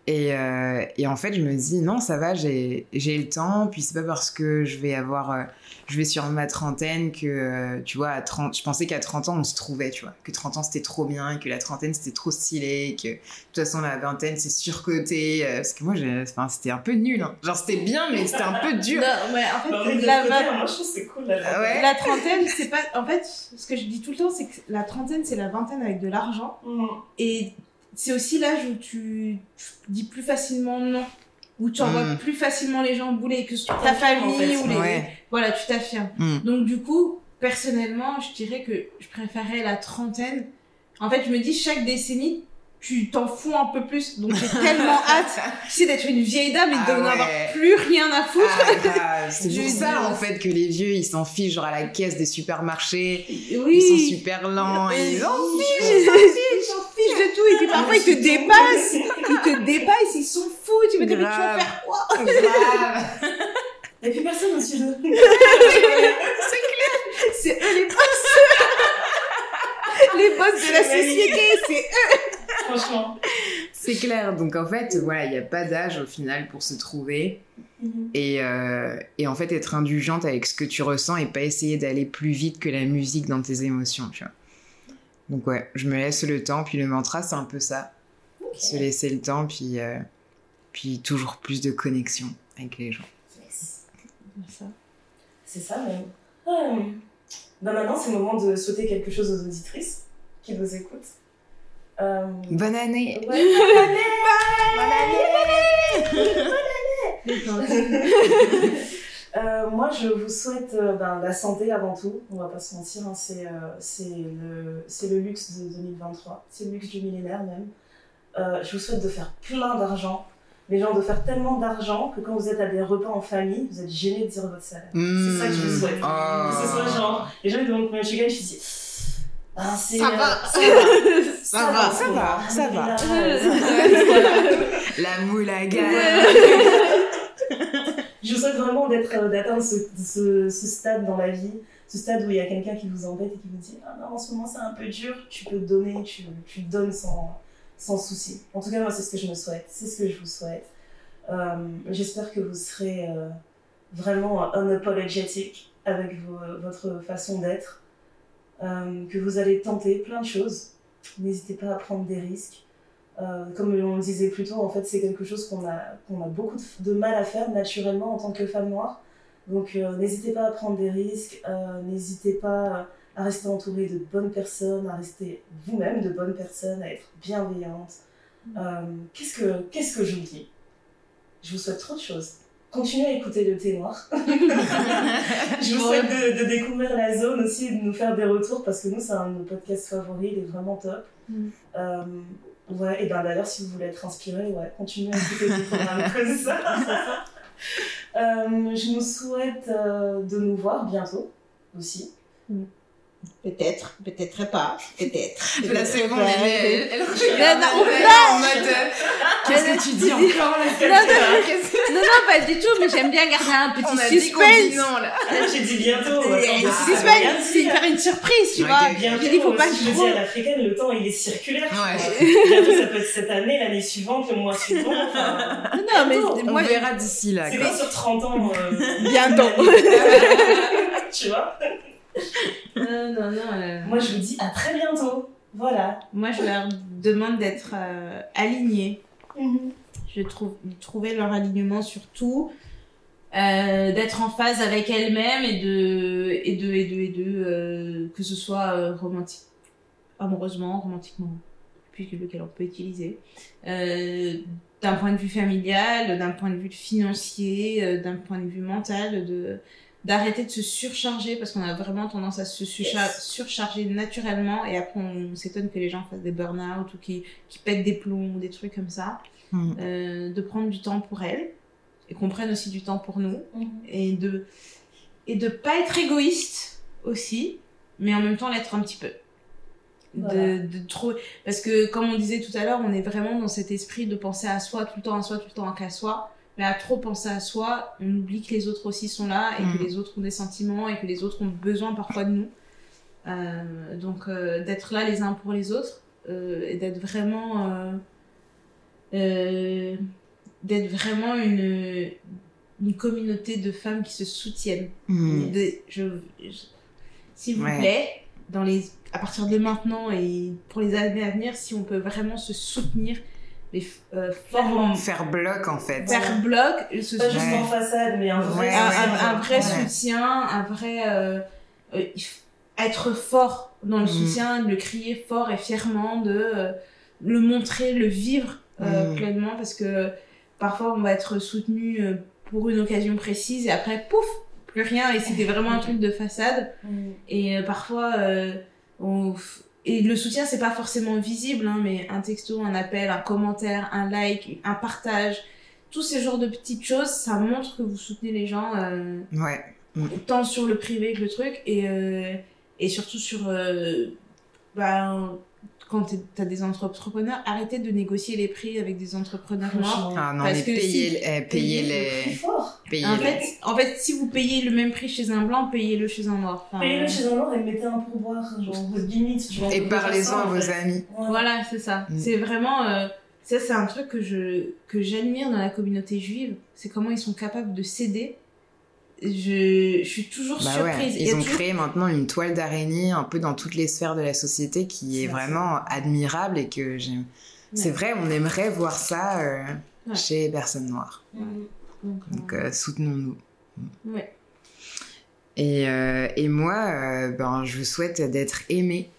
Et, euh, et, en fait, je me dis, non, ça va, j'ai le temps. Puis c'est pas parce que je vais avoir, euh, je vais sur ma trentaine que, euh, tu vois, à 30, je pensais qu'à 30 ans, on se trouvait, tu vois. Que 30 ans, c'était trop bien, que la trentaine, c'était trop stylé, que de toute façon, la vingtaine, c'est surcoté. parce que moi, enfin, c'était un peu nul. Hein. Genre, c'était bien, mais c'était un peu dur. Non, mais en fait, Non, mais la, cool. La ouais la trentaine, c'est pas. En fait, ce que je dis tout le temps, c'est que la trentaine, c'est la vingtaine avec de l'argent. Mhm. Et c'est aussi l'âge où tu, tu dis plus facilement non. Où tu envoies Mm. plus facilement les gens bouler, que ta t'affirmes, en famille fait. ou les. Ouais. Voilà, tu t'affirmes. Mm. Donc, du coup, personnellement, je dirais que je préférais la trentaine. En fait, je me dis, chaque décennie, tu t'en fous un peu plus. Donc, j'ai tellement hâte, tu sais, d'être une vieille dame et de Ah ouais. avoir plus rien à foutre. Ah, c'est pour ça, en fait, que les vieux, ils s'en fichent, genre à la caisse des supermarchés. oui. Ils sont super lents. et ils en Ils s'en fichent de tout. Et puis parfois, ils te dépassent. Ils te dépassent, ils s'en foutent. Tu me dis, mais tu vas faire quoi? Grave. Et puis personne au-dessus de C'est eux les boss. les boss de la société, c'est eux. Franchement. C'est clair. Donc en fait, voilà, il n'y a pas d'âge au final pour se trouver. Et, euh, et en fait, être indulgente avec ce que tu ressens et pas essayer d'aller plus vite que la musique dans tes émotions, tu vois. Donc ouais, je me laisse le temps. Puis le mantra, c'est un peu ça. Se laisser le temps, puis, euh, puis toujours plus de connexion avec les gens. C'est ça même. Ah. Bah maintenant, c'est le moment de souhaiter quelque chose aux auditrices qui nous écoutent. Euh... Bonne année Ouais, bonne année Euh, moi, je vous souhaite euh, ben, la santé avant tout. On va pas se mentir, hein, c'est euh, c'est le, c'est le luxe de 2023. C'est le luxe du millénaire même. Euh, je vous souhaite de faire plein d'argent. Les gens de faire tellement d'argent que quand vous êtes à des repas en famille, vous êtes gêné de dire votre salaire. C'est ça que je vous souhaite. Oh. Que ce soit genre, les gens ils demandent combien tu gagnes, je dis, ben, c'est, Ça euh, va. ça va, Ça va, ça va, ça va. Alhamdulillah. La moulaga Je vous souhaite vraiment euh, d'atteindre ce, stade dans la vie, ce stade où il y a quelqu'un qui vous embête et qui vous dit Ah non, en ce moment c'est un peu dur, tu peux donner, tu, donnes sans, souci. En tout cas, moi, c'est ce que je me souhaite, c'est ce que je vous souhaite. Euh, J'espère que vous serez euh, vraiment unapologetic avec vos- votre façon d'être, euh, que vous allez tenter plein de choses. N'hésitez pas à prendre des risques. Euh, comme on le disait plus tôt, en fait, c'est quelque chose qu'on a, qu'on a beaucoup de, mal à faire naturellement en tant que femme noire. Donc, euh, n'hésitez pas à prendre des risques, euh, n'hésitez pas à rester entouré de bonnes personnes, à rester vous-même de bonnes personnes, à être bienveillante. Euh, qu'est-ce que, qu'est-ce que j'oublie Je vous souhaite trop de choses. Continuez à écouter le thé noir. je vous souhaite de, de découvrir la zone aussi et de nous faire des retours parce que nous, c'est un de nos podcasts favoris, il est vraiment top. Mm. Ouais, et ben d'ailleurs, si vous voulez être inspiré, ouais, continuez à écouter des programmes comme ça. Euh, je nous souhaite euh, de nous voir bientôt aussi. Peut-être, peut-être pas, peut-être. Là, c'est bon, Ouais. elle est- elle Non, regarde non, elle est non. en mode euh, Qu'est-ce que tu dis encore là non. Non, non, pas du tout, mais j'aime bien garder un On petit dit qu'on dit suspense. non là J'ai dit bientôt. Suspense, c'est faire une surprise, tu vois. J'ai dit, faut pas je que le trop- dis à l'africaine, le temps il est circulaire. Bientôt ça peut être cette année, l'année suivante, le mois suivant. Non, non, mais. On verra d'ici là c'est pas sur 30 ans. euh, bientôt. tu vois Non, non, non. euh, Moi je vous dis à très bientôt. Voilà. Moi, je leur demande d'être euh, alignés. Je trouve trouver leur alignement sur tout, euh, d'être en phase avec elles-mêmes et de et de et de et de euh, que ce soit euh, romantique, amoureusement, romantiquement, puis lequel on peut utiliser, d'un point de vue familial, d'un point de vue financier, d'un point de vue mental, de d'arrêter de se surcharger parce qu'on a vraiment tendance à se surcha- Yes. surcharger naturellement et après on s'étonne que les gens fassent des burn-out ou qui, qui pètent des plombs ou des trucs comme ça. Mm. Euh, de prendre du temps pour elles et qu'on prenne aussi du temps pour nous et de et de pas être égoïste aussi mais en même temps l'être un petit peu de, de trop parce que comme on disait tout à l'heure on est vraiment dans cet esprit de penser à soi tout le temps à soi tout le temps qu'à soi mais à trop penser à soi on oublie que les autres aussi sont là et que Mm. les autres ont des sentiments et que les autres ont besoin parfois de nous Euh, donc euh, d'être là les uns pour les autres euh, et d'être vraiment d'être vraiment une une communauté de femmes qui se soutiennent de- je, je- s'il vous Ouais. plaît, dans les, à partir de maintenant et pour les années à venir, si on peut vraiment se soutenir, mais euh, fort en- Faire bloc en fait. faire bloc, Pas juste en façade, mais un vrai Ouais, un, ouais. un- un vrai Ouais. soutien, un vrai euh, euh, être fort dans le Mm. soutien, de le crier fort et fièrement, de euh, le montrer, le vivre euh, Mm. pleinement, parce que parfois on va être soutenu euh, pour une occasion précise et après pouf, plus rien et c'était vraiment un truc de façade. Mm. Et euh, parfois, euh, on... et le soutien, c'est pas forcément visible, hein, mais un texto, un appel, un commentaire, un like, un partage, tous ces genres de petites choses, ça montre que vous soutenez les gens, euh, Ouais. tant sur le privé que le truc, et, euh, et surtout sur. euh, ben, quand t'es- t'as des entrepreneurs, arrêtez de négocier les prix avec des entrepreneurs noirs. Ah non, Parce mais que payer, si- payer le plus les. fort. Payer En les- fait, en fait, si vous payez le même prix chez un blanc, payez-le chez un noir. Enfin, Payez-le chez un noir et mettez un pourboire, genre limite. genre, Et parlez-en à en vos fait. amis. Ouais. Voilà, c'est ça. Mm. C'est vraiment. euh, ça, c'est un truc que je que j'admire dans la communauté juive. C'est comment ils sont capables de céder. Je, je suis toujours Bah surprise. Ils ont toujours- créé maintenant une toile d'araignée un peu dans toutes les sphères de la société qui est vraiment admirable et que j'aime. C'est vrai, on aimerait voir ça euh, Ouais. chez les personnes noires. Donc, euh, euh, soutenons-nous. ouais. Et, euh, et moi, euh, ben, je vous souhaite d'être aimé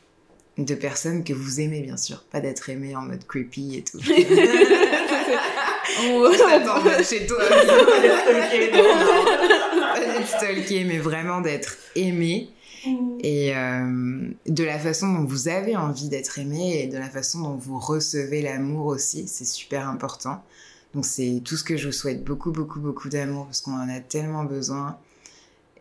de personnes que vous aimez, bien sûr. Pas d'être aimé en mode creepy et tout. Mais chez toi. D'être stalké, mais vraiment d'être aimé. bon. Et euh, de la façon dont vous avez envie d'être aimé et de la façon dont vous recevez l'amour aussi, c'est super important. Donc c'est tout ce que je vous souhaite, beaucoup, beaucoup, beaucoup d'amour parce qu'on en a tellement besoin.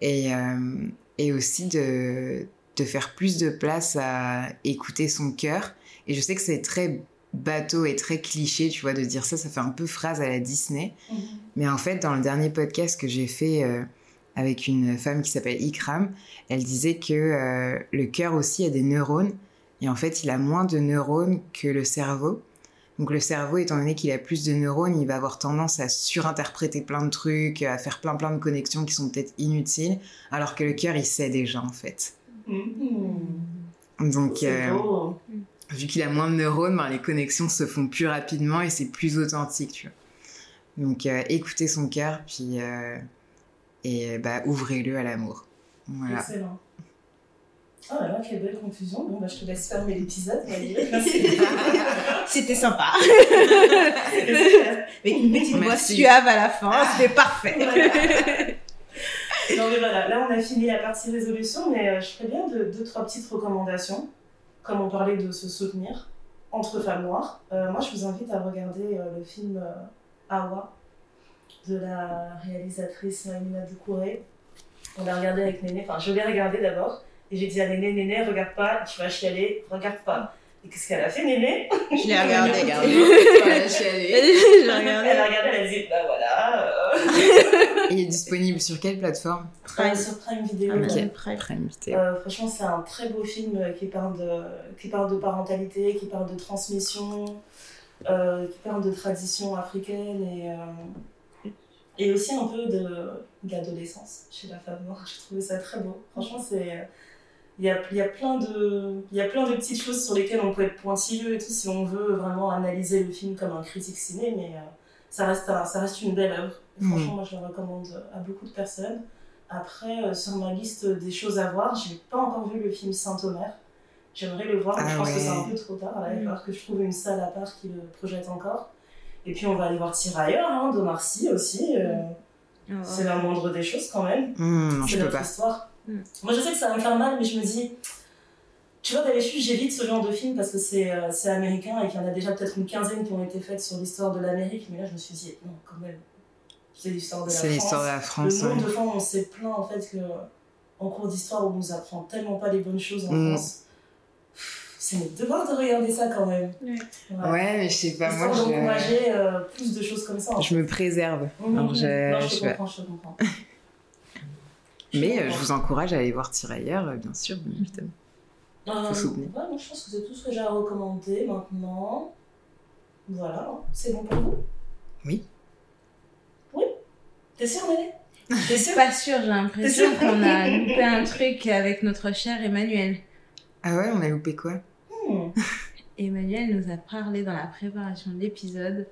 Et, euh, et aussi de, de faire plus de place à écouter son cœur. Et je sais que c'est très bateau et très cliché, tu vois, de dire ça, ça fait un peu phrase à la Disney. Mhm. Mais en fait, dans le dernier podcast que j'ai fait euh, avec une femme qui s'appelle Ikram, elle disait que euh, le cœur aussi a des neurones. Et en fait, il a moins de neurones que le cerveau. Donc le cerveau, étant donné qu'il a plus de neurones, il va avoir tendance à surinterpréter plein de trucs, à faire plein plein de connexions qui sont peut-être inutiles, alors que le cœur, il sait déjà en fait. Mhm. Donc euh, beau. vu qu'il a moins de neurones, ben, les connexions se font plus rapidement et c'est plus authentique, tu vois. Donc euh, écoutez son cœur, puis euh, et bah, ouvrez-le à l'amour. Voilà. Excellent. Oh là là, quelle belle confusion. Bon, bah, je te laisse fermer l'épisode. C'était sympa. Avec une petite voix suave à la fin. C'était parfait. Voilà. Non, mais voilà, là, on a fini la partie résolution, mais euh, je ferais bien de, deux, trois petites recommandations. Comme on parlait de se soutenir entre femmes noires. Euh, moi, je vous invite à regarder euh, le film euh, Awa de la réalisatrice Amina Doucouré. On l'a regardé avec Néné, enfin, je l'ai regardé d'abord. Et j'ai dit à Néné, Néné, regarde pas, tu vas chialer, regarde pas. Et qu'est-ce qu'elle a fait, Néné? Je l'ai regardé. Je suis allée. J'ai Elle regardé. a regardé, elle a dit, bah voilà. euh, Il est disponible sur quelle plateforme? Euh, sur Prime Video. Ok. ouais. Prime Video. Euh, franchement, c'est un très beau film qui parle de, qui parle de parentalité, qui parle de transmission, euh, qui parle de tradition africaine et, euh, et aussi un peu de, l'adolescence chez la femme noire. J'ai trouvé ça très beau. Franchement, c'est. Il y a, il y, a plein de, il y a plein de petites choses sur lesquelles on peut être pointilleux et tout si on veut vraiment analyser le film comme un critique ciné, mais euh, ça, reste un- ça reste une belle œuvre. Mhm. Franchement, moi je le recommande à beaucoup de personnes. Après, euh, sur ma liste des choses à voir, j'ai pas encore vu le film Saint-Omer. J'aimerais le voir, mais Ah je pense que c'est un peu trop tard. Là, il va Mm. falloir que je trouve une salle à part qui le projette encore. Et puis on va aller voir Tirailleurs, hein, d'Omar Sy aussi. euh, C'est la moindre des choses quand même. Non, c'est notre pas. histoire. Mm. Moi je sais que ça va me faire mal, mais je me dis, tu vois, d'habitude j'évite ce genre de film parce que c'est euh, c'est américain et qu'il y en a déjà peut-être une quinzaine qui ont été faites sur l'histoire de l'Amérique. Mais là je me suis dit, non, quand même, c'est l'histoire de la C'est France. l'histoire de la France. Le nombre ouais. de fois où on s'est plaint en fait que en cours d'histoire on nous apprend tellement pas les bonnes choses en Mm. France. C'est devoir de regarder ça quand même. Ouais, mais je sais pas, moi Histoire je, d'encourager euh, plus de choses comme ça. en je me préserve. Alors, je- non, je comprends, je comprends. Mais euh, comprends. je vous encourage à aller voir Tirailleurs, euh, bien sûr, évidemment. Euh, ouais, moi, je pense que c'est tout ce que j'ai à recommander maintenant. Voilà, hein. c'est bon pour vous? Oui. Oui T'es sûre, Mélie T'es sûre Pas sûr, j'ai l'impression sûr? qu'on a loupé un truc avec notre cher Emmanuel. Ah ouais, on a loupé quoi Hmm. Emmanuel nous a parlé dans la préparation de l'épisode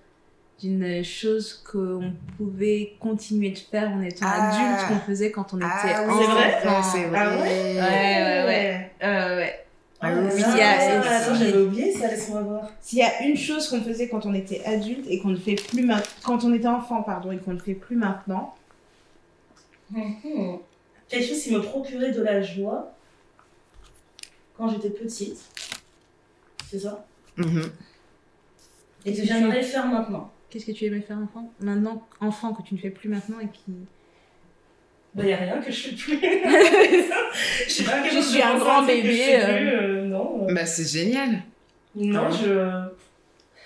d'une chose qu'on pouvait continuer de faire en étant Ah. adulte qu'on faisait quand on était Ah oui, enfant. c'est vrai Ah, c'est vrai. Ah Ouais, ouais, ouais. Euh, ouais. Ah Ah, oui, ça, il y a- ça, il- attends, j'avais oublié ça, laisse-moi voir. S'il y a une chose qu'on faisait quand on était adulte et qu'on ne fait plus maintenant, quand on était enfant, pardon, et qu'on ne fait plus maintenant, Mhm. Quelque chose qui me procurait de la joie quand j'étais petite. C'est ça Mhm. Et que j'aimerais faire maintenant. qu'est-ce que tu aimais faire enfant? Maintenant, enfant, que tu ne fais plus maintenant et qui. Bah, y a rien que je fais plus. je pas, quelque Je suis un grand que je bébé, fais euh. plus, euh, non. Bah, c'est génial. Non, je.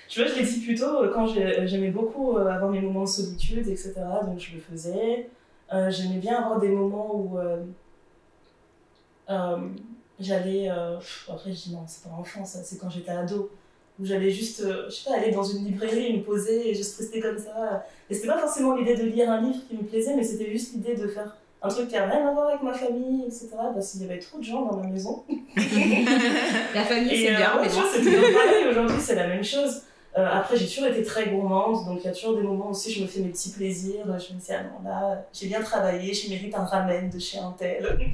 Tu vois, je l'ai dit plus tôt, euh, quand j'ai- j'aimais beaucoup avoir mes moments de solitude, etc. Donc je le faisais. Euh, J'aimais bien avoir des moments où euh, euh, j'allais. euh, après, je dis non, c'est pas enfant, ça, c'est quand j'étais ado. Où j'allais juste, euh, je sais pas, aller dans une librairie, me poser et juste rester comme ça. Et c'était pas forcément l'idée de lire un livre qui me plaisait, mais c'était juste l'idée de faire un truc qui a rien à voir avec ma famille, etc. Parce qu'il y avait trop de gens dans ma maison. La famille, c'est euh, bien, ouais, toujours pareil. Aujourd'hui, c'est la même chose. Euh, après, j'ai toujours été très gourmande, donc il y a toujours des moments aussi je me fais mes petits plaisirs. Je me dis, ah non, là, j'ai bien travaillé, je mérite un ramen de chez un tel.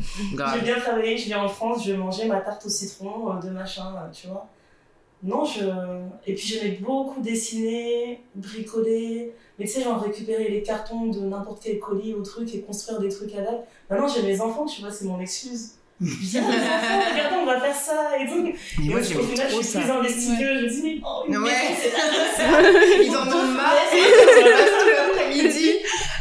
J'ai bien travaillé, je viens en France, je vais manger ma tarte au citron euh, de machin, euh, tu vois. Non, je. Et puis j'aimais beaucoup dessiner, bricoler, mais tu sais, genre récupérer les cartons de n'importe quel colis ou truc et construire des trucs avec. Maintenant, j'ai mes enfants, tu vois, c'est mon excuse. Je dis, regardez, on va faire ça et tout. Mais Et moi, au j'aimais final, trop je suis plus que je me dis, mais oh, une Ouais. Ils en ont marre. Tout l'après-midi.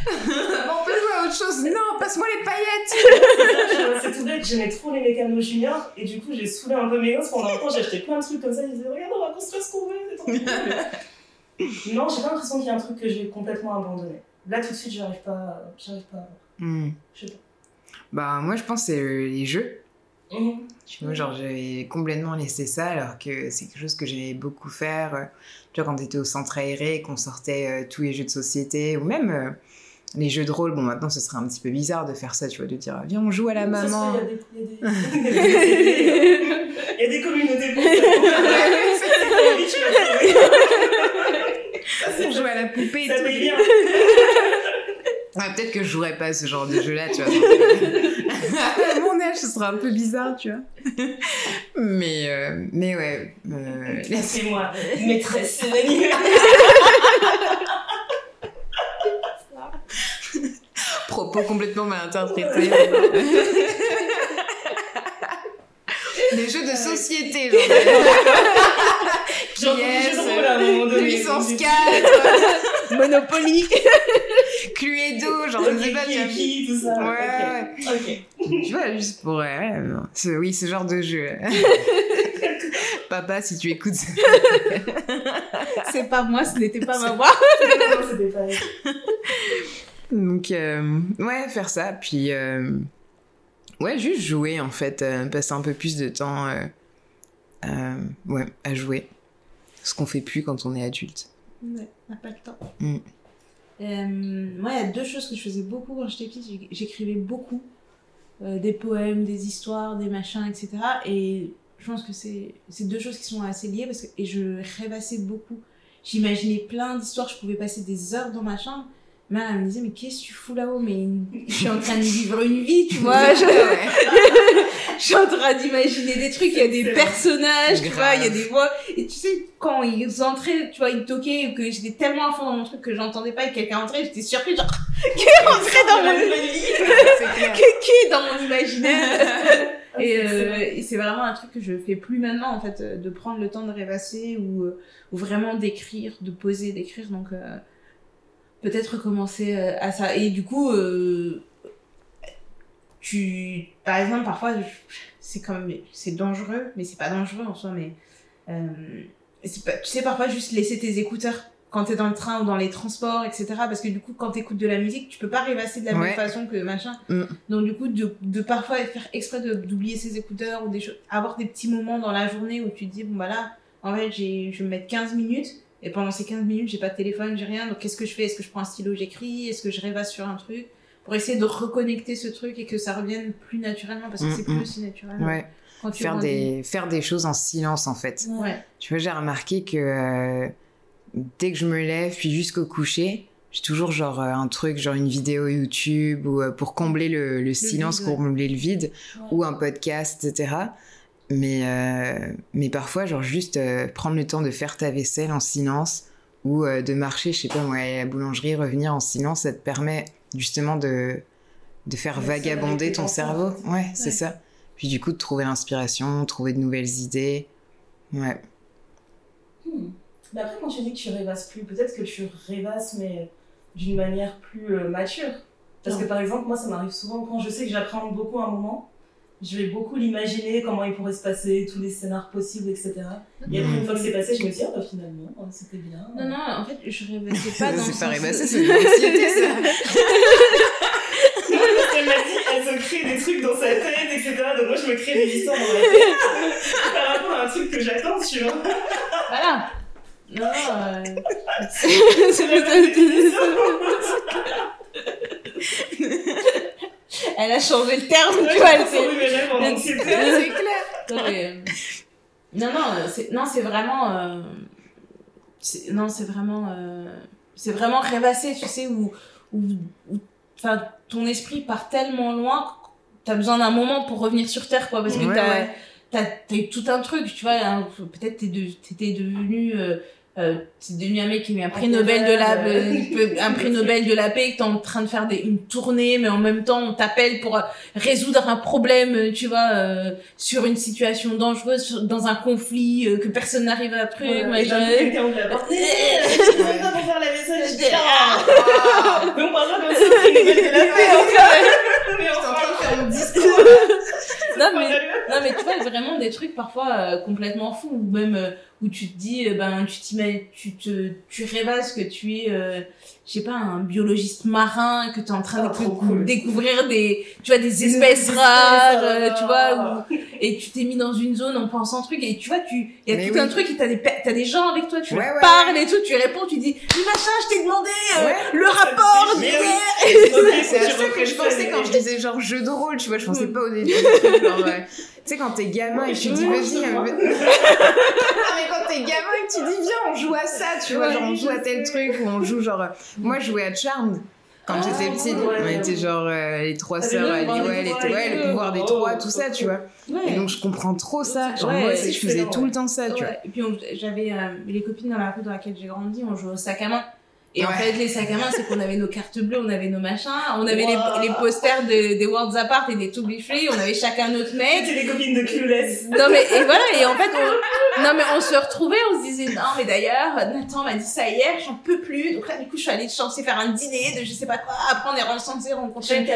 Bon, passe-moi à autre chose. Non, passe-moi les paillettes. C'est tout bête, j'aimais trop les mécanos juniors et du coup j'ai saoulé un peu mes gosses pendant un temps, acheté plein de trucs comme ça, ils disaient regarde on va construire ce qu'on veut, c'est trop cool. Non, j'ai pas l'impression qu'il y a un truc que j'ai complètement abandonné. Là tout de suite j'arrive pas, j'arrive pas à voir. Hmm. Je sais pas. Bah, moi, je pense que c'est euh, les jeux. Tu vois, genre, j'avais complètement laissé ça alors que c'est quelque chose que j'aimais beaucoup faire. euh, Tu vois, quand t'étais au centre aéré, qu'on sortait euh, tous les jeux de société ou même euh, les jeux de rôle. Bon, maintenant, ce serait un petit peu bizarre de faire ça, tu vois, de dire, viens, on joue à la Ça maman. Il y a des, communautés pour ça. Ça, on joue à la poupée et Ça tout. paye peut-être que je jouerais pas à ce genre de jeu-là, tu vois. à mon âge, ce serait un peu bizarre, tu vois. Mais, euh, mais ouais. euh, C'est moi, maîtresse Céline. propos complètement mal interprétés. Des jeux de société, genre. Yes, à un moment donné. Puissance 4, Monopoly Cluedo, genre, tu vois. qui, tout ça. Ouais, ok. Tu vois, juste pour. ouais. Ce- oui, ce genre de jeu. Papa, si tu écoutes. C'est pas moi, ce n'était pas ma voix. Non, c'était pas. Donc, euh, ouais, faire ça. Puis, euh, ouais, juste jouer, en fait. euh, passer un peu plus de temps euh, ouais, à jouer. Ce qu'on fait plus quand on est adulte. Ouais, on n'a pas le temps. Mm. Euh, moi, il y a deux choses que je faisais beaucoup quand j'étais petite. J'éc- J'écrivais beaucoup. Euh, des poèmes, des histoires, des machins, etc. Et je pense que c'est deux choses qui sont assez liées parce que et je rêvassais beaucoup. J'imaginais plein d'histoires, je pouvais passer des heures dans ma chambre. Mais elle me disait, mais qu'est-ce que tu fous là-haut? Mais je suis en train de vivre une vie, tu vois. Je. je suis en train d'imaginer des trucs, il y a des personnages, tu vois, il y a des voix. Et tu sais, quand ils entraient, tu vois, ils toquaient, ou que j'étais tellement à fond dans mon truc que j'entendais pas et quelqu'un entrait, j'étais surprise, genre, qui est rentré dans mon, qui, est dans mon imaginaire. Ah, Et, c'est euh, et c'est vraiment un truc que je fais plus maintenant, en fait, euh, de prendre le temps de rêvasser ou, euh, ou vraiment d'écrire, de poser, d'écrire. Donc, euh, peut-être recommencer à ça. Et du coup, euh, tu, par exemple, parfois, c'est comme, c'est dangereux, mais c'est pas dangereux en soi, mais, euh, c'est pas, tu sais, parfois juste laisser tes écouteurs quand t'es dans le train ou dans les transports, etc. Parce que du coup, quand t'écoutes de la musique, tu peux pas rêvasser de la Ouais. même façon que machin. Mm. Donc du coup, de, de parfois faire exprès de- d'oublier ses écouteurs ou des choses, avoir des petits moments dans la journée où tu te dis, bon bah là, en fait, j'ai, je vais me mettre 15 minutes. Et pendant ces 15 minutes, j'ai pas de téléphone, j'ai rien. Donc qu'est-ce que je fais? Est-ce que je prends un stylo, j'écris? Est-ce que je rêvasse sur un truc? Pour essayer de reconnecter ce truc et que ça revienne plus naturellement. Parce que Mm, c'est mm. plus aussi naturel. Ouais. Quand tu Faire des, faire des choses en silence, en fait. Ouais. Tu vois, j'ai remarqué que euh, dès que je me lève, puis jusqu'au coucher, j'ai toujours genre euh, un truc, genre une vidéo YouTube ou euh, pour combler le, le silence, vide, ouais. combler le vide, Ouais. ou un podcast, etc. Mais, euh, mais parfois, genre juste euh, prendre le temps de faire ta vaisselle en silence ou euh, de marcher, je sais pas moi, à la boulangerie, revenir en silence, ça te permet justement de, de faire vagabonder ton cerveau. en fait. Ouais, c'est Ouais. ça. Puis du coup, de trouver l'inspiration, trouver de nouvelles idées. Ouais. Hmm. Mais après, quand tu dis que tu rêvasses plus, peut-être que tu rêvasses, mais d'une manière plus euh, mature. Parce que par exemple, moi, ça m'arrive souvent quand je sais que j'apprends beaucoup un moment, je vais beaucoup l'imaginer, comment il pourrait se passer, tous les scénars possibles, etc. Et après, une fois que c'est passé, je me dis, ah bah finalement, euh, c'était bien. Non, non, en fait, je rêvassais pas dans le c'est pas rêvasser, c'est de l'anxiété, ça. Non, parce qu'elle m'a dit, elle se crée des trucs dans sa tête, etc. Donc moi, je me crée des histoires dans ma tête par rapport à un truc que j'attends, tu vois. Voilà. Non, euh... c'est Elle a changé le terme, tu vois, elle. C'est clair. Non, mais, euh, non, non, euh, c'est, non, c'est vraiment, euh, c'est- non, c'est vraiment, euh, c'est vraiment rêvasser, tu sais, où, enfin, ton esprit part tellement loin, t'as besoin d'un moment pour revenir sur terre, quoi, parce que Ouais, t'as, ouais. t'as, t'as eu tout un truc, tu vois, hein, peut-être t'es de, t'étais devenu, euh, euh, t'es devenu un mec qui eu un prix Un Nobel de la, euh, un prix Nobel de la paix, que t'es en train de faire des, une tournée, mais en même temps, on t'appelle pour euh, résoudre un problème, euh, tu vois, euh, sur une situation dangereuse, sur- dans un conflit euh, que personne n'arrive à truc, Voilà, Ouais. pas vaisselle, je ah, Ah, mais on parlera comme ça, c'est de la paix, fait. Mais enfin, faire mon discours. non mais non mais tu vois vraiment des trucs parfois euh, complètement fous ou même euh, où tu te dis euh, ben tu tu te tu rêvasses que tu es euh, je sais pas un biologiste marin que tu es en train Ah, de cool. découvrir des tu vois des espèces rares euh, tu vois ou- et tu t'es mis dans une zone en pensant truc et tu vois tu il y a Mais tout oui. un truc et t'as des t'as des gens avec toi tu Ouais, leur ouais, parles et tout tu réponds tu dis mais machin je t'ai demandé euh, le rapport Mais d'hier. oui. C'est à ça que je pensais quand je disais genre jeu de rôle, tu vois, je pensais pas au début. Tu sais, quand t'es gamin et que tu dis Ouais, vas-y, euh. Ah, mais quand t'es gamin et que tu dis viens, on joue à ça, tu vois, Ouais, genre on joue à tel truc ou on joue genre. euh, Moi, je jouais à Charmed. Quand Ah, j'étais petite, ouais. on était genre euh, les trois sœurs, euh, des ouais, ouais, et le tout. pouvoir des Oh, trois, tout trop ça, tu vois. Et donc je comprends trop ça. Genre Ouais, moi aussi, je faisais tout ouais. le temps ça, tu vois. Ouais, Et puis j'avais euh, les copines dans la rue dans laquelle j'ai grandi, on jouait au sac à main. Et en fait, les sacs à main, c'est qu'on avait nos cartes bleues, on avait nos machins, on avait Wow. les, les posters de, des Worlds Apart et des To Be Free, on avait chacun notre mec. C'était les copines de Clueless. Non mais et voilà et en fait on, non mais on se retrouvait on se disait non mais d'ailleurs Nathan m'a dit ça hier j'en peux plus donc là du coup je suis allée censée faire un dîner de je sais pas quoi après on est censé rencontrer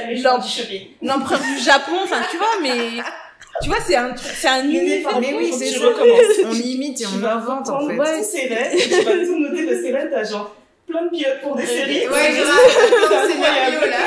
l'empereur du Japon enfin tu vois mais tu vois c'est un c'est un Mais univers Mais oui, c'est. On imite et on invente en fait. Ouais, c'est et tu vas tout noter parce que là, t'as genre plein de pilotes pour des séries. Ouais, c'est grave, c'est scénario incroyable. là.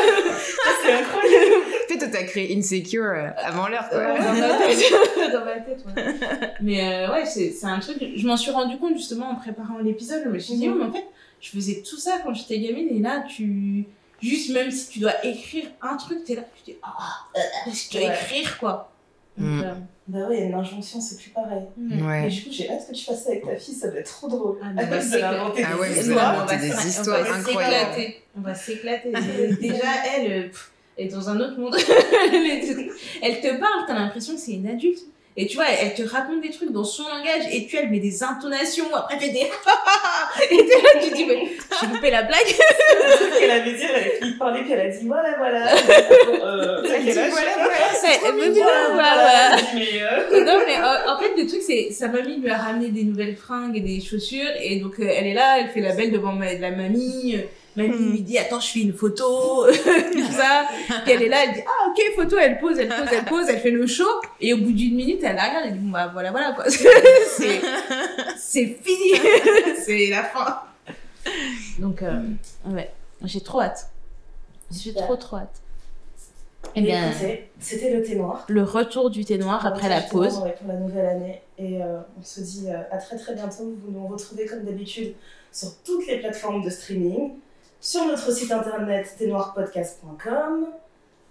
C'est incroyable. En fait, toi, t'as créé Insecure euh, avant l'heure, quoi. Ouais, dans ma tête. dans ma tête, ouais. Mais euh, ouais, c'est c'est un truc. Je m'en suis rendu compte justement en préparant l'épisode. Je me suis dit, Mhm. oh, mais en fait, je faisais tout ça quand j'étais gamine et là, tu. Juste même si tu dois écrire un truc, t'es là, tu dis, ah, tu dois Ouais. écrire quoi. Donc, Mm. euh, Bah ouais, une injonction, c'est plus pareil. mm. Ouais. Et du coup, j'ai hâte que tu fasses ça avec ta fille, ça va être trop drôle. Ah, va Elle va inventer Ah ouais, des vous allez histoires. des histoires on va incroyables. s'éclater. On va s'éclater. Déjà, elle, euh, pff, elle est dans un autre monde. elle te parle, t'as l'impression que c'est une adulte. Et tu vois, elle te raconte des trucs dans son langage, et tu, elle met des intonations, après elle fait des et t'es là, tu dis, mais j'ai loupé la blague. Qu'elle avait dit, elle avait fini de parler, puis elle a dit voilà, voilà. Euh, Elle dit, voilà, voilà, euh, Non, mais, euh, en fait, le truc, c'est sa mamie lui a ramené des nouvelles fringues et des chaussures. Et donc, euh, elle est là, elle fait la belle devant la mamie. Mamie Hmm. lui dit, attends, je fais une photo, tout ça. Puis elle est là, elle dit, ah, ok, photo, elle pose, elle pose, elle pose, elle fait le show. Et au bout d'une minute, elle regarde, elle dit, bon, bah, voilà, voilà, quoi. c'est, c'est fini. c'est la fin. Donc, euh, ouais, j'ai trop hâte. J'ai trop, trop hâte. Eh Et bien, c'était le thé noir. le retour du thé noir après la pause. ouais, pour la nouvelle année. Et euh, on se dit euh, à très très bientôt. Vous nous retrouvez comme d'habitude sur toutes les plateformes de streaming, sur notre site internet ténoirpodcast.com,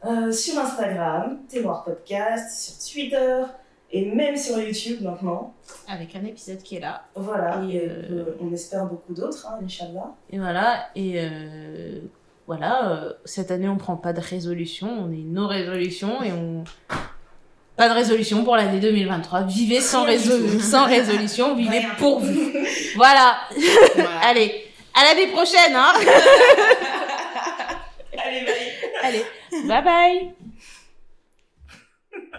euh, sur Instagram, Ténoir Podcast, sur Twitter et même sur YouTube maintenant. Avec un épisode qui est là. Voilà, Et, et euh, euh, on espère beaucoup d'autres, hein, Inch'Allah. Et voilà, et euh, voilà, euh, cette année on prend pas de résolution, on est nos résolutions et on. Pas de résolution pour l'année 2023. Vivez sans, résolu- sans résolution, vivez pour vous. Voilà, Voilà. allez, à l'année prochaine, hein. Allez, bye. Allez, bye bye